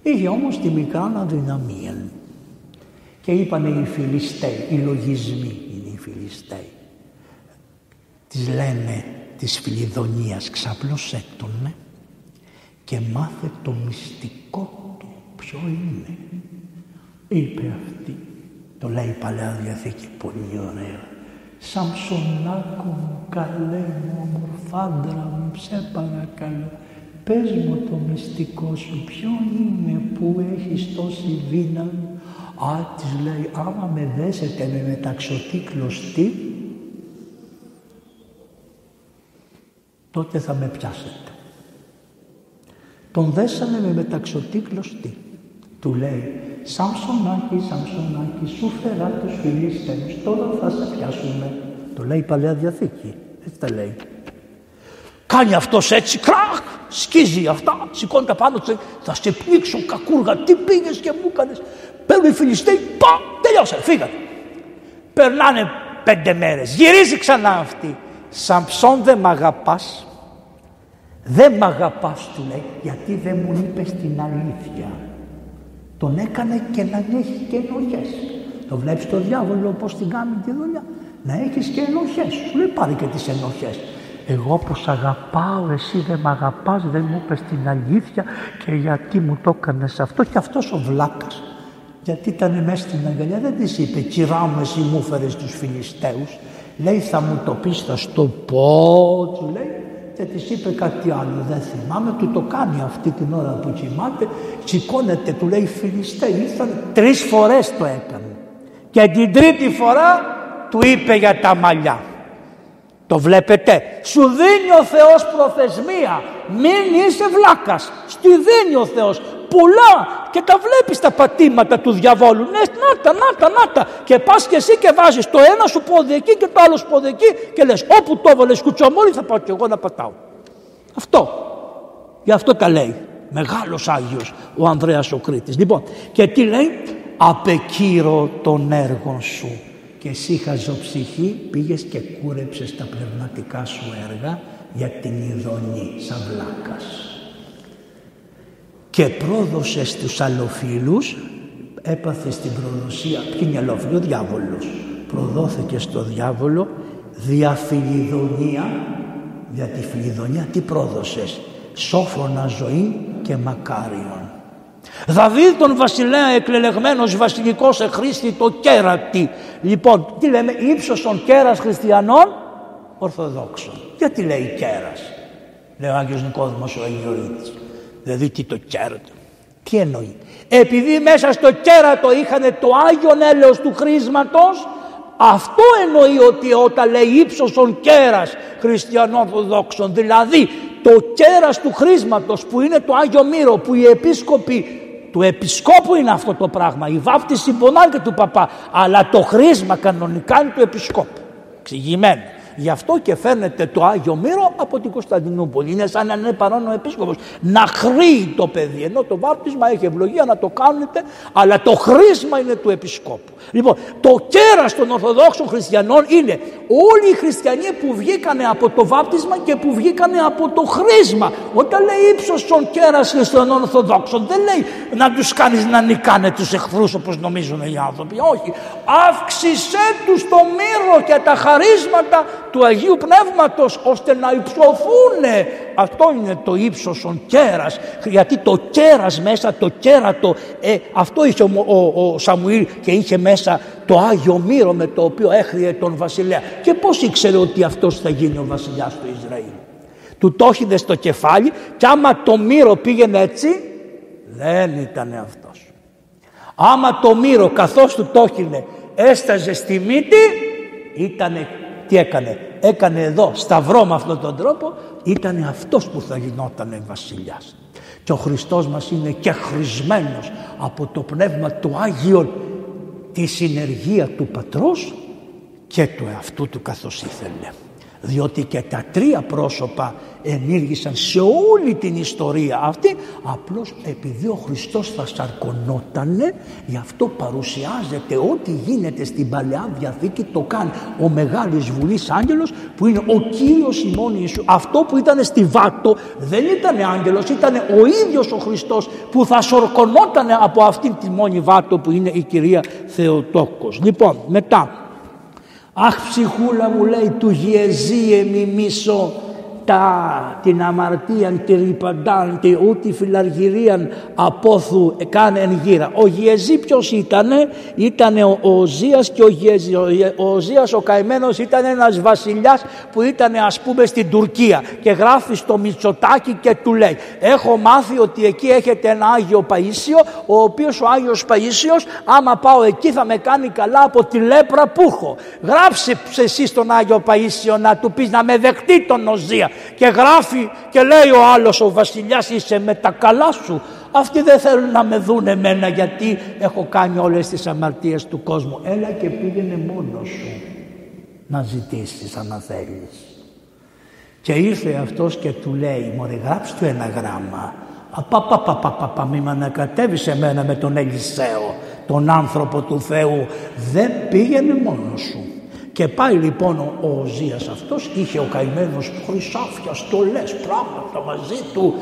Speaker 1: Είχε όμως τη μικρά αδυναμία. Και είπανε οι Φιλιστέοι, οι λογισμοί είναι οι Φιλιστέοι. Τις λένε της Φιλιδονίας, ξαπλώσέ τον, ναι και μάθε το μυστικό του ποιο είναι. Είπε αυτή, το λέει η Παλαιά Διαθήκη πολύ ωραία. Σαμψονάκο μου καλέ μου ομορφάντρα μου σε παρακαλώ πες μου το μυστικό σου ποιο είναι που έχεις τόση δύναμη Α, της λέει, άμα με δέσετε με μεταξωτή κλωστή, τότε θα με πιάσετε. Τον δέσανε με μεταξωτή κλωστή. Του λέει Σαμσονάκι, Σαμσονάκι, σου φερά τους Φιλιστέους, τώρα θα σε πιάσουμε. Το λέει η Παλαιά Διαθήκη. Έτσι τα λέει. Κάνει αυτός έτσι, κρακ, σκίζει αυτά, σηκώνει τα πάνω του, θα σε πνίξω κακούργα, τι πήγες και μου έκανες. Παίρνουν οι Φιλιστέοι, πα, τελειώσε, φύγανε. Περνάνε πέντε μέρες, γυρίζει ξανά αυτή. Σαμψόν δεν μ' αγαπάς, δεν μ' αγαπάς του λέει, γιατί δεν μου είπες την αλήθεια. Τον έκανε και να έχει και ενοχές. Το βλέπεις το διάβολο πώς την κάνει τη δουλειά. Να έχεις και ενοχές. Σου λέει πάρει και τις ενοχές. Εγώ πως αγαπάω, εσύ δεν με αγαπάς, δεν μου είπες την αλήθεια και γιατί μου το έκανες αυτό και αυτός ο βλάκας. Γιατί ήταν μέσα στην αγκαλιά, δεν της είπε «Κυρά μου, εσύ μου έφερες τους Φιλιστέους». Λέει «Θα μου το πεις, θα στο πω», του λέει και της είπε κάτι άλλο, δεν θυμάμαι, του το κάνει αυτή την ώρα που κοιμάται, σηκώνεται, του λέει Φιλιστέ, ήρθαν, τρεις φορές το έκανε. Και την τρίτη φορά του είπε για τα μαλλιά. Το βλέπετε; Σου δίνει ο Θεός προθεσμία. Μην είσαι βλάκας. Στη δίνει ο Θεός. Πολλά και τα βλέπεις τα πατήματα του διαβόλου. Ναι, να τα, να τα, να τα. Και πας και εσύ και βάζεις το ένα σου πόδι εκεί και το άλλο σου πόδι εκεί και λες όπου το έβαλες κουτσομόλι θα πάω και εγώ να πατάω. Αυτό. Γι' αυτό τα λέει. Μεγάλος Άγιος ο Ανδρέας ο Κρήτης. Λοιπόν, και τι λέει; Απεκύρω τον έργο σου και εσύ χαζοψυχή πήγες και κούρεψες τα πνευματικά σου έργα για την ειδονή σαν βλάκας. Και πρόδωσες στους αλλοφίλους, έπαθες στην προδοσία, ποιοι είναι αλλοφίλοι, ο διάβολος. Προδόθηκες στο διάβολο δια φιλιδονία, δια τη φιλιδονία τι πρόδωσες, σόφρονα ζωή και μακάριον. Δαβίδ τον βασιλέα εκλελεγμένος βασιλικός εχρήστη το κέρατη. Λοιπόν, τι λέμε, ύψωσον κέρας χριστιανών ορθοδόξων. Γιατί λέει κέρας. Λέει ο Άγιος Νικόδημος ο Αγιορείτης. Δηλαδή τι το κέρατο. Τι εννοεί. Επειδή μέσα στο κέρατο είχαν το Άγιον έλεος του χρήσματος, αυτό εννοεί ότι όταν λέει ύψωσον κέρας χριστιανών ορθοδόξων. Δηλαδή το κέρας του χρήσματος που είναι το Άγιο Μύρο που οι επίσκοποι του επισκόπου είναι αυτό το πράγμα. Η βάπτιση πονάει και του παπά. Αλλά το χρήσμα κανονικά είναι του επισκόπου. Εξηγημένο. Γι' αυτό και φέρνεται το Άγιο Μύρο από την Κωνσταντινούπολη. Είναι σαν να είναι παρόν ο επίσκοπος. Να χρήει το παιδί. Ενώ το βάπτισμα έχει ευλογία να το κάνετε, αλλά το χρήσμα είναι του επισκόπου. Λοιπόν, το κέρας των Ορθοδόξων Χριστιανών είναι όλοι οι χριστιανοί που βγήκανε από το βάπτισμα και που βγήκανε από το χρήσμα. Όταν λέει ύψος των κέρας χριστιανών Ορθοδόξων, δεν λέει να τους κάνεις να νικάνε τους εχθρούς όπως νομίζουν οι άνθρωποι. Όχι. Αύξησέ τους το μύρο και τα χαρίσματα του Αγίου Πνεύματος ώστε να υψωθούν. Αυτό είναι το ύψος των κέρας γιατί το κέρας μέσα, το κέρατο, ε, αυτό είχε ο, ο, ο Σαμουήλ και είχε μέσα το Άγιο Μύρο με το οποίο έχριε τον βασιλέα. Και πώς ήξερε ότι αυτός θα γίνει ο βασιλιάς του Ισραήλ; Του το έχιδε στο κεφάλι και άμα το μύρο πήγαινε έτσι δεν ήταν αυτός. Άμα το μύρο καθώς του το έσταζε στη μύτη ήτανε τι έκανε. Έκανε εδώ σταυρό με αυτόν τον τρόπο. Ήταν αυτός που θα γινόταν βασιλιάς. Και ο Χριστός μας είναι και χρησμένος από το Πνεύμα του Άγιον τη συνεργία του Πατρός και του εαυτού του καθώς ήθελε διότι και τα τρία πρόσωπα ενήργησαν σε όλη την ιστορία αυτή απλώς επειδή ο Χριστός θα σαρκωνότανε γι' αυτό παρουσιάζεται ό,τι γίνεται στην Παλαιά Διαθήκη το κάνει ο Μεγάλης Βουλής Άγγελος που είναι ο Κύριος ημών Ιησού. Αυτό που ήταν στη Βάτο δεν ήταν άγγελος ήταν ο ίδιος ο Χριστός που θα σαρκωνότανε από αυτήν τη μόνη Βάτο που είναι η Κυρία Θεοτόκος. Λοιπόν μετά Αχ ψυχούλα μου λέει του Γιεζίε μισό τα, την αμαρτίαν τη ρηπαντάν τη ούτη φιλαργυρίαν απόθου εν γύρα. Ο Γιεζή ποιος ήτανε, ήτανε ο, ο Ζίας και ο Γιεζή. Ο, ο Ζίας ο καημένος ήταν ένας βασιλιάς που ήταν ας πούμε στην Τουρκία και γράφει στο Μητσοτάκι και του λέει έχω μάθει ότι εκεί έχετε ένα Άγιο Παΐσιο ο οποίος ο Άγιος Παΐσιος άμα πάω εκεί θα με κάνει καλά από τη λέπρα που έχω. Γράψε εσύ στον Άγιο Παΐσιο να του πεις να με δεχτεί τον Οζία και γράφει και λέει ο άλλος ο βασιλιάς είσαι με τα καλά σου Αυτοί δεν θέλουν να με δουν εμένα γιατί έχω κάνει όλες τις αμαρτίες του κόσμου. Έλα και πήγαινε μόνος σου να ζητήσεις αν θέλεις. Και ήρθε αυτός και του λέει, μωρέ γράψτε του ένα γράμμα. Απαπαπαπαπαπα μη με ανακατεύεις εμένα με τον Ελισέο, τον άνθρωπο του Θεού. Δεν πήγαινε μόνος σου. Και πάει λοιπόν ο, ο Οζίας αυτός, είχε ο καημένος χρυσάφια, στολές, πράγματα μαζί του.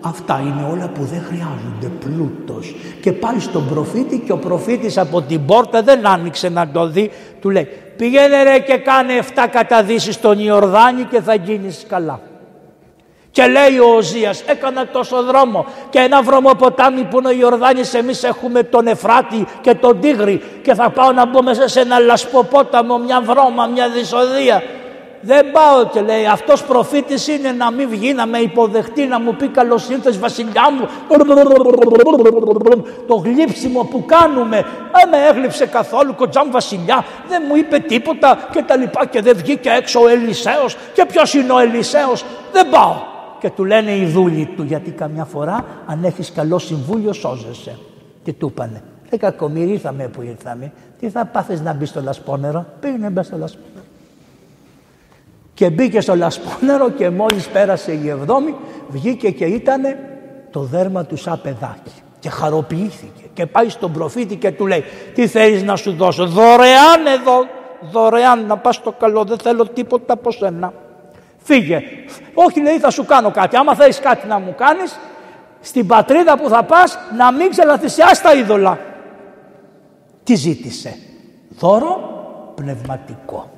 Speaker 1: Αυτά είναι όλα που δεν χρειάζονται, πλούτος. Και πάει στον προφήτη και ο προφήτης από την πόρτα δεν άνοιξε να το δει. Του λέει πήγαινε ρε και κάνε 7 καταδύσεις στον Ιορδάνη και θα γίνεις καλά. Και λέει ο Οζίας, έκανα τόσο δρόμο και ένα βρωμοποτάμι που είναι ο Ιορδάνης εμείς έχουμε τον Εφράτη και τον Τίγρη και θα πάω να μπω μέσα σε ένα λασποπόταμο, μια βρώμα, μια δυσοδεία. Δεν πάω και λέει αυτός προφήτης είναι να μην βγει να με υποδεχτεί να μου πει καλώς ήρθες βασιλιά μου το γλύψιμο που κάνουμε δεν με έγλειψε καθόλου κοντζάμ βασιλιά δεν μου είπε τίποτα και τα λοιπά. Και δεν βγήκε έξω ο Ελισέος και ποιος είναι ο Ελισέος δεν πάω και του λένε οι δούλοι του γιατί καμιά φορά αν έχεις καλό συμβούλιο σώζεσαι. Τι του είπανε. Ε κακομύρι ήρθαμε που ήρθαμε. Τι θα πάθεις να μπεις στο λασπόνερο; Πήγαινε μπες στο λασπόνερο. Και μπήκε στο λασπόνερο και μόλις πέρασε η εβδόμη βγήκε και ήταν το δέρμα του σαν παιδάκι. Και χαροποιήθηκε και πάει στον προφήτη και του λέει τι θέλεις να σου δώσω δωρεάν εδώ δωρεάν να πας στο καλό δεν θέλω τίποτα από σένα. Φύγε. Όχι λέει θα σου κάνω κάτι. Άμα θέλεις κάτι να μου κάνεις, στην πατρίδα που θα πας να μην ξελαθισιάς τα είδωλα. Τι ζήτησε. Δώρο πνευματικό.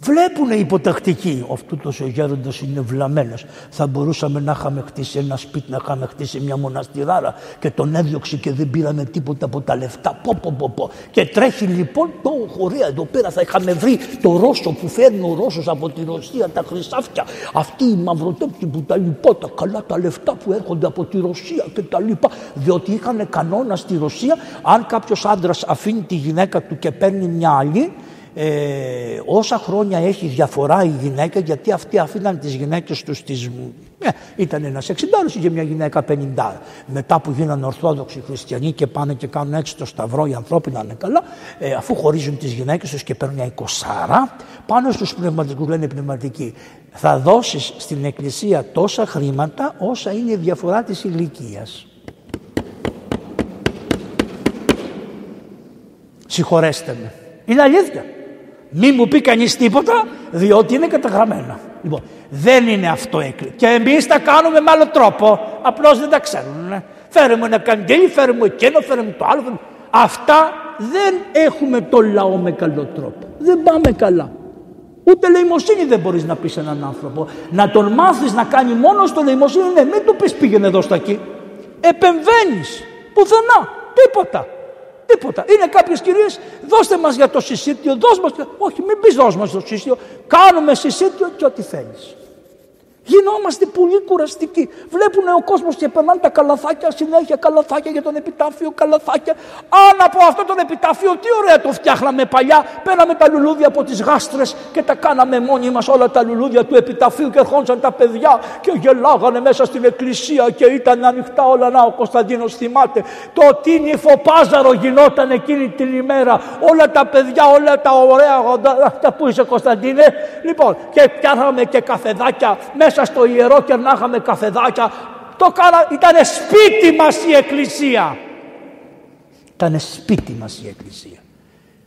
Speaker 1: Βλέπουν οι υποτακτικοί. Αυτό ο γέροντα είναι βλαμμένο. Θα μπορούσαμε να είχαμε χτίσει ένα σπίτι, να είχαμε χτίσει μια μοναστηράρα και τον έδιωξε και δεν πήραμε τίποτα από τα λεφτά. Πω, πω, πω, πω. Και τρέχει λοιπόν το χωρία εδώ πέρα. Θα είχαμε βρει το Ρώσο που φέρνει ο Ρώσος από τη Ρωσία, τα χρυσάφια. Αυτή η μαυροτόπια που τα λοιπά, τα καλά τα λεφτά που έρχονται από τη Ρωσία και τα λοιπά. Διότι είχαν κανόνα στη Ρωσία, αν κάποιος άντρας αφήνει τη γυναίκα του και παίρνει μια άλλη, ε, όσα χρόνια έχει διαφορά η γυναίκα γιατί αυτοί αφήναν τις γυναίκες τους τις... Ε, ήταν ένας εξιντάρος και μια γυναίκα πενιντά. Μετά που γίνανε Ορθόδοξοι Χριστιανοί και πάνε και κάνουν έτσι το σταυρό οι ανθρώποι να είναι καλά ε, αφού χωρίζουν τις γυναίκες τους και παίρνουν εικοσάρα πάνω στους πνευματικούς λένε πνευματικοί θα δώσεις στην εκκλησία τόσα χρήματα όσα είναι η διαφορά της ηλικίας. Συγχωρέστε με. Είναι αλήθεια. Μη μου πει κανείς τίποτα, διότι είναι καταγραμμένα. Λοιπόν, δεν είναι αυτό έκλειο. Και εμείς τα κάνουμε με άλλο τρόπο. Απλώς δεν τα ξέρουν. Φέρε μου ένα καντήλι, φέρε μου εκείνο, φέρε μου το άλλο. Αυτά δεν έχουμε το λαό με καλό τρόπο. Δεν πάμε καλά. Ούτε λεημοσύνη δεν μπορείς να πεις έναν άνθρωπο. Να τον μάθεις να κάνει μόνος στο λεημοσύνη, ναι, μην του πεις πήγαινε εδώ στα εκεί. Επεμβαίνεις. Πουθενά. Τίποτα. Τίποτα. Είναι κάποιες κυρίες, δώστε μας για το συσίτιο, δώστε μα. Όχι, μην πεις δώστε μας το συσίτιο. Κάνουμε συσίτιο και ό,τι θέλεις. Γινόμαστε πολύ κουραστικοί. Βλέπουν ο κόσμος και περνάνε τα καλαθάκια συνέχεια, καλαθάκια για τον επιτάφιο, καλαθάκια. Αν από αυτό τον επιτάφιο, τι ωραία το φτιάχναμε παλιά. Πέραμε τα λουλούδια από τις γάστρες και τα κάναμε μόνοι μας όλα τα λουλούδια του επιταφείου και ερχόντουσαν τα παιδιά και γελάγανε μέσα στην εκκλησία και ήταν ανοιχτά όλα. Να ο Κωνσταντίνος θυμάται. Το τίνιφο πάζαρο γινόταν εκείνη την ημέρα. Όλα τα παιδιά, όλα τα ωραία. Αυτά που είσαι Κωνσταντίνε; Λοιπόν, και πιάναμε και καφεδάκια μέσα μέσα στο ιερό και να είχαμε καφεδάκια. Το κάνα, ήταν σπίτι μας η εκκλησία. Ήταν σπίτι μας η εκκλησία.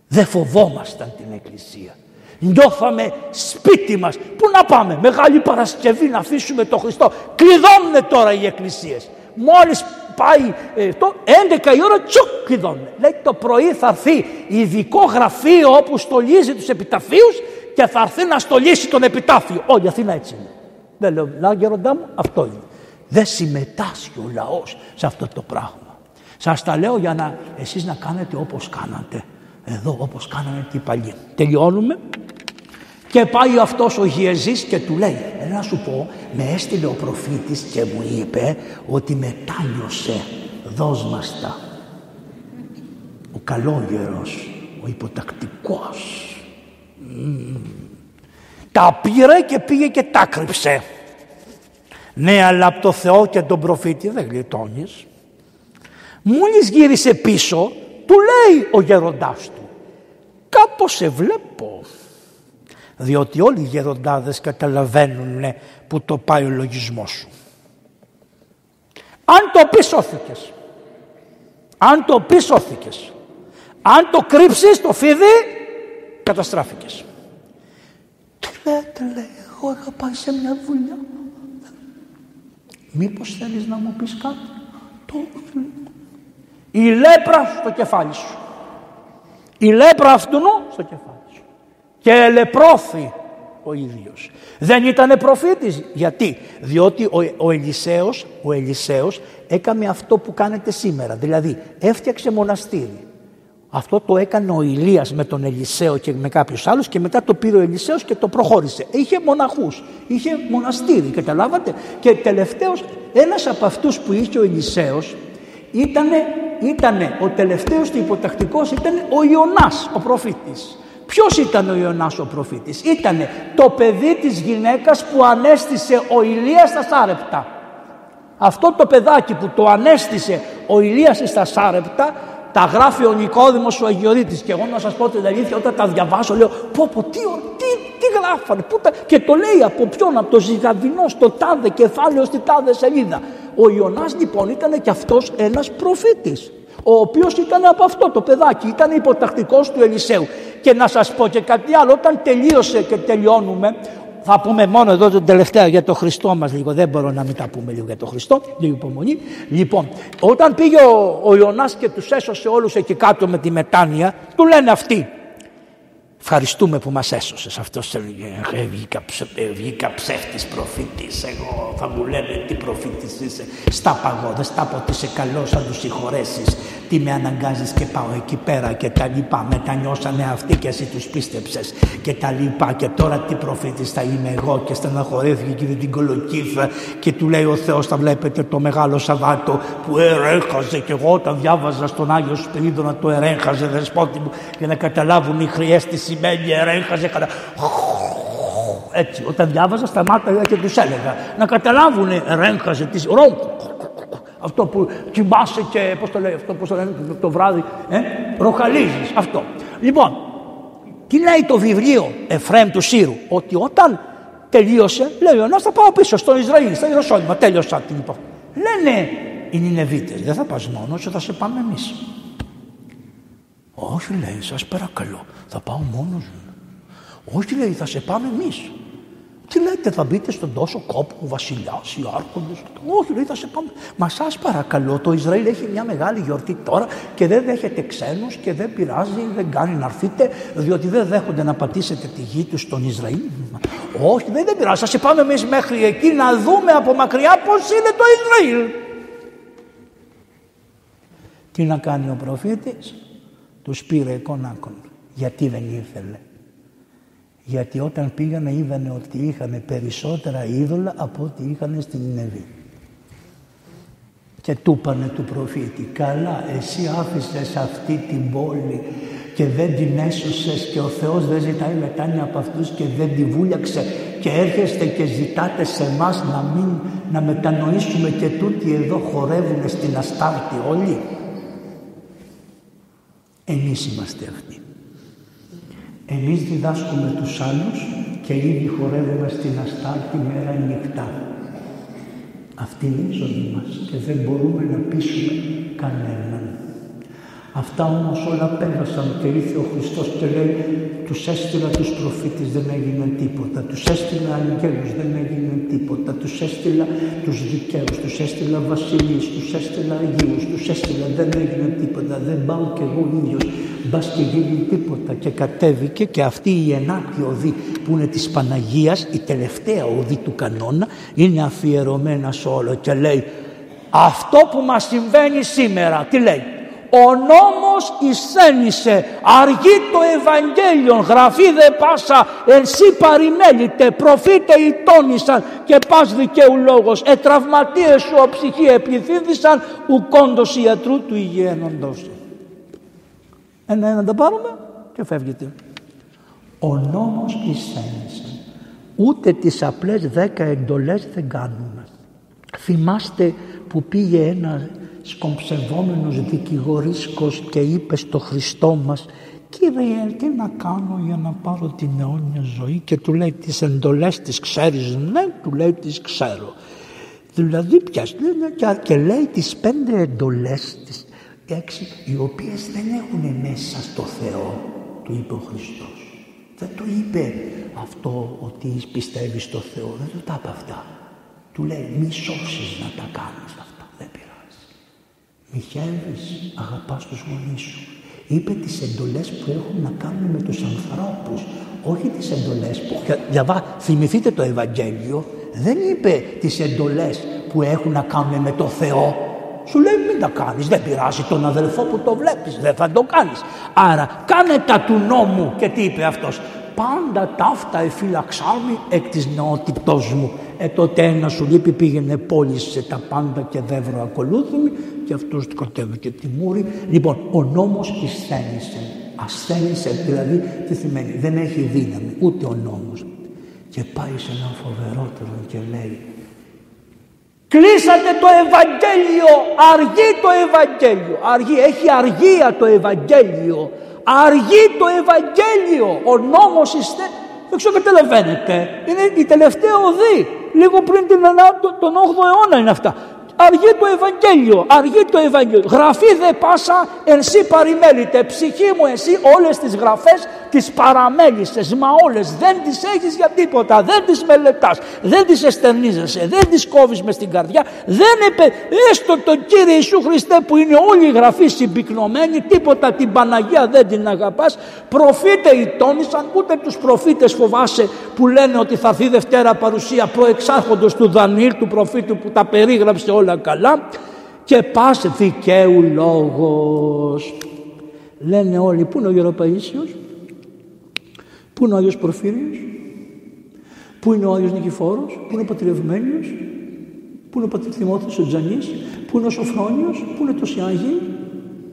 Speaker 1: Δεν φοβόμασταν την εκκλησία. Νιώθαμε σπίτι μας. Πού να πάμε, Μεγάλη Παρασκευή να αφήσουμε το Χριστό. Κλειδώνουν τώρα οι εκκλησίες. Μόλις πάει ε, το 11 η ώρα τσουκ κλειδώνουν. Λέει το πρωί θα έρθει ειδικό γραφείο όπου στολίζει τους επιταφείους και θα έρθει να στολίσει τον επιτάφιο. Όλη η Αθήνα έτσι είναι. Δεν λέω, να γεροντά μου, αυτό είναι. Δεν συμμετάσχει ο λαός σε αυτό το πράγμα. Σας τα λέω για να εσείς να κάνετε όπως κάνατε. Εδώ όπως κάνανε και οι παλιοί. Τελειώνουμε. Και πάει αυτός ο Γιεζής και του λέει, να σου πω, με έστειλε ο προφήτης και μου είπε ότι μετάνιωσε, δώσ' μας τα. Ο καλόγερος, ο υποτακτικός. Τα πήρε και πήγε και τα κρύψε. Ναι, αλλά από το Θεό και τον προφήτη δεν γλιτώνεις. Μόλις γύρισε πίσω, του λέει ο γεροντάς του. Κάπως σε βλέπω. Διότι όλοι οι γεροντάδες καταλαβαίνουν που το πάει ο λογισμός σου. Αν το πεις σώθηκες. Αν το πεις σώθηκες. Αν το κρύψεις το φίδι καταστράφηκες. Τι λέτε λέει, εγώ είχα πάει σε μια δουλειά. Μήπως θέλεις να μου πεις κάτι; Το Η λέπρα στο κεφάλι σου. Η λέπρα αυτού στο κεφάλι σου. Και ελεπρώθη ο ίδιος. Δεν ήταν προφήτης. Γιατί. Διότι ο, ο Ελισέος, ο Ελισέος έκαμε αυτό που κάνετε σήμερα. Δηλαδή έφτιαξε μοναστήρι. Αυτό το έκανε ο Ηλίας με τον Ελισέο και με κάποιους άλλους και μετά το πήρε ο Ελισέος και το προχώρησε. Είχε μοναχούς, είχε μοναστήρι, καταλάβατε. Και τελευταίος ένας από αυτούς που είχε ο Ελισέος ήτανε, ήτανε ο τελευταίος και υποτακτικός ήταν ο Ιωνάς, ο προφήτης. Ποιος ήταν ο Ιωνάς ο προφήτης; Ήτανε το παιδί της γυναίκας που ανέστησε ο Ηλίας στα Σάρεπτα. Αυτό το παιδάκι που το ανέστησε ο Ηλίας στα Σάρεπτα τα γράφει ο Νικόδημος ο Αγιορείτης και εγώ να σας πω την αλήθεια όταν τα διαβάσω λέω πω πω τι, τι, τι γράφανε πού τα... και το λέει από ποιον από το ζυγαβινό στο τάδε κεφάλαιο στη τάδε σελίδα ο Ιωνάς λοιπόν ήταν και αυτός ένας προφήτης ο οποίος ήταν από αυτό το παιδάκι, ήταν υποτακτικός του Ελισέου. Και να σας πω και κάτι άλλο, όταν τελείωσε και τελειώνουμε, θα πούμε μόνο εδώ το τελευταίο για το Χριστό μας λίγο. Δεν μπορώ να μην τα πούμε λίγο για το Χριστό. Λίγο υπομονή. Λοιπόν, όταν πήγε ο, ο Ιωνάς και τους έσωσε όλους εκεί κάτω με τη μετάνοια, του λένε αυτοί. Ευχαριστούμε που μας έσωσες. Αυτός έλεγε, ε, βγήκα, ε, βγήκα ψεύτης προφήτης. Εγώ θα μου λένε τι προφήτης είσαι. Στα παγώ, δεν στα πω ότι είσαι καλός, θα τους συγχωρέσεις. Τι με αναγκάζεις και πάω εκεί πέρα και τα λοιπά. Μετανιώσανε αυτοί και εσύ τους πίστεψες και τα λοιπά. Και τώρα τι προφήτης θα είμαι εγώ και στεναχωρέθηκε και την κολοκύφα και του λέει ο Θεός θα βλέπετε το μεγάλο Σαββάτο που ερέχαζε και εγώ όταν διάβαζα στον Άγιο Σπυρίδωνα το ερέχαζε δεσπότη μου για να καταλάβουν οι χρειές της σημαίνει ερέγχαζε κατά... Έτσι, όταν διάβαζα σταμάταγα και τους έλεγα να καταλάβουν ερέγχαζε της ρόγκ. Αυτό που κοιμάσαι και πώς το λέει αυτό, πώς το λένε το βράδυ, ε, ροχαλίζεις, αυτό. Λοιπόν, τι λέει το βιβλίο Εφραίμ του Σύρου, ότι όταν τελείωσε, λέει ο Νάς θα πάω πίσω στο Ισραήλ, στα Ιεροσόλυμα, τέλειωσα την υπόθεση. Λένε οι Νινεβίτες, δεν θα πας μόνος, θα σε πάμε εμείς. Όχι λέει, σας παρακαλώ, θα πάω μόνος μου. Όχι λέει, θα σε πάμε εμείς. Τι λέτε, θα μπείτε στον τόσο κόπο ο βασιλιάς, οι άρχοντες. Όχι, λέει, θα σε πάμε. Μα σας παρακαλώ, το Ισραήλ έχει μια μεγάλη γιορτή τώρα και δεν δέχεται ξένους και δεν πειράζει, δεν κάνει να έρθετε, διότι δεν δέχονται να πατήσετε τη γη τους στον Ισραήλ. Όχι, δεν, δεν πειράζει. Θα σε πάμε εμείς μέχρι εκεί να δούμε από μακριά πώς είναι το Ισραήλ. Τι να κάνει ο προφήτης, τους πήρε εικονάκων. Γιατί δεν ήθελε. Γιατί όταν πήγανε είδανε ότι είχαν περισσότερα είδωλα από ό,τι είχαν στην Νεβή. Και του είπανε του προφήτη, καλά εσύ άφησες αυτή την πόλη και δεν την έσωσες και ο Θεός δεν ζητάει μετάνοια από αυτούς και δεν τη βούλιαξε και έρχεστε και ζητάτε σε εμάς να, μην, να μετανοήσουμε και τούτοι εδώ χορεύουν στην Αστάρτη όλοι. Εμείς είμαστε αυτοί. Εμείς διδάσκουμε τους άλλους και ήδη χορεύουμε στην Αστάλτη μέρα νυχτά. Αυτή είναι η ζωή μας και δεν μπορούμε να πείσουμε κανέναν. Αυτά όμως όλα πέρασαν και ήρθε ο Χριστός και λέει τους έστειλα τους προφήτες δεν έγινε τίποτα, τους έστειλα αγγέλους δεν έγινε τίποτα, τους έστειλα τους δικαίους, τους έστειλα βασιλείς, τους έστειλα αγίους, τους έστειλα δεν έγινε τίποτα, δεν πάω κι εγώ ίδιος, μπας και γίνει τίποτα και κατέβηκε και αυτή η ενάτη οδή που είναι της Παναγίας, η τελευταία οδή του κανόνα είναι αφιερωμένα σε όλο και λέει αυτό που μας συμβαίνει σήμερα, τι λέει, ο νόμος εισένησε, αργεί το Ευαγγέλιο, γραφή δε πάσα, ενσύ παρημέλητε, προφήτε ητόνισαν και πας δικαίου λόγος, ετραυματίες σου ο ψυχή επιθύδησαν, ουκόντος ιατρού του υγιένοντος. Ένα-ένα τα πάρουμε και φεύγετε. Ο νόμος εισένησε. Ούτε τις απλές δέκα εντολές δεν κάνουμε. Θυμάστε που πήγε ένα σκομψευόμενος δικηγορίσκος και είπε στο Χριστό μας «Κύριε, τι να κάνω για να πάρω την αιώνια ζωή» και του λέει «Τις εντολές τις ξέρεις» «Ναι», του λέει «Τις ξέρω». Δηλαδή ποιες, και λέει τις πέντε εντολές τις έξι, οι οποίες δεν έχουν μέσα στο Θεό, του είπε ο Χριστός. Δεν το είπε αυτό ότι πιστεύεις στο Θεό, δεν το τα είπε αυτά. Του λέει μη σώσεις να τα κάνεις αυτά, δεν πειράζει. Μη χαίρεις, αγαπάς τους γονείς σου. Είπε τις εντολές που έχουν να κάνουν με τους ανθρώπους, όχι τις εντολές που... Διαβά, θυμηθείτε το Ευαγγέλιο, δεν είπε τις εντολές που έχουν να κάνουν με το Θεό. Σου λέει μην τα κάνεις, δεν πειράζει τον αδελφό που το βλέπεις, δεν θα το κάνεις. Άρα κάνε τα του νόμου και τι είπε αυτός; Πάντα ταύτα εφυλαξάμι εκ της νεότητός μου. Ε τότε ένας σου λείπει πήγαινε πώλησε τα πάντα και δεύρο ακολούθημη και αυτός του και τη μούρη. Λοιπόν ο νόμος ασθένησε. Ασθένησε δηλαδή τι σημαίνει δεν έχει δύναμη ούτε ο νόμος. Και πάει σε ένα φοβερότερο και λέει Κλείσατε το Ευαγγέλιο, αργεί το Ευαγγέλιο, αργεί, έχει αργία το Ευαγγέλιο, αργεί το Ευαγγέλιο, ο νόμος είστε, δεν ξέρω καταλαβαίνετε, είναι η τελευταία οδή, λίγο πριν την, τον 8ο αιώνα είναι αυτά. Αργεί το Ευαγγέλιο, αργεί το Ευαγγέλιο. Γραφή δε πάσα εσύ παρημέλητε. Ψυχή μου εσύ όλες τις γραφές τις παραμέλησες. Μα όλες δεν τις έχεις για τίποτα. Δεν τις μελετάς. Δεν τις εστερνίζεσαι. Δεν τις κόβεις μες στην καρδιά. Δεν επε... Έστω τον Κύριε Ιησού Χριστέ που είναι όλη η γραφή συμπυκνωμένη. Τίποτα την Παναγία δεν την αγαπάς. Προφήτε οι τόνισαν. Ούτε τους προφήτες φοβάσαι που λένε ότι θα έρθει Δευτέρα παρουσία προεξάρχοντος του Δανίλ του προφήτου που τα περίγραψε όλα καλά και πας δικαίου λόγος. Λένε όλοι πού είναι ο Γεροπαΐσιος, πού είναι ο Άγιος Προφύριος, πού είναι ο Άγιος Νικηφόρος, πού είναι ο Πατριευμένιος, πού είναι ο Πατήρ Θυμόθης ο Τζανής, πού είναι ο Σοφρόνιος, πού είναι το Σιάγι,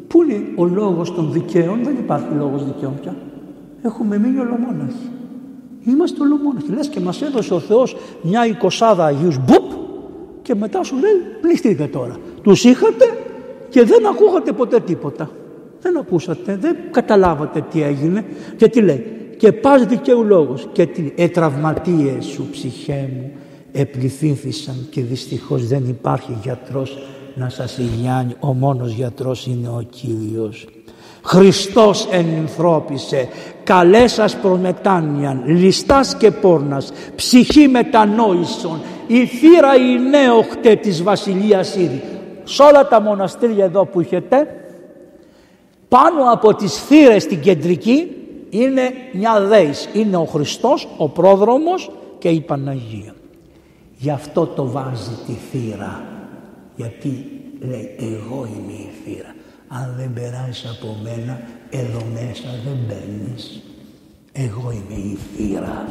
Speaker 1: πού είναι ο λόγος των δικαίων, δεν υπάρχει λόγος δικαίων πια. Έχουμε μείνει ολομόναχοι. Είμαστε ολομόναχοι. Λες και μας έδωσε ο Θεός μια εικοσάδα Αγίους μπουπ και μετά σου λέει πληστείτε τώρα. Τους είχατε και δεν ακούγατε ποτέ τίποτα. Δεν ακούσατε, δεν καταλάβατε τι έγινε και τι λέει. Και πας δικαίου λόγος και τι ετραυματίες σου ψυχέ μου επληθύνθησαν και δυστυχώς δεν υπάρχει γιατρός να σας υγιάνει. Ο μόνος γιατρός είναι ο Κύριος. Χριστός ενυνθρώπισε, καλέ σας προμετάνιαν, λιστάς και πόρνας, ψυχή μετανόησον, η θύρα η νέοχτε της Βασιλείας ήδη. Σε όλα τα μοναστήρια εδώ που έχετε, πάνω από τις θύρες στην κεντρική είναι μια δέης. Είναι ο Χριστός, ο πρόδρομος και η Παναγία. Γι' αυτό το βάζει τη θύρα. Γιατί λέει εγώ είμαι η θύρα. Αν δεν περάσεις από μένα εδώ μέσα δεν μπαίνεις. Εγώ είμαι η θύρα.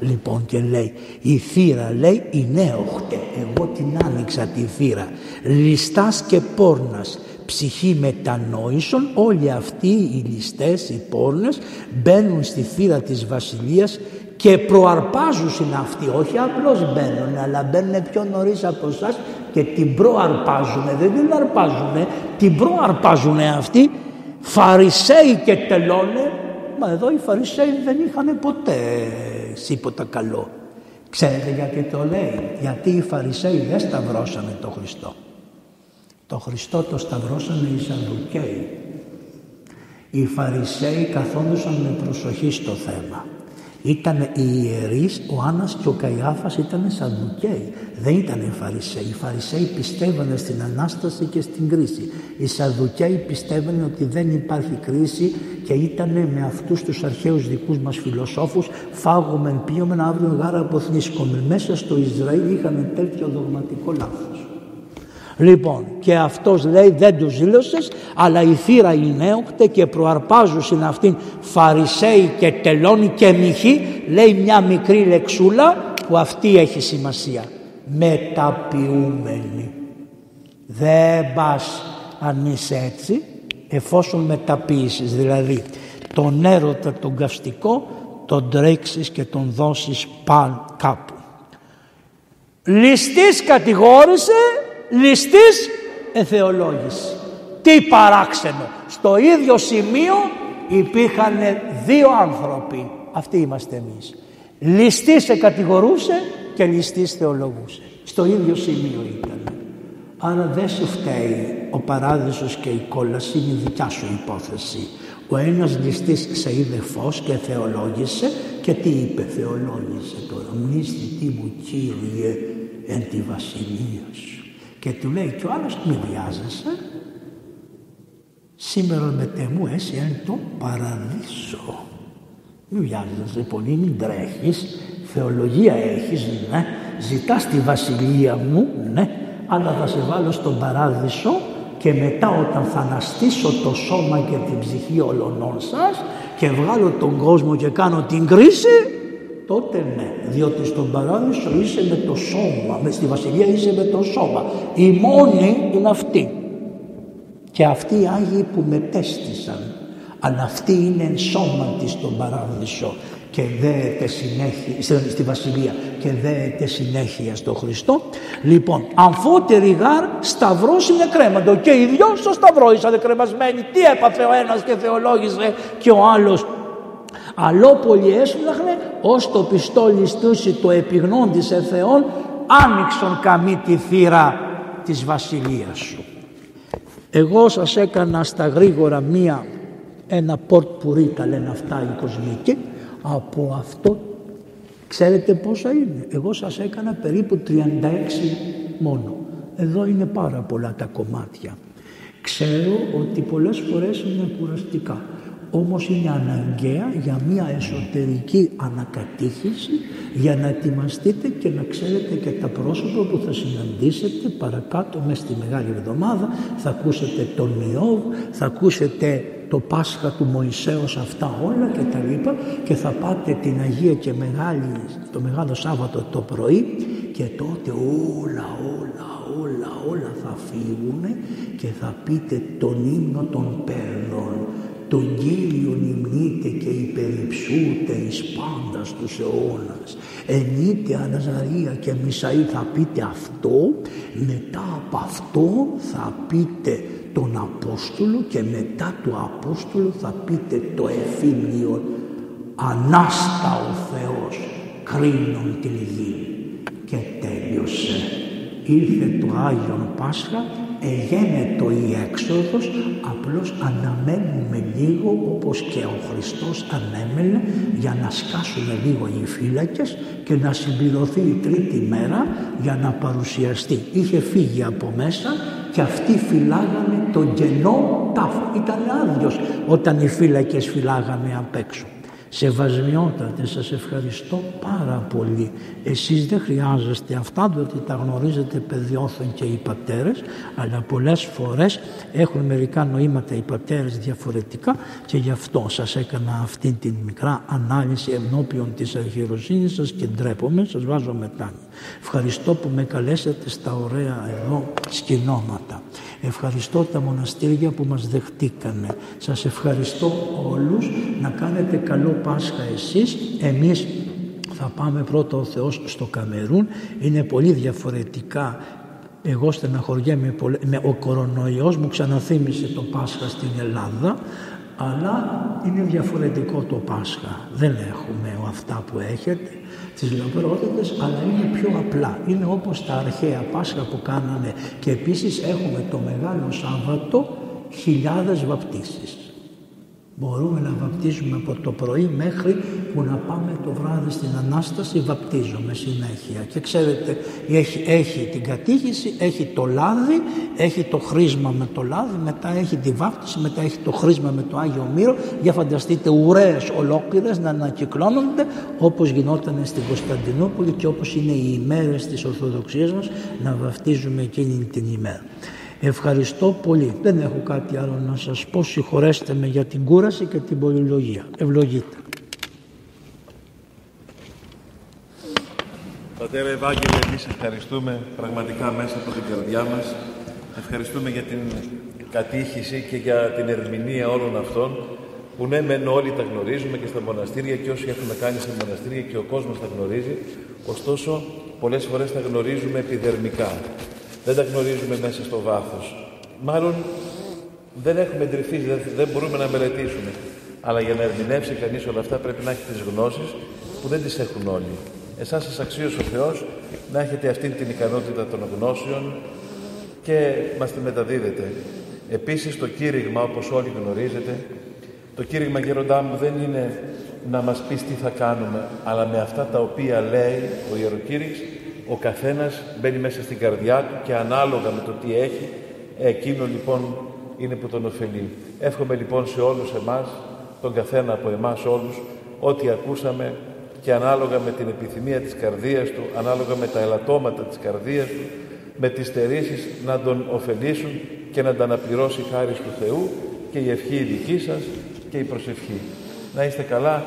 Speaker 1: Λοιπόν και λέει η θύρα λέει η νέοχτε. Εγώ την άνοιξα τη θύρα. Λιστάς και πόρνας ψυχή μετανόησον όλοι αυτοί οι ληστές, οι πόρνες μπαίνουν στη θύρα της βασιλείας και προαρπάζουν αυτοί, όχι απλώς μπαίνουν αλλά μπαίνουν πιο νωρίς από εσάς και την προαρπάζουν, δεν την αρπάζουν, την προαρπάζουν αυτοί Φαρισαίοι και τελώνε Μα εδώ οι Φαρισαίοι δεν είχαν ποτέ τίποτα καλό. Ξέρετε γιατί το λέει; Γιατί οι Φαρισαίοι δεν σταυρώσανε τον Χριστό. Το Χριστό το σταυρώσανε οι Σαδουκαίοι. Οι Φαρισαίοι καθόντουσαν με προσοχή στο θέμα. Ήταν οι ιερείς, ο Άννας και ο Καϊάφας ήταν Σαδουκαίοι. Δεν ήταν Φαρισαίοι. Οι Φαρισαίοι πιστεύανε στην Ανάσταση και στην κρίση. Οι Σαδουκαίοι πιστεύανε ότι δεν υπάρχει κρίση και ήταν με αυτούς τους αρχαίους δικούς μας φιλοσόφους φάγομεν, πίωμεν, αύριο γάρα αποθνίσκομεν. Μέσα στο Ισραήλ είχαν τέτοιο δογματικό λάθος. Λοιπόν, και αυτός λέει δεν τους ζήλωσες, αλλά η θύρα νέοκτε και προαρπάζουσιν αυτήν φαρισαίοι και τελώνει και μυχή, λέει μια μικρή λεξούλα που αυτή έχει σημασία. Μεταποιούμενη. Δεν πας αν είσαι έτσι, εφόσον μεταποιήσεις, δηλαδή τον έρωτα τον καυστικό τον τρέξεις και τον δώσεις παν κάπου. Ληστής κατηγόρησε, ληστής εθεολόγησε. Τι παράξενο. Στο ίδιο σημείο υπήρχαν δύο άνθρωποι. Αυτοί είμαστε εμείς. Ληστής σε κατηγορούσε και ληστής θεολογούσε. Στο ίδιο σημείο ήταν. Άρα δεν σου φταίει ο παράδεισος και η κόλαση, είναι δικιά σου υπόθεση. Ο ένας ληστής σε είδε φως και θεολόγησε και τι είπε, θεολόγησε τώρα. Μνήστη μου Κύριε εν τη βασιλείας σου. Και του λέει και ο άλλος μη βιάζεσαι. Σήμερα με τεμού εσύ εν το παραδείσο. Μην βιάζεσαι πολύ, μην τρέχεις. Θεολογία έχεις, ναι. Ζητάς τη βασιλεία μου, ναι. Αλλά θα σε βάλω στον παράδεισο και μετά όταν θα αναστήσω το σώμα και την ψυχή όλων σας και βγάλω τον κόσμο και κάνω την κρίση, τότε ναι, διότι στον παράδεισο είσαι με το σώμα, με στη βασιλεία είσαι με το σώμα. Η μόνη είναι αυτή. Και αυτοί οι Άγιοι που μετέστησαν, αλλά αυτή είναι εν σώματι στον παράδεισο και δέεται συνέχεια, στη Βασιλεία και δέεται συνέχεια στο Χριστό. Λοιπόν, αμφότερη γάρ σταυρός είναι κρέματο και οι δυο στο σταυρό ήσαν κρεμασμένοι. Τι έπαθε ο ένας και θεολόγησε και ο άλλος. Αλόπολη έσπλαχνε ως το πιστόλι στούσει το επιγνώντης Θεόν άνοιξον καμή τη θύρα της βασιλείας σου. Εγώ σας έκανα στα γρήγορα μία ένα πορτ πουρί τα λένε αυτά οι κοσμικοί από αυτό ξέρετε πόσα είναι; Εγώ σας έκανα περίπου 36 μόνο. Εδώ είναι πάρα πολλά τα κομμάτια. Ξέρω ότι πολλές φορές είναι κουραστικά. Όμως είναι αναγκαία για μια εσωτερική ανακατήχηση για να ετοιμαστείτε και να ξέρετε και τα πρόσωπα που θα συναντήσετε παρακάτω μέσα στη Μεγάλη Εβδομάδα. Θα ακούσετε τον Ιώβ, θα ακούσετε το Πάσχα του Μωυσέως αυτά όλα και τα λοιπά και θα πάτε την Αγία και μεγάλη, το Μεγάλο Σάββατο το πρωί και τότε όλα όλα όλα όλα θα φύγουν και θα πείτε τον ύμνο των παιδών τον Κύριον υμνείτε και υπερυψούτε εις πάντας τους αιώνας. Ενείτε Αναζαρία και Μισαή θα πείτε αυτό, μετά από αυτό θα πείτε τον Απόστολο και μετά του Απόστολου θα πείτε το εφήμιο Ανάστα ο Θεός κρίνον τη γη και τέλειωσε. Ήρθε το Άγιον Πάσχα εγένετο η έξοδος απλώς αναμένουμε λίγο όπως και ο Χριστός ανέμενε για να σκάσουν λίγο οι φύλακες και να συμπληρωθεί η τρίτη μέρα για να παρουσιαστεί. Είχε φύγει από μέσα και αυτοί φυλάγανε τον κενό τάφο. Ήταν άδειος όταν οι φύλακες φυλάγανε απ' έξω. Σεβασμιότατε, σας ευχαριστώ πάρα πολύ. Εσείς δεν χρειάζεστε αυτά διότι τα γνωρίζετε παιδιόθεν και οι πατέρες αλλά πολλές φορές έχουν μερικά νοήματα οι πατέρες διαφορετικά και γι' αυτό σας έκανα αυτή την μικρά ανάλυση ενώπιον της αρχιεροσύνης σας και ντρέπομαι, σας βάζω μετά. Ευχαριστώ που με καλέσατε στα ωραία εδώ σκηνώματα. Ευχαριστώ τα μοναστήρια που μας δεχτήκανε. Σας ευχαριστώ όλους να κάνετε καλό Πάσχα εσείς. Εμείς θα πάμε πρώτα ο Θεός στο Καμερούν. Είναι πολύ διαφορετικά εγώ στεναχωριέμαι πολύ. Ο κορονοϊός μου ξαναθύμισε το Πάσχα στην Ελλάδα αλλά είναι διαφορετικό το Πάσχα. Δεν έχουμε αυτά που έχετε τις λαμπρότητες αλλά είναι πιο απλά. Είναι όπως τα αρχαία Πάσχα που κάνανε και επίσης έχουμε το Μεγάλο Σάββατο χιλιάδες βαπτίσεις. Μπορούμε να βαπτίζουμε από το πρωί μέχρι που να πάμε το βράδυ στην Ανάσταση, βαπτίζουμε συνέχεια. Και ξέρετε, έχει, έχει την κατήχηση, έχει το λάδι, έχει το χρήσμα με το λάδι, μετά έχει τη βάπτιση, μετά έχει το χρήσμα με το Άγιο Μύρο. Για φανταστείτε ουρές ολόκληρες να ανακυκλώνονται όπως γινόταν στην Κωνσταντινούπολη και όπως είναι οι ημέρες της Ορθοδοξίας μας να βαπτίζουμε εκείνη την ημέρα. Ευχαριστώ πολύ. Δεν έχω κάτι άλλο να σας πω. Συγχωρέστε με για την κούραση και την πολυλογία. Ευλογείτε.
Speaker 2: Πατέρα Ευάγγελε, εμείς ευχαριστούμε πραγματικά μέσα από την καρδιά μας. Ευχαριστούμε για την κατήχηση και για την ερμηνεία όλων αυτών που ναι μεν όλοι τα γνωρίζουμε και στα μοναστήρια και όσοι έχουμε κάνει στα μοναστήρια και ο κόσμος τα γνωρίζει ωστόσο πολλές φορές τα γνωρίζουμε επιδερμικά. Δεν τα γνωρίζουμε μέσα στο βάθος. Μάλλον δεν έχουμε εντρυφήσει, δεν, δεν μπορούμε να μελετήσουμε. Αλλά για να ερμηνεύσει κανείς όλα αυτά πρέπει να έχει τις γνώσεις που δεν τις έχουν όλοι. Εσάς σας αξίωσε ο Θεός να έχετε αυτή την ικανότητα των γνώσεων και μας τη μεταδίδετε. Επίσης το κήρυγμα όπως όλοι γνωρίζετε, το κήρυγμα γέροντά μου δεν είναι να μας πεις τι θα κάνουμε, αλλά με αυτά τα οποία λέει ο Ιεροκήρυξ, ο καθένας μπαίνει μέσα στην καρδιά του και ανάλογα με το τι έχει, εκείνο λοιπόν είναι που τον ωφελεί. Εύχομαι λοιπόν σε όλους εμάς, τον καθένα από εμάς όλους, ό,τι ακούσαμε και ανάλογα με την επιθυμία της καρδίας του, ανάλογα με τα ελαττώματα της καρδίας του, με τις στερήσεις να τον ωφελήσουν και να τα αναπληρώσει χάρη του Θεού και η ευχή η δική σας και η προσευχή. Να είστε καλά.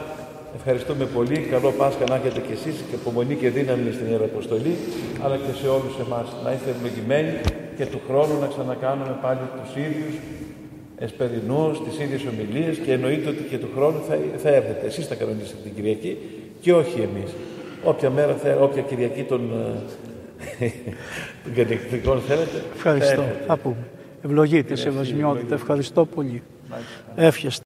Speaker 2: Ευχαριστούμε πολύ. Καλό Πάσχα να έχετε κι εσείς και υπομονή και δύναμη στην Ιεραποστολή, αλλά και σε όλους εμάς. Να είστε ευλογημένοι και του χρόνου να ξανακάνουμε πάλι τους ίδιους εσπερινούς, τις ίδιες ομιλίες και εννοείται ότι και του χρόνου θα, θα έρθετε. Εσείς θα κανονίσετε την Κυριακή και όχι εμείς. Όποια μέρα, θα, όποια Κυριακή των, ε, *laughs* των Κυριακητικών θέλετε.
Speaker 1: Ευχαριστώ. Θα πούμε. Ευλογείτε, σεβασμιότητα. Ευχαριστώ πολύ. Εύχεστε.